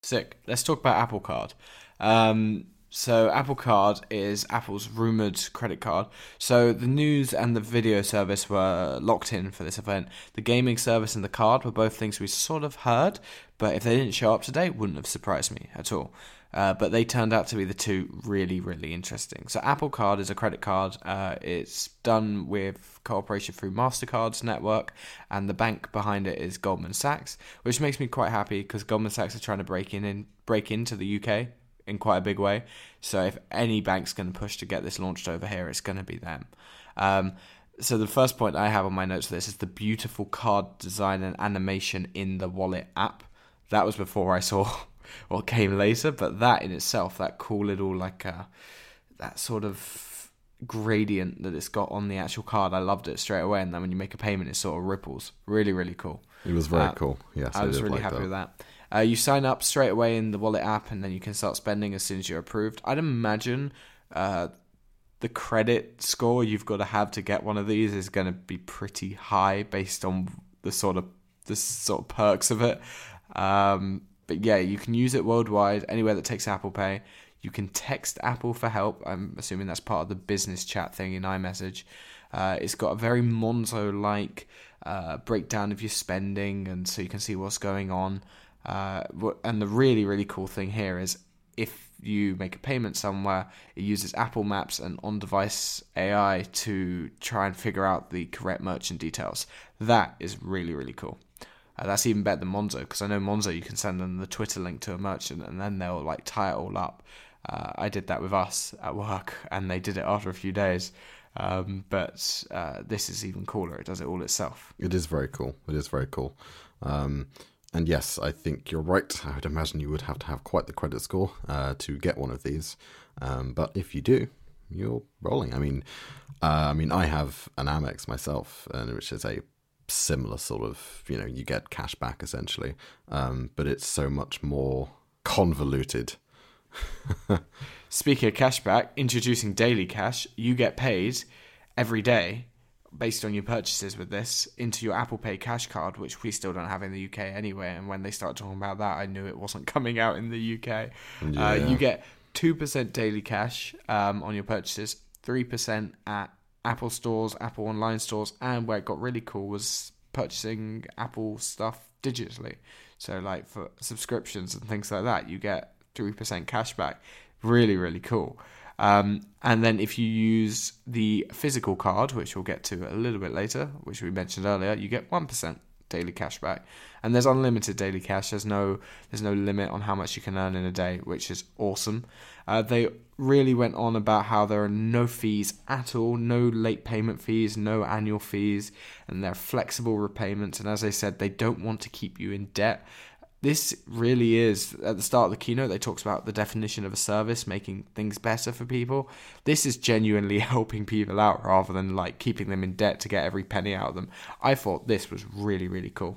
Sick. Let's talk about Apple Card. Um, so Apple Card is Apple's rumored credit card. So the news and the video service were locked in for this event. The gaming service and the card were both things we sort of heard, but if they didn't show up today, wouldn't have surprised me at all. Uh, but they turned out to be the two really, really interesting. So Apple Card is a credit card. Uh, it's done with cooperation through Mastercard's network, and the bank behind it is Goldman Sachs, which makes me quite happy because Goldman Sachs are trying to break in and break into the UK in quite a big way. So if any bank's going to push to get this launched over here, it's going to be them. Um, so the first point I have on my notes for this is the beautiful card design and animation in the wallet app. That was before I saw [laughs] what came later, but that in itself, that cool little like uh, that sort of gradient that it's got on the actual card, I loved it straight away. And then when you make a payment, it sort of ripples. Really, really cool. It was very Uh, cool. Yes, I was really like happy that. with that. Uh, you sign up straight away in the wallet app, and then you can start spending as soon as you're approved. I'd imagine uh, the credit score you've got to have to get one of these is going to be pretty high based on the sort of the sort of perks of it. Um, but yeah, you can use it worldwide anywhere that takes Apple Pay. You can text Apple for help. I'm assuming that's part of the business chat thing in iMessage. Uh, it's got a very Monzo like uh, breakdown of your spending, and so you can see what's going on. Uh, and the really, really cool thing here is if you make a payment somewhere, it uses Apple Maps and on device AI to try and figure out the correct merchant details. That is really, really cool. Uh, that's even better than Monzo because I know Monzo you can send them the Twitter link to a merchant and then they'll like tie it all up. Uh, I did that with us at work [laughs] and they did it after a few days. Um, but uh, this is even cooler. It does it all itself. It is very cool. It is very cool. Um, and yes, I think you're right. I would imagine you would have to have quite the credit score uh, to get one of these. Um, but if you do, you're rolling. I mean, uh, I mean, I have an Amex myself, and which is a similar sort of, you know, you get cash back essentially, um, but it's so much more convoluted. [laughs] Speaking of cashback, introducing daily cash, you get paid every day based on your purchases with this into your Apple Pay cash card, which we still don't have in the UK anyway. And when they started talking about that, I knew it wasn't [laughs] coming out in the UK. Uh, you get 2% daily cash um, on your purchases, 3% at Apple stores, Apple online stores, and where it got really cool was purchasing Apple stuff digitally. So, like for subscriptions and things like that, you get 3% cash back. Really, really cool. Um, and then if you use the physical card, which we'll get to a little bit later, which we mentioned earlier, you get 1% daily cash back. And there's unlimited daily cash. There's no there's no limit on how much you can earn in a day, which is awesome. Uh, they really went on about how there are no fees at all, no late payment fees, no annual fees, and they're flexible repayments. And as I said, they don't want to keep you in debt. This really is at the start of the keynote. They talks about the definition of a service, making things better for people. This is genuinely [laughs] helping people out rather than like keeping them in debt to get every penny out of them. I thought this was really really cool.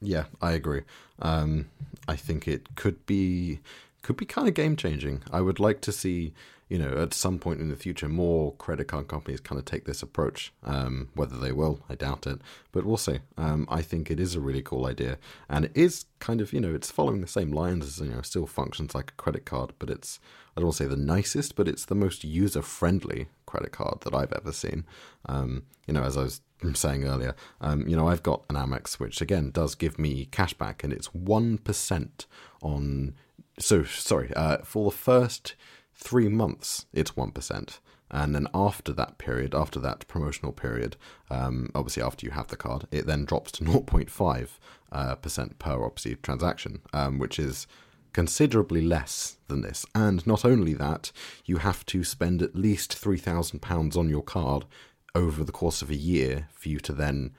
Yeah, I agree. Um, I think it could be could be kind of game changing. I would like to see, you know, at some point in the future, more credit card companies kind of take this approach. Um, whether they will, I doubt it, but we'll see. Um, I think it is a really cool idea, and it is kind of, you know, it's following the same lines as, you know, still functions like a credit card, but it's I don't want to say the nicest, but it's the most user friendly credit card that I've ever seen. Um, you know, as I was saying earlier, um, you know, I've got an Amex, which again does give me cash back, and it's 1% on. So, sorry, uh, for the first three months, it's 1%. And then after that period, after that promotional period, um, obviously after you have the card, it then drops to [laughs] 0.5 uh, percent per obviously transaction, um, which is considerably less than this. And not only that, you have to spend at least £3,000 on your card over the course of a year for you to then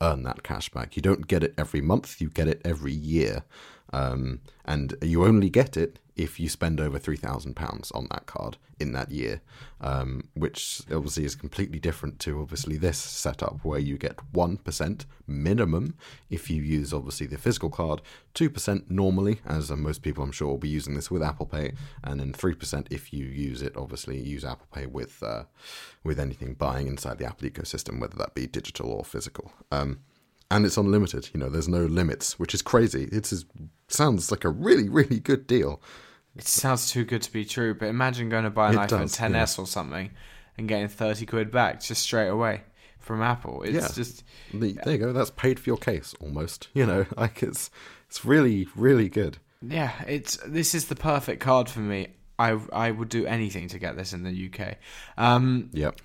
earn that cash back. You don't get it every month, you get it every year. Um, and you only get it if you spend over three thousand pounds on that card in that year, um, which obviously is completely different to obviously this setup where you get one percent minimum if you use obviously the physical card, two percent normally, as most people I'm sure will be using this with Apple Pay, and then three percent if you use it obviously use Apple Pay with uh, with anything buying inside the Apple ecosystem, whether that be digital or physical. Um, and it's unlimited. You know, there's no limits, which is crazy. It is, sounds like a really, really good deal. It sounds too good to be true, but imagine going to buy an It iPhone does, 10s or something and getting 30 quid back just straight away from Apple. It's Yeah. just The, there you go. That's paid for your case almost. You know, [laughs] like it's it's really, really good. yeah, it's this is the perfect card for me. I I would do anything to get this in the UK. Um, Yep.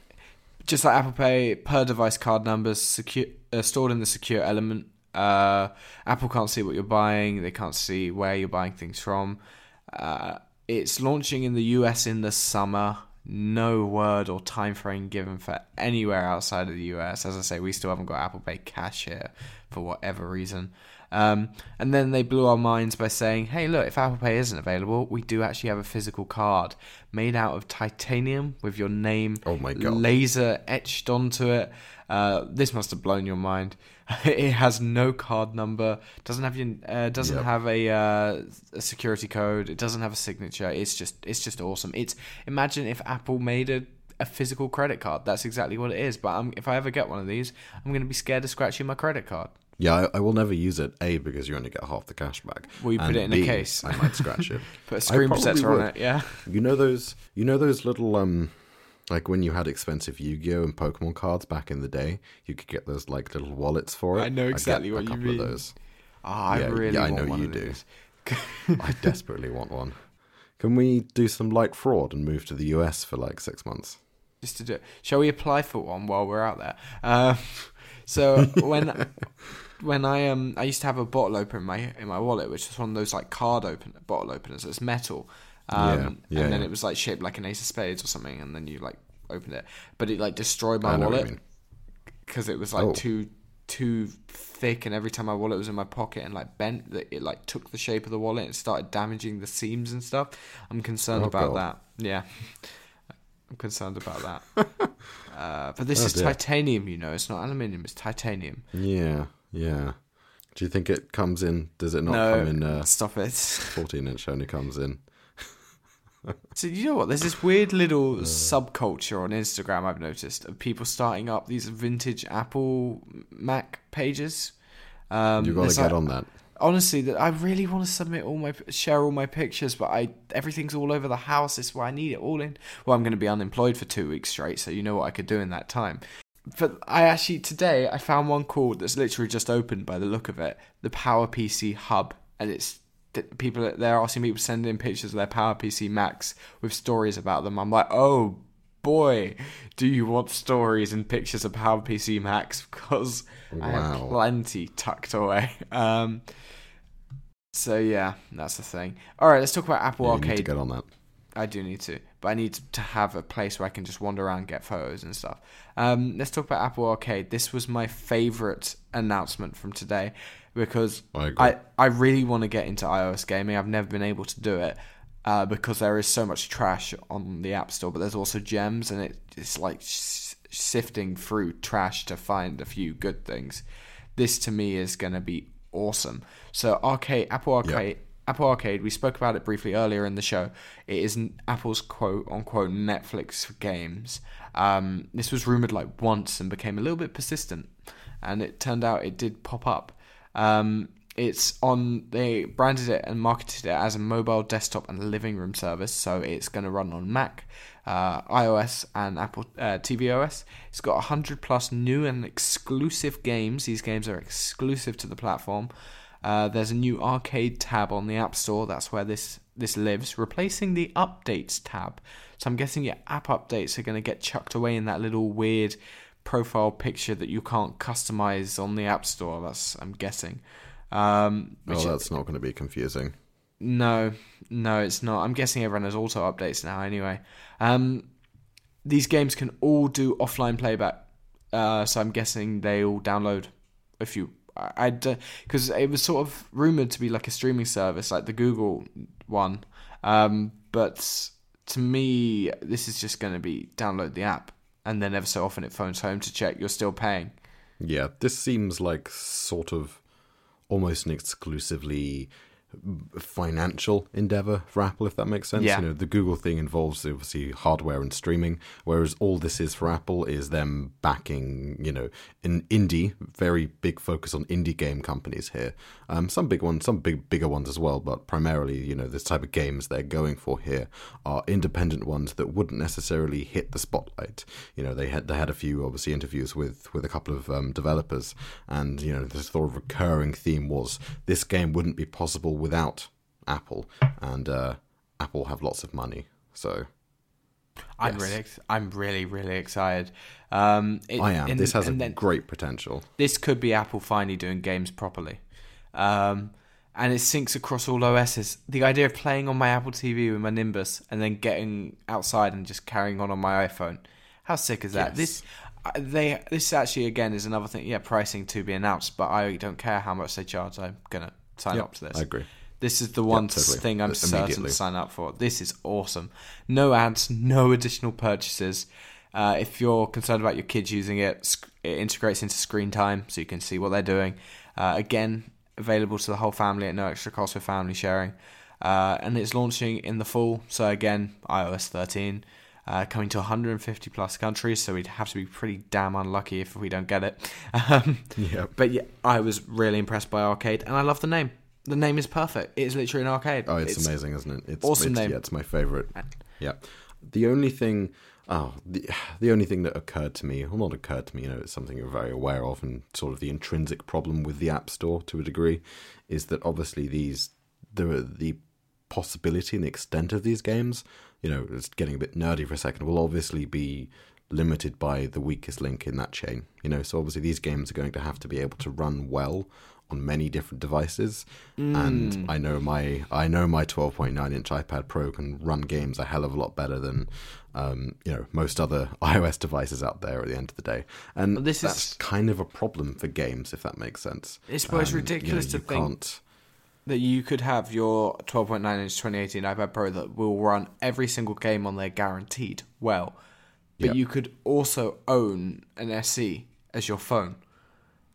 Just like Apple Pay, per device card numbers secure, uh, stored in the secure element. Uh, Apple can't see what you're buying. They can't see where you're buying things from. Uh, it's launching in the US in the summer. No word or time frame given for anywhere outside of the US. As I say, we still haven't got Apple Pay cash here for whatever reason. Um, and then they blew our minds by saying, hey, look, if Apple Pay isn't available, we do actually have a physical card made out of titanium with your name Oh my God. laser etched onto it. Uh, this must have blown your mind. [laughs] it has no card number, doesn't have your, uh, doesn't Yep. have a, uh, a security code, it doesn't have a signature. It's just it's just awesome. It's imagine if Apple made a a physical credit card. That's exactly what it is. But I'm, if I ever get one of these, I'm going to be scared of scratching my credit card. Yeah, I, I will never use it. A because you only get half the cash back. Well, you put it in a B, case. I might scratch it. [laughs] Put a screen protector on it. Yeah. You know those. You know those little um, like when you had expensive Yu-Gi-Oh and Pokemon cards back in the day, you could get those like little wallets for it. I know exactly a what you mean. Of those. Ah, I Yeah, really yeah, I want know one you do. [laughs] I desperately want one. Can we do some light fraud and move to the US for like six months? just to do it. Shall we apply for one while we're out there? Uh, [laughs] so when when I um I used to have a bottle opener in my in my wallet, which was one of those like card open bottle openers. It's metal, um, Yeah, yeah, and then yeah. it was like shaped like an ace of spades or something, and then you like opened it, but it like destroyed my I know what you wallet because it was like Oh. too too thick, and every time my wallet was in my pocket and like bent, that it like took the shape of the wallet and started damaging the seams and stuff. I'm concerned Oh, about God. that. Yeah, [laughs] I'm concerned about that. [laughs] uh, but this Oh, is dear. titanium, you know. It's not aluminium. It's titanium. Yeah, yeah. Do you think it comes in? Does it not no, come in? Uh, stop it. 14 inch only comes in. [laughs] So you know what? There's this weird little subculture on Instagram I've noticed of people starting up these vintage Apple Mac pages. Um, You've got to get like- on that. honestly that I really want to submit all my share all my pictures, but I everything's all over the house. It's where I need it all in. Well, I'm going to be unemployed for two weeks straight, so you know what I could do in that time. But I actually today I found one called that's literally just opened by the look of it, the Power PC Hub, and it's people they're asking people to send in pictures of their Power PC Macs with stories about them. I'm like, oh boy, do you want stories and pictures of Power PC Macs? Because I have plenty tucked away. [laughs] Um, so yeah, that's the thing. All right, let's talk about Apple Yeah, you need to Arcade. get on that. I do need to, but I need to have a place where I can just wander around, and get photos and stuff. Um, let's talk about Apple Arcade. This was my favorite announcement from today because I. I, I really want to get into iOS gaming. I've never been able to do it uh, because there is so much trash on the App Store, but there's also gems, and it, it's like s- sifting through trash to find a few good things. This to me is going to be awesome. So arcade, Apple Arcade. Apple Arcade, we spoke about it briefly earlier in the show. It is Apple's quote unquote Netflix for games. Um, this was rumored like once and became a little bit persistent, and it turned out it did pop up. Um, it's on they branded it and marketed it as a mobile desktop and living room service, so it's going to run on Mac, uh, iOS, and Apple uh, tvOS. It's got 100 plus new and exclusive games. These games are exclusive to the platform. Uh, there's a new arcade tab on the App Store. That's where this this lives, replacing the updates tab. So I'm guessing your app updates are going to get chucked away in that little weird profile picture that you can't customize on the App Store. That's I'm guessing. Um, Oh, that's not going to be confusing. no, no, it's not. I'm guessing everyone has auto updates now anyway. Um, these games can all do offline playback, uh, so I'm guessing they all download if you I because it was sort of rumored to be like a streaming service, like the Google one. Um, but to me, this is just going to be download the app, and then ever so often it phones home to check you're still paying. Yeah, this seems like sort of almost an exclusively financial endeavor for Apple, if that makes sense. Yeah. You know, the Google thing involves obviously hardware and streaming, whereas all this is for Apple is them backing, you know, an indie, very big focus on indie game companies here. Um, some big ones, some big bigger ones as well, but primarily, you know, this type of games they're going for here are independent ones that wouldn't necessarily hit the spotlight. You know, they had they had a few obviously interviews with with a couple of um, developers, and you know, the sort of recurring theme was this game wouldn't be possible without Apple, and uh, Apple have lots of money, so I'm Yes. really, I'm really, really excited. Um, it- I am. and- this has a then- great potential. this could be Apple finally doing games properly. Um, and it syncs across all OSs. The idea of playing on my Apple TV with my Nimbus and then getting outside and just carrying on on my iPhone. How sick is that? Yes. This uh, they this actually again is another thing. Yeah, pricing to be announced, but I don't care how much they charge. I'm gonna sign Yep, up to this. I agree. This is the one totally. thing I'm certain to sign up for. This is awesome. No ads, no additional purchases. Uh, if you're concerned about your kids using it, it integrates into screen time so you can see what they're doing. Uh, again, available to the whole family at no extra cost for family sharing. Uh, and it's launching in the fall. So, again, iOS 13. Uh, coming to 150 plus countries, so we'd have to be pretty damn unlucky if we don't get it. [laughs] Um, Yep. But yeah, I was really impressed by Arcade, and I love the name. The name is perfect. It's literally an arcade. Oh, it's, amazing, isn't it? It's awesome it's, name. Yeah, it's my favorite. Yeah. The only thing, oh, the the only thing that occurred to me, well, not occurred to me, you know, it's something you're very aware of, and sort of the intrinsic problem with the App Store to a degree, is that obviously these the the possibility and the extent of these games, you know, it's getting a bit nerdy for a second, will obviously be limited by the weakest link in that chain. You know, so obviously these games are going to have to be able to run well on many different devices. And I know my I know my 12.9 inch iPad Pro can run games a hell of a lot better than um, you know most other [laughs] iOS devices out there at the end of the day. And Well, this that's is- kind of a problem for games, if that makes sense. It's- Um, ridiculous you know, to you think- can't- that you could have your 12.9 inch 2018 iPad Pro that will run every single game on there guaranteed well, but Yep. you could also own an SE as your phone,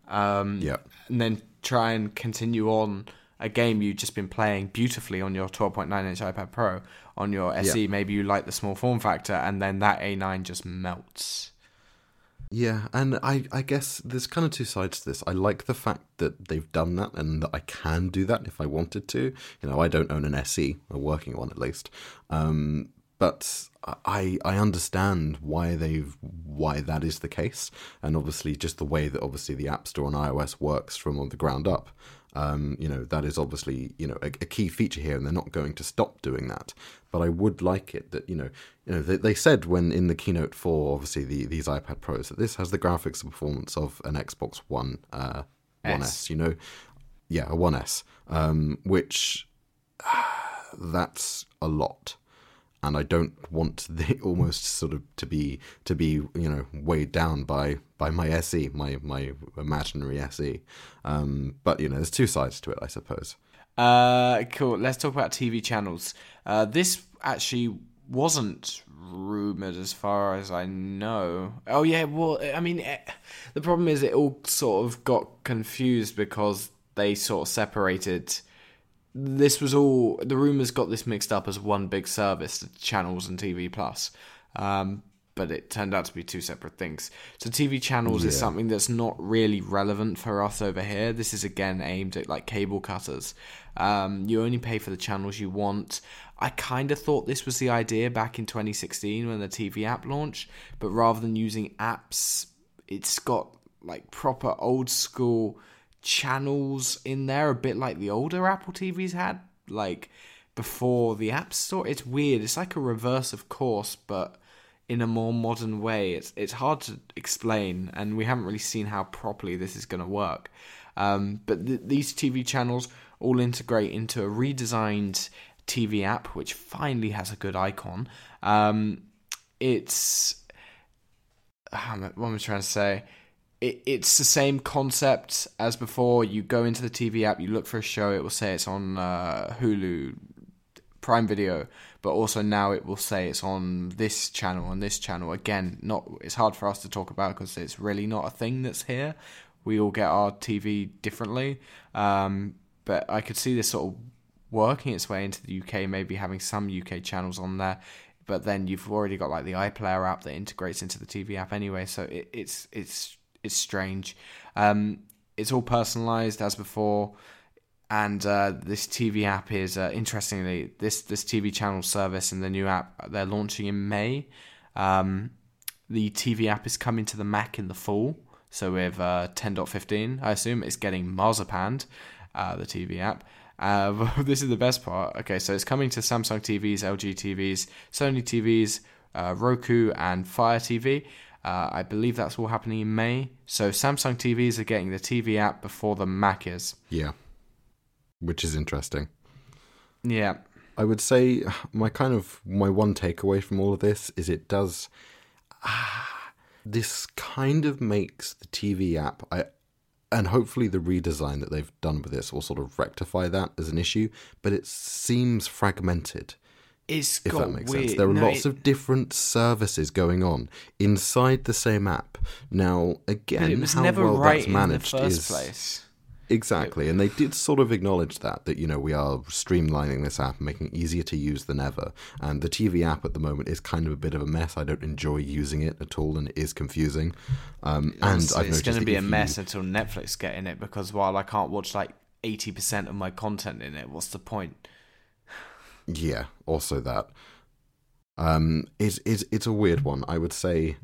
um, Yep. and then try and continue on a game you've just been playing beautifully on your 12.9 inch iPad Pro on your SE. Maybe you like the small form factor, and then that A9 just melts. Yeah, and I, I guess there's kind of two sides to this. I like the fact that they've done that and that I can do that if I wanted to. You know, I don't own an SE, a working one at least. Um, but I I understand why they've why that is the case, and obviously just the way that obviously the App Store on iOS works from the ground up. Um, you know that is obviously you know a, a key feature here, and they're not going to stop doing that. But I would like it that you know you know they, they said when in the keynote for obviously the, these iPad Pros that this has the graphics and performance of an Xbox One uh, One S. S. You know, yeah, a One S, um, which [sighs] that's a lot and I don't want the [laughs] almost sort of to be to be you know weighed down by by my SE, my my imaginary SE. Um, but you know, there's two sides to it, I suppose. Uh, cool. Let's talk about TV channels. Uh, this actually wasn't rumored as far as I know. Oh yeah, well, I mean, eh, the problem is it all sort of got confused because they sort of separated. This was all the rumors got this mixed up as one big service, the channels and TV Plus. Um, but it turned out to be two separate things. So TV channels is something that's not really relevant for us over here. This is again aimed at like cable cutters. Um, you only pay for the channels you want. I kind of thought this was the idea back in 2016 when the TV app launched, but rather than using apps, it's got like proper old school channels in there, a bit like the older Apple TVs had, like before the App Store. It's weird. It's like a reverse of course, but in a more modern way. It's it's hard to explain, and we haven't really seen how properly this is going to work. Um, but th- these TV channels all integrate into a redesigned TV app, which finally has a good icon. Um, it's um, what am I trying to say? It, it's the same concept as before. You go into the TV app, you look for a show, it will say it's on uh, Hulu, Prime Video, but also now it will say it's on this channel and this channel. Again, not it's hard for us to talk about because it's really not a thing that's here. We all get our TV differently, um, but I could see this sort of working its way into the UK, maybe having some UK channels on there. But then you've already got like the iPlayer app that integrates into the TV app anyway, so it, it's it's it's strange. Um, it's all personalized as before, and uh, this TV app is uh, interestingly this this TV channel service and the new app they're launching in May. Um, the TV app is coming to the Mac in the fall, so with uh, 10.15, I assume it's getting marzipanned, uh, the TV app. Uh, [laughs] this is the best part. Okay, so it's coming to Samsung TVs, LG TVs, Sony TVs, uh, Roku, and Fire TV. Uh, I believe that's all happening in May. So Samsung TVs are getting the TV app before the Mac is. Yeah. Which is interesting. Yeah. I would say my kind of my one takeaway from all of this is it does ah, this kind of makes the TV app I and hopefully the redesign that they've done with this will sort of rectify that as an issue, but it seems fragmented. It's if got that makes weird, sense. There are no, lots it- of different services going on inside the same app. Now, again, how well right that's managed is place. exactly, and they did sort of acknowledge that that you know we are streamlining this app, making it easier to use than ever. And the TV app at the moment is kind of a bit of a mess. I don't enjoy using it at all, and it is confusing. Um, and I've it's going to be a if you- mess until Netflix get in it because while I can't watch like 80% of my content in it, what's the point? Yeah, also that. Um, it's it's it's a weird one. I would say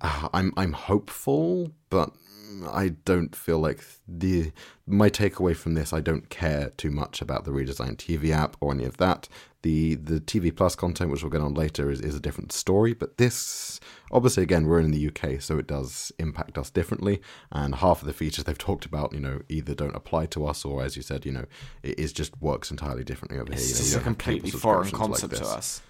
uh, I'm I'm hopeful, but I don't feel like the my takeaway from this. I don't care too much about the redesigned TV app or any of that. The the TV Plus content, which we'll get on later, is, is a different story. But this, obviously, again, we're in the UK, so it does impact us differently. And half of the features they've [laughs] talked about, you know, either don't apply to us, or as you said, you know, it is just works entirely differently over It's here. You know, you a don't have cable completely foreign subscriptions like concept to us.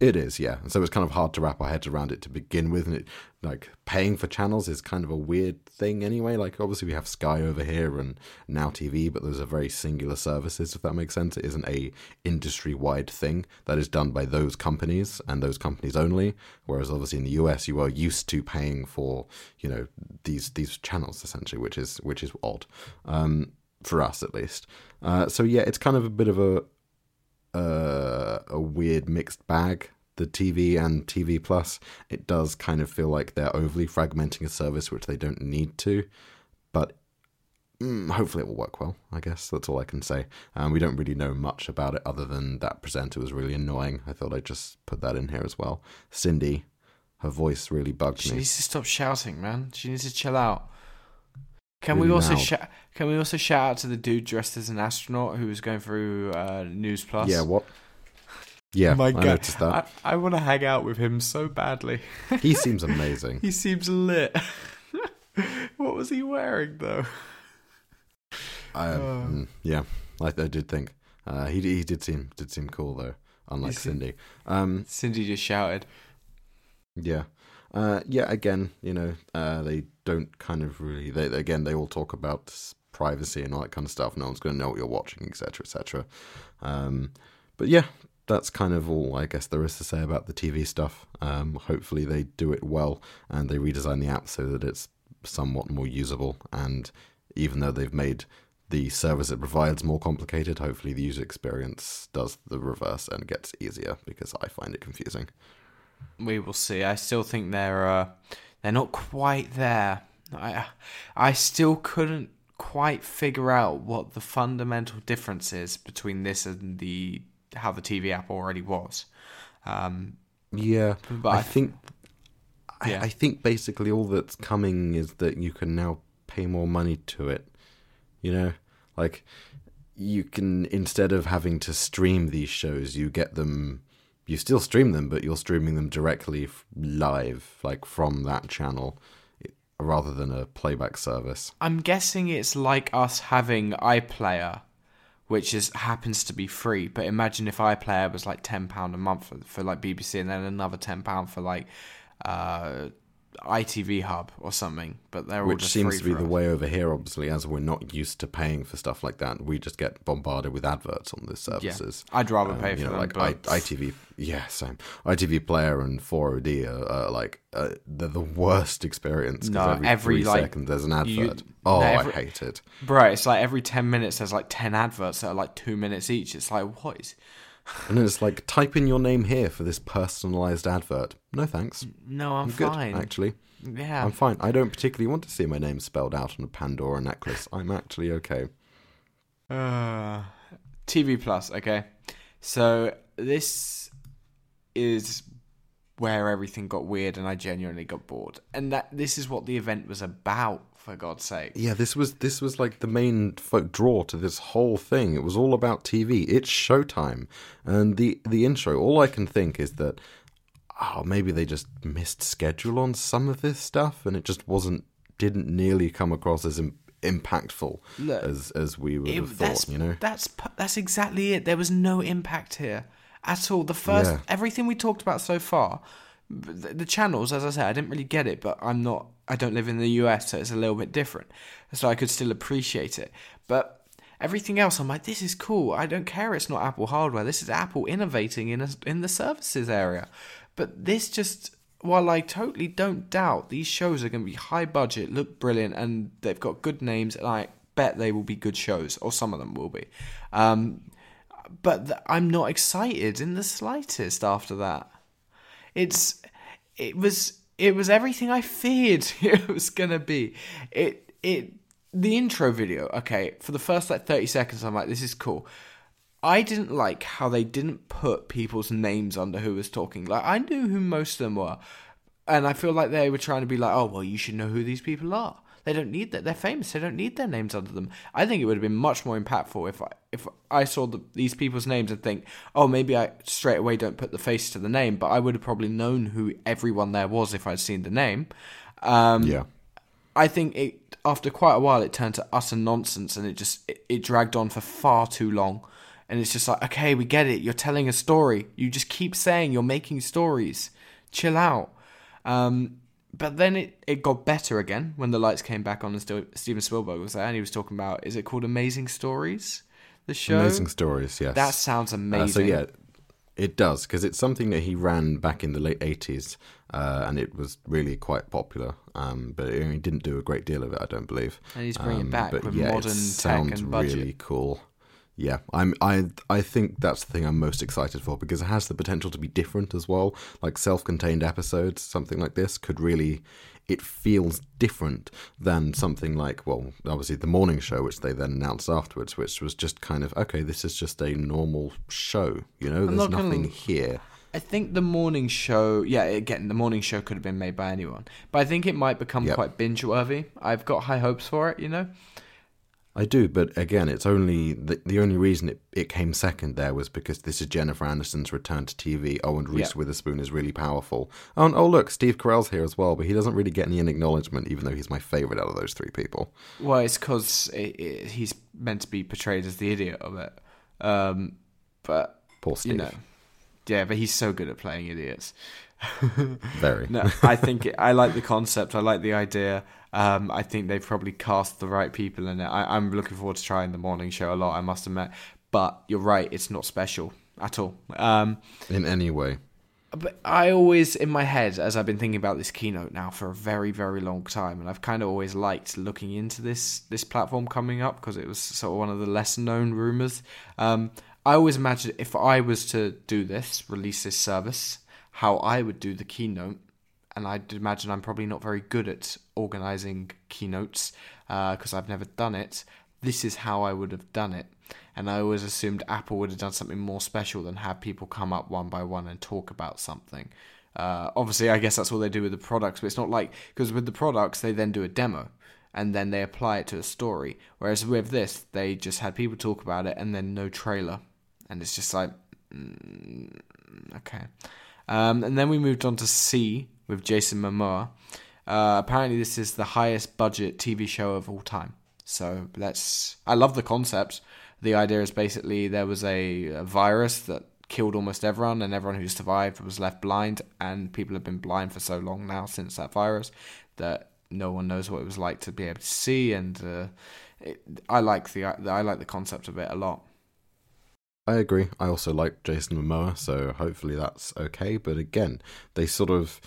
It is, yeah. And so it's kind of hard to wrap our heads around it to begin with. And it, like, paying for channels is kind of a weird thing anyway. Like, obviously, we have Sky over here and Now TV, but those are very singular services, if that makes sense. It isn't a industry wide thing that is done by those companies and those companies only. Whereas, obviously, in the US, you are used to paying for, you know, these these channels essentially, which is which is odd um, for us at least. Uh, so yeah, it's kind of a bit of a uh, a weird mixed bag. The TV and TV Plus, it does kind of feel like they're overly fragmenting a service which they don't need to, but mm, hopefully it will work well. I guess that's all I can say. Um, we don't really know much about it other than that presenter was really annoying. I thought I'd just put that in here as well. Cindy, her voice really bugged She me. She needs to stop shouting, man. She needs to chill out. Can Really we also shout? Can we also shout out to the dude dressed as an astronaut who was going through uh, News Plus? Yeah, what? Yeah, My I God, noticed that. I, I want to hang out with him so badly. [laughs] He seems amazing. he seems lit. [laughs] what was he wearing though? I, mm, yeah, I, I did think uh, he he did seem did seem cool though, unlike He Cindy. Um, Cindy just shouted. yeah, uh, yeah. Again, you know, uh, they don't kind of really. They again, they all talk about s- privacy and all that kind of stuff. No one's going to know what you're watching, etc., etc. Um, but yeah, that's kind of all I guess there is to say about the TV stuff. Um, hopefully, they do it well and they redesign the app so that it's somewhat more usable. And even though they've made the service it provides more complicated, hopefully the user experience does the reverse and gets easier because I find it confusing. We will see. I still think they're uh, they're not quite there. I I still couldn't quite figure out what the fundamental difference is between this and the how the TV app already was. Um, Yeah, But I I- think Yeah. I, I think basically all that's coming is that you can now pay more money to it. You know, like you can instead of having to stream these shows, you get them. You still stream them, but you're streaming them directly live, like from that channel, rather than a playback service. I'm guessing it's like us having iPlayer, which is happens to be free. But imagine if iPlayer was like ten pound a month for, for like BBC, and then another ten pound for like uh, ITV Hub or something, but they're all Which seems to be the us. way over here, obviously, as we're not used to paying for stuff like that. We just get bombarded with adverts on these Yeah, services. I'd rather Um, pay you for know, them. like but I, ITV. Yeah, same. ITV Player and 4OD are, are like uh, they're the worst experience. No, every, every, three like, seconds there's an advert. you- oh, no, every- I hate it. bro, it's like every ten minutes there's like ten adverts that are like two minutes each. It's like what is? And it's like type in your name here for this personalized advert. No thanks. No, I'm, I'm good, fine. actually. Yeah, I'm fine. I don't particularly want to see my name spelled out on a Pandora necklace. I'm actually okay. Uh, TV Plus, okay. So this is where everything got weird, and I genuinely got bored. And that this is what the event was about, for God's sake. Yeah, this was this was like the main folk draw to this whole thing. It was all about TV. It's showtime, and the the intro. All I can think is that oh, maybe they just missed schedule on some of this stuff, and it just wasn't didn't nearly come across as Im- impactful Look, as as we would It- have thought. You know, that's that's exactly it. There was no impact here at all. The first Yeah. everything we talked about so far, the, the channels, as I said, I didn't really get it, but I'm not. I don't live in the US, so it's a little bit different. So I could still appreciate it, but. Everything else, I'm like, this is cool. I don't care. It's not Apple hardware. This is Apple innovating in a, in the services area. But this just, while I totally don't doubt these shows are going to be high budget, look brilliant, and they've got good names, and I bet they will be good shows, or some of them will be. Um, but th- I'm not excited in the slightest after that. It's it was it was everything I feared [laughs] it was gonna be. It it the intro video. Okay, for the first like thirty seconds, I'm like, this is cool. I didn't like how they didn't put people's names under who was talking. Like I knew who most of them were, and I feel like they were trying to be like, oh well, you should know who these people are. They don't need that. They're famous. They don't need their names under them. I think it would have been much more impactful if I if I saw the, these people's names and think, oh, maybe I straight away don't put the face to the name, but I would have probably known who everyone there was if I'd seen the name. Um, yeah. I think it after quite a while it turned to utter nonsense and it just it, it dragged on for far too long. And it's just like, okay, we get it. You're telling a story. You just keep saying you're making stories. Chill out. Um, but then it, it got better again when the lights came back on and still, Steven Spielberg was there and he was talking about is it called Amazing Stories? The show. Amazing stories. Yes. That sounds amazing. Uh, so yeah, it does because it's something that he ran back in the late eighties, uh, and it was really quite popular. Um, but he didn't do a great deal of it, I don't believe. And he's bringing it Um, back but with yeah, modern it tech sounds and budget. really cool. Yeah, I'm. I I think that's the thing I'm most excited for because it has the potential to be different as well. Like self-contained episodes, something like this could really. It feels different than something like, well, obviously the morning show, which they then announced afterwards, which was just kind of okay. This is just a normal show, you know. There's not gonna- nothing here. I think the morning show, yeah, again, the morning show could have been made by anyone, but I think it might become Yep. quite binge worthy. I've got high hopes for it, you know. I do, but again, it's only the, the only reason it, it came second there was because this is Jennifer Aniston's return to TV. Oh, and Reese Yeah. Witherspoon is really powerful. Oh, and, oh, look, Steve Carell's here as well, but he doesn't really get any acknowledgement, even though he's my favorite out of those three people. Well, it's because he's meant to be portrayed as the idiot of it, um, but Poor Steve. you know, yeah, but he's so good at playing idiots. [laughs] Very. No, I think it, I like the concept. I like the idea. Um, I think they've probably cast the right people in it. I, I'm looking forward to trying the morning show a lot. I must admit, but you're right. It's not special at all. Um, In any way. but I always, in my head, as I've been thinking about this keynote now for a very, very long time, and I've kind of always liked looking into this this platform coming up because it was sort of one of the lesser known rumors. Um, I always imagined if I was to do this, release this service, how I would do the keynote, and I'd imagine I'm probably not very good at organizing keynotes because I've never done it. This is how I would have done it. And I always assumed Apple would have done something more special than have people come up one by one and talk about something. Uh, obviously, I guess that's what they do with the products, but it's not like because with the products they then do a demo and then they apply it to a story. Whereas with this, they just had people talk about it and then no trailer, and it's just like, mm, okay. Um, and then we moved on to See with Jason Momoa. Uh, apparently, this is the highest budget TV show of all time. So let's. I love the concept. The idea is basically there was a, a virus that killed almost everyone, and everyone who survived was left blind. And people have been blind for so long now since that virus that no one knows what it was like to be able to see. And uh, it, I like the I like the concept of it a lot. I agree. I also like Jason Momoa, so hopefully that's okay. But again, they sort of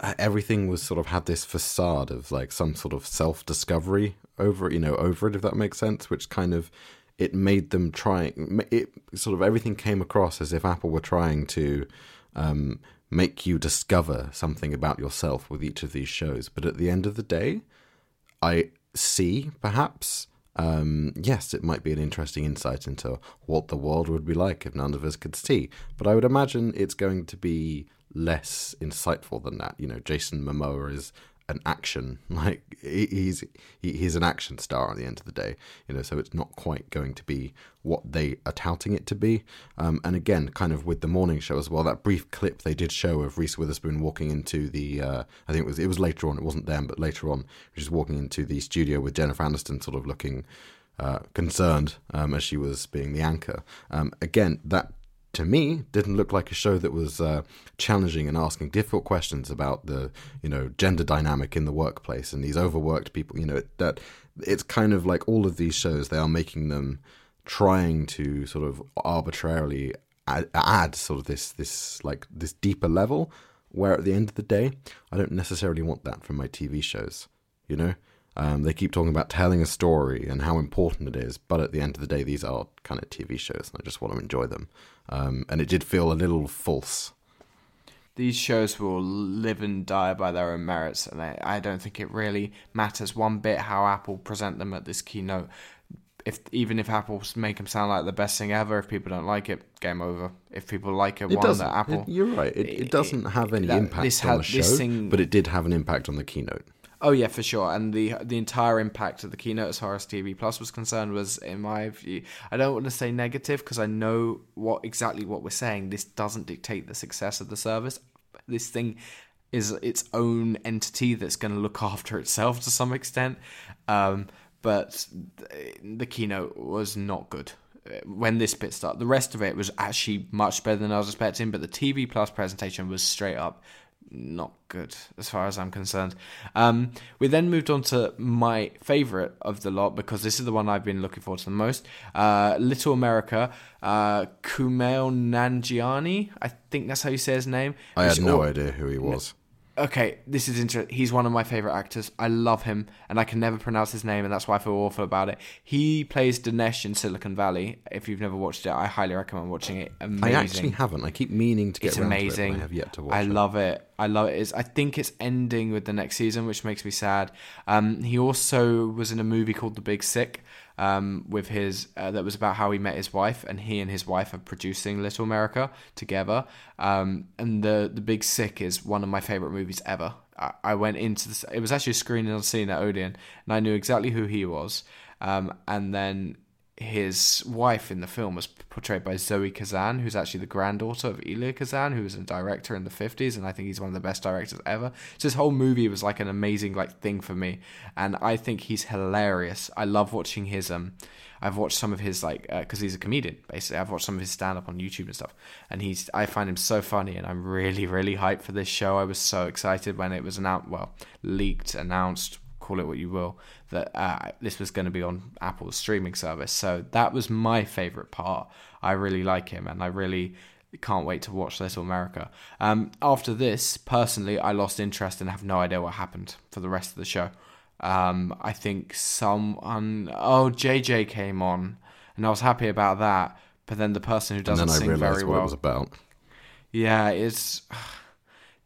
uh, everything was sort of had this facade of like some sort of self discovery over you know over it, if that makes sense, which kind of it made them try it sort of everything came across as if Apple were trying to um, make you discover something about yourself with each of these shows. But at the end of the day, I see perhaps um, yes, it might be an interesting insight into what the world would be like if none of us could see. But I would imagine it's going to be less insightful than that. You know, Jason Momoa is an action. [laughs] Like he's he's an action star at the end of the day you know so it's not quite going to be what they are touting it to be. Um, and again kind of with the morning show as well that brief clip they did show of Reese Witherspoon walking into the uh, I think it was it was later on it wasn't then but later on she's walking into the studio with Jennifer Aniston sort of looking uh, concerned um, as she was being the anchor. Um, again that to me didn't look like a show that was uh, challenging and asking difficult questions about the you know gender dynamic in the workplace and these overworked people you know that it's kind of like all of these shows they are making them trying to sort of arbitrarily add, add sort of this this like this deeper level where at the end of the day I don't necessarily want that from my TV shows you know um, they keep talking about telling a story and how important it is, but at the end of the day, these are kind of TV shows, and I just want to enjoy them. Um, and it did feel a little false. These shows will live and die by their own merits, and I, I don't think it really matters one bit how Apple present them at this keynote. If even if Apple make them sound like the best thing ever, if people don't like it, game over. If people like it, it one that Apple, it, you're right. It, it doesn't have any that, impact on the show, thing, but it did have an impact on the keynote. Oh yeah, for sure. And the the entire impact of the keynote as far as TV Plus was concerned was, in my view, I don't want to say negative because I know what exactly what we're saying. This doesn't dictate the success of the service. This thing is its own entity that's going to look [laughs] after itself to some extent. Um, but the keynote was not good when this bit started. The rest of it was actually much better than I was expecting, but the TV Plus presentation was straight up not good as far as I'm concerned. Um, we then moved on to my favourite of the lot because this is the one I've been looking forward to the most. Uh, Little America, uh, Kumail Nanjiani, I think that's how you say his name. I had no idea who he was okay, this is interesting. He's one of my favorite actors. I love him, and I can never pronounce his name, and that's why I feel awful about it. He plays Dinesh in Silicon Valley. If you've never watched it, I highly recommend watching it. Amazing. I actually haven't. I keep meaning to get it's around amazing. to it. I have yet to watch I it. love it. I love it. It's, I think it's ending with the next season, which makes me sad. Um, he also was in a movie called The Big Sick um, with his uh, that was about how he met his wife, and he and his wife are producing Little America together. Um, and the the Big Sick is one of my favorite movies ever. I, I went into this. It was actually a Screen Unseen at Odeon, and I knew exactly who he was. Um, and then his wife in the film was portrayed by Zoe Kazan, who's actually the granddaughter of Elia Kazan, who was a director in the 50s, and I think he's one of the best directors ever. So this whole movie was like an amazing like thing for me, and I think he's hilarious. I love watching his um. I've watched some of his like because uh, he's a comedian basically. I've watched some of his stand up on YouTube and stuff, and he's I find him so funny, and I'm really really hyped for this show. I was so excited when it was announced, well leaked, announced, call it what you will, that uh, this was going to be on Apple's streaming service. So that was my favorite part. I really like him, and I really can't wait to watch Little America. Um, after this, personally, I lost interest and have no idea what happened for the rest of the show. Um, I think someone, oh, JJ came on, and I was happy about that. But then the person who doesn't sing very well. What it was about. Yeah, it's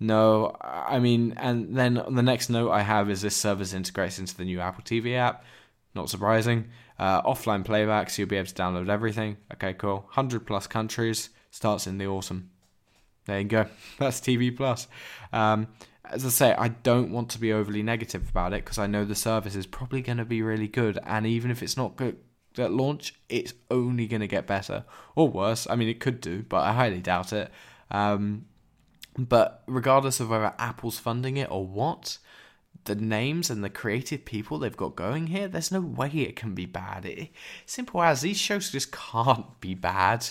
no, I mean, and then the next note I have is this service integrates into the new Apple TV app. Not surprising. Uh, offline playback, so you'll be able to download everything. Okay, cool. 100 plus countries. Starts in the autumn. There you go. [laughs] That's TV Plus. Um, as I say, I don't want to be overly negative about it because I know the service is probably going to be really good. And even if it's not good at launch, it's only going to get better or worse. I mean, it could do, but I highly doubt it. Um, but regardless of whether Apple's funding it or what, the names and the creative people they've got going here, there's no way it can be bad. It, simple as these shows just can't be bad.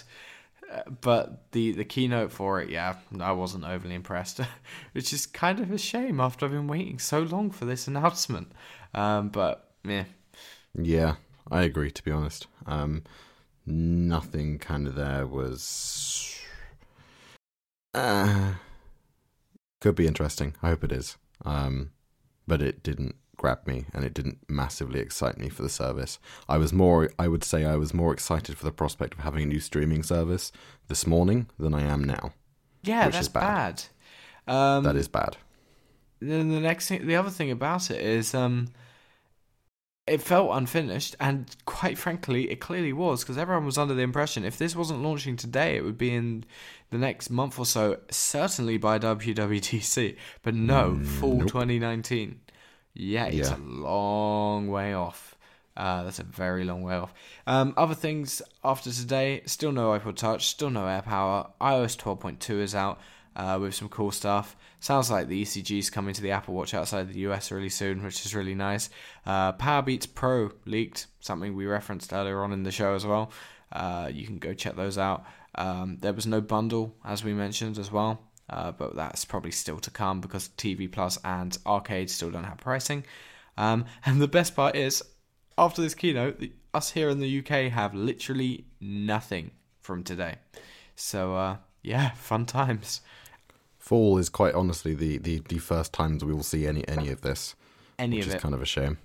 Uh, but the the keynote for it, yeah, I wasn't overly impressed, [laughs] which is kind of a shame after I've been waiting so long for this announcement. Um, but yeah, Yeah, I agree. To be honest, um, nothing kind of there was. Uh, could be interesting. I hope it is. Um, but it didn't grab me, and it didn't massively excite me for the service. I was more. I would say I was more excited for the prospect of having a new streaming service this morning than I am now. yeah, that's is bad. bad. Um, that is bad. then the next thing, the other thing about it is, um, it felt unfinished, and quite frankly, it clearly was because everyone was under the impression if this wasn't launching today, it would be in the next month or so, certainly by WWDC. But no, full nope. 2019. Yeah, it's Yeah. a long way off. Uh, that's a very long way off. Um, other things after today, still no iPod Touch, still no AirPower. iOS 12.2 is out uh, with some cool stuff. Sounds like the ECG is coming to the Apple Watch outside the US really soon, which is really nice. Uh, Powerbeats Pro leaked, something we referenced earlier on in the show as well. Uh, you can go check those out. Um, there was no bundle, as we mentioned as well, uh, but that's probably still to come because TV Plus and Arcade still don't have pricing. Um, [laughs] and the best part is, after this keynote, the, us here in the UK have literally nothing from today. So, uh, yeah, [laughs] fun times. Fall is quite honestly the, the, the first times we will see any any of this, Any which of is it. kind of a shame.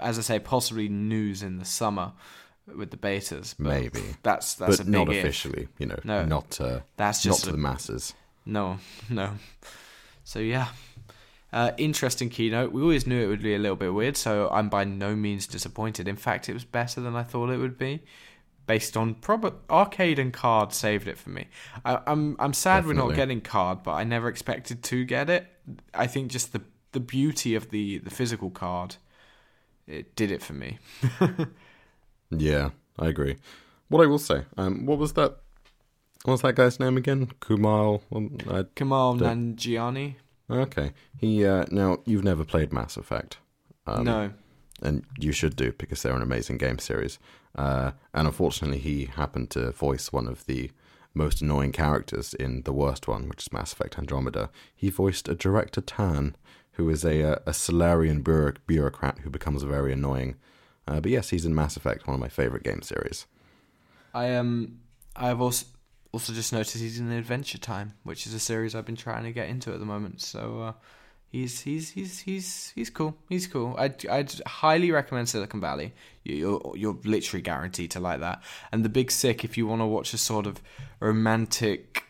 As I say, possibly news in the summer with the betas. Maybe. That's that's but a big not if. officially, you know, No. not uh, That's just not to a- the masses. No, no. So yeah, uh, interesting keynote. We always knew it would be a little bit weird, so I'm by no means disappointed. In fact, it was better than I thought it would be, based on prob arcade and card saved it for me. I, I'm I'm sad we're not getting card, but I never expected to get it. I think just the the beauty of the the physical card, it did it for me. [laughs] Yeah, I agree. What I will say, um, what was that? What was that guy's name again? Kumal. um, I, Kamal Don't- Nanjiani. okay, he. Uh, now you've never played Mass Effect. Um, no. and you should do because they're an amazing game series. Uh, and unfortunately, he happened to voice one of the most annoying characters in the worst one, which is Mass Effect Andromeda. He voiced a director Tann, who is a uh, a Salarian bureau- bureaucrat who becomes very annoying. Uh, but yes, he's in Mass Effect, one of my favorite game series. I um I've also also just noticed he's in Adventure Time, which is a series I've been trying to get into at the moment. So uh, he's he's he's he's he's cool. He's cool. I'd I'd highly recommend Silicon Valley. You- You're you're literally guaranteed to like that. And The Big Sick, if you want to watch a sort of romantic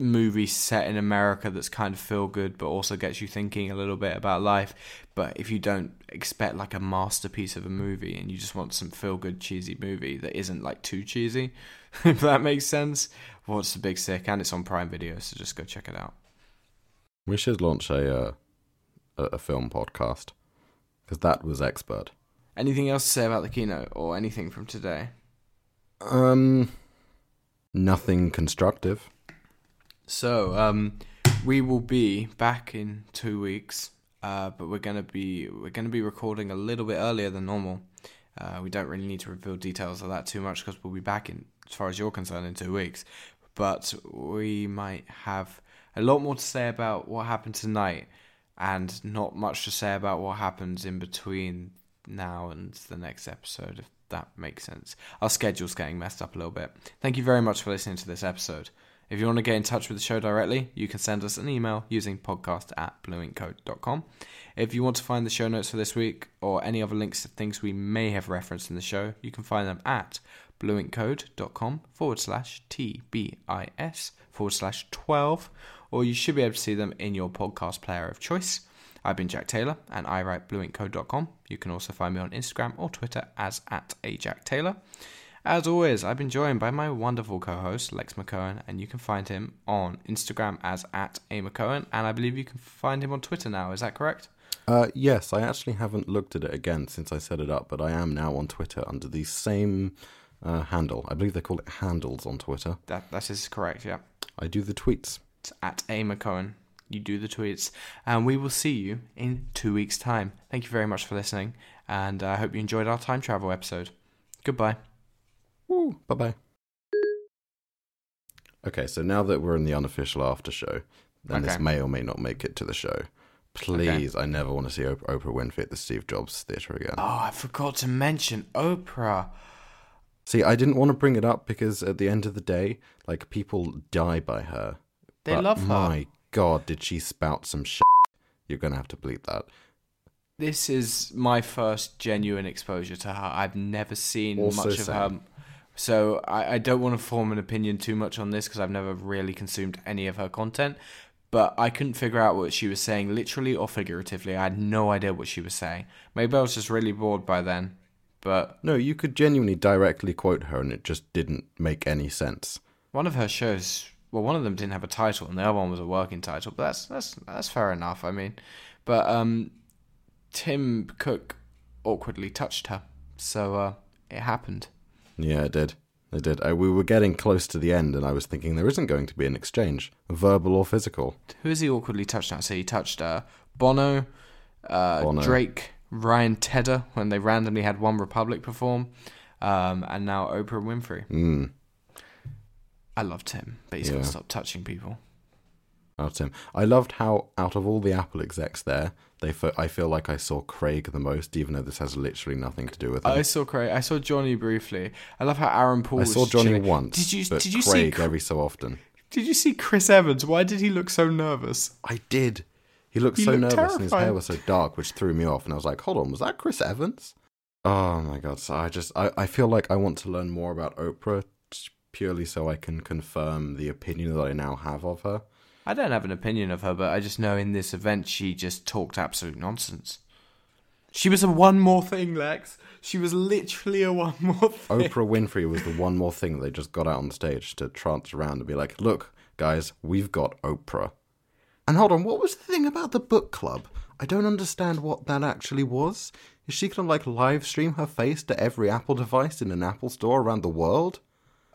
movie set in America that's kind of feel good but also gets you thinking a little bit about life. But if you don't expect like a masterpiece of a movie and you just want some feel good cheesy movie that isn't like too cheesy, [laughs] if that makes sense, watch The Big Sick and it's on Prime Video, so just go check it out. We should launch a uh, a, a film podcast because that was expert. Anything else to say about the keynote or anything from today? Um, nothing constructive. So, um, we will be back in two weeks, uh, but we're gonna be we're gonna be recording a little bit earlier than normal. Uh, we don't really need to reveal details of that too much because we'll be back in, as far as you're concerned, in two weeks. But we might have a lot more to say about what happened tonight, and not much to say about what happens in between now and the next episode. If that makes sense. Our schedule's getting messed up a little bit. Thank you very much for listening to this episode. If you want to get in touch with the show directly, you can send us an email using podcast at blueinkcode.com. If you want to find the show notes for this week or any other links to things we may have referenced in the show, you can find them at blueinkcode.com forward slash TBIS forward slash 12, or you should be able to see them in your podcast player of choice. I've been Jack Taylor and I write blueinkcode.com. You can also find me on Instagram or Twitter as at ajacktaylor. As always, I've been joined by my wonderful co-host Lex McCohen, and you can find him on Instagram as at a McCohen, and I believe you can find him on Twitter now. Is that correct? Uh, yes, I actually haven't looked at it again since I set it up, but I am now on Twitter under the same uh, handle. I believe they call it handles on Twitter. That that is correct. Yeah, I do the tweets. At a McCohen. You do the tweets, and we will see you in two weeks' time. Thank you very much for listening, and I hope you enjoyed our time travel episode. Goodbye. Woo, bye bye. Okay, so now that we're in the unofficial after show, then this may or may not make it to the show. Please, I never want to see Oprah, Oprah Winfrey at the Steve Jobs Theatre again. Oh, I forgot to mention Oprah. See, I didn't want to bring it up because at the end of the day, like people die by her. They But love her. My God, did she spout some shit? You're gonna have to bleep that. This is my first genuine exposure to her. I've never seen Also much of her. same. So I, I don't want to form an opinion too much on this because I've never really consumed any of her content. But I couldn't figure out what she was saying, literally or figuratively. I had no idea what she was saying. Maybe I was just really bored by then. But No, you could genuinely directly quote her, and it just didn't make any sense. one of her shows, well, one of them didn't have a title, and the other one was a working title. But that's that's that's fair enough. I mean, but um, Tim Cook awkwardly touched her, so uh, it happened. Yeah, it did. It did. I, we were getting close to the end, and I was thinking there isn't going to be an exchange, verbal or physical. Who is he awkwardly touched now? So he touched uh, Bono, uh, Bono. Drake, Ryan Tedder when they randomly had One Republic perform, um, and now Oprah Winfrey. Mm. I loved him, but he's got to stop touching people. Out him. I loved how out of all the Apple execs there, they fe- I feel like I saw Craig the most, even though this has literally nothing to do with him. I saw Craig. I saw Jony briefly. I love how Aaron Paul. I saw Jony chilling. once, Did you but did you Craig see every so often. Did you see Chris Evans? Why did he look so nervous? I did. He looked He so looked nervous, and his hair was so dark, which threw me off. And I was like, "Hold on, was that Chris Evans?" Oh my god! So I just, I, I feel like I want to learn more about Oprah, purely so I can confirm the opinion that I now have of her. I don't have an opinion of her, but I just know in this event she just talked absolute nonsense. She was a one more thing, Lex. She was literally a one more thing. Oprah Winfrey was the one more thing they just got out on stage to trance around and be like, "Look, guys, we've got Oprah." And hold on, what was the thing about the book club? I don't understand what that actually was. Is she gonna like live stream her face to every Apple device in an Apple store around the world?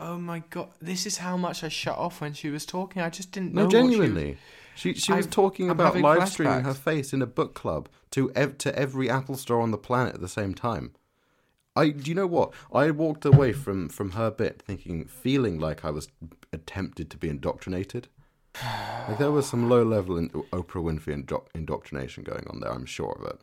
Oh my god, this is how much I shut off when she was talking. I just didn't know. No, what she was- genuinely. She she was I've- talking I'm about live streaming her face in a book club to ev- to every Apple store on the planet at the same time. I do you know what? I walked away from from her bit thinking feeling like I was attempted to be indoctrinated. Like there was some low level in Oprah Winfrey indo- indoctrination going on there, I'm sure of it.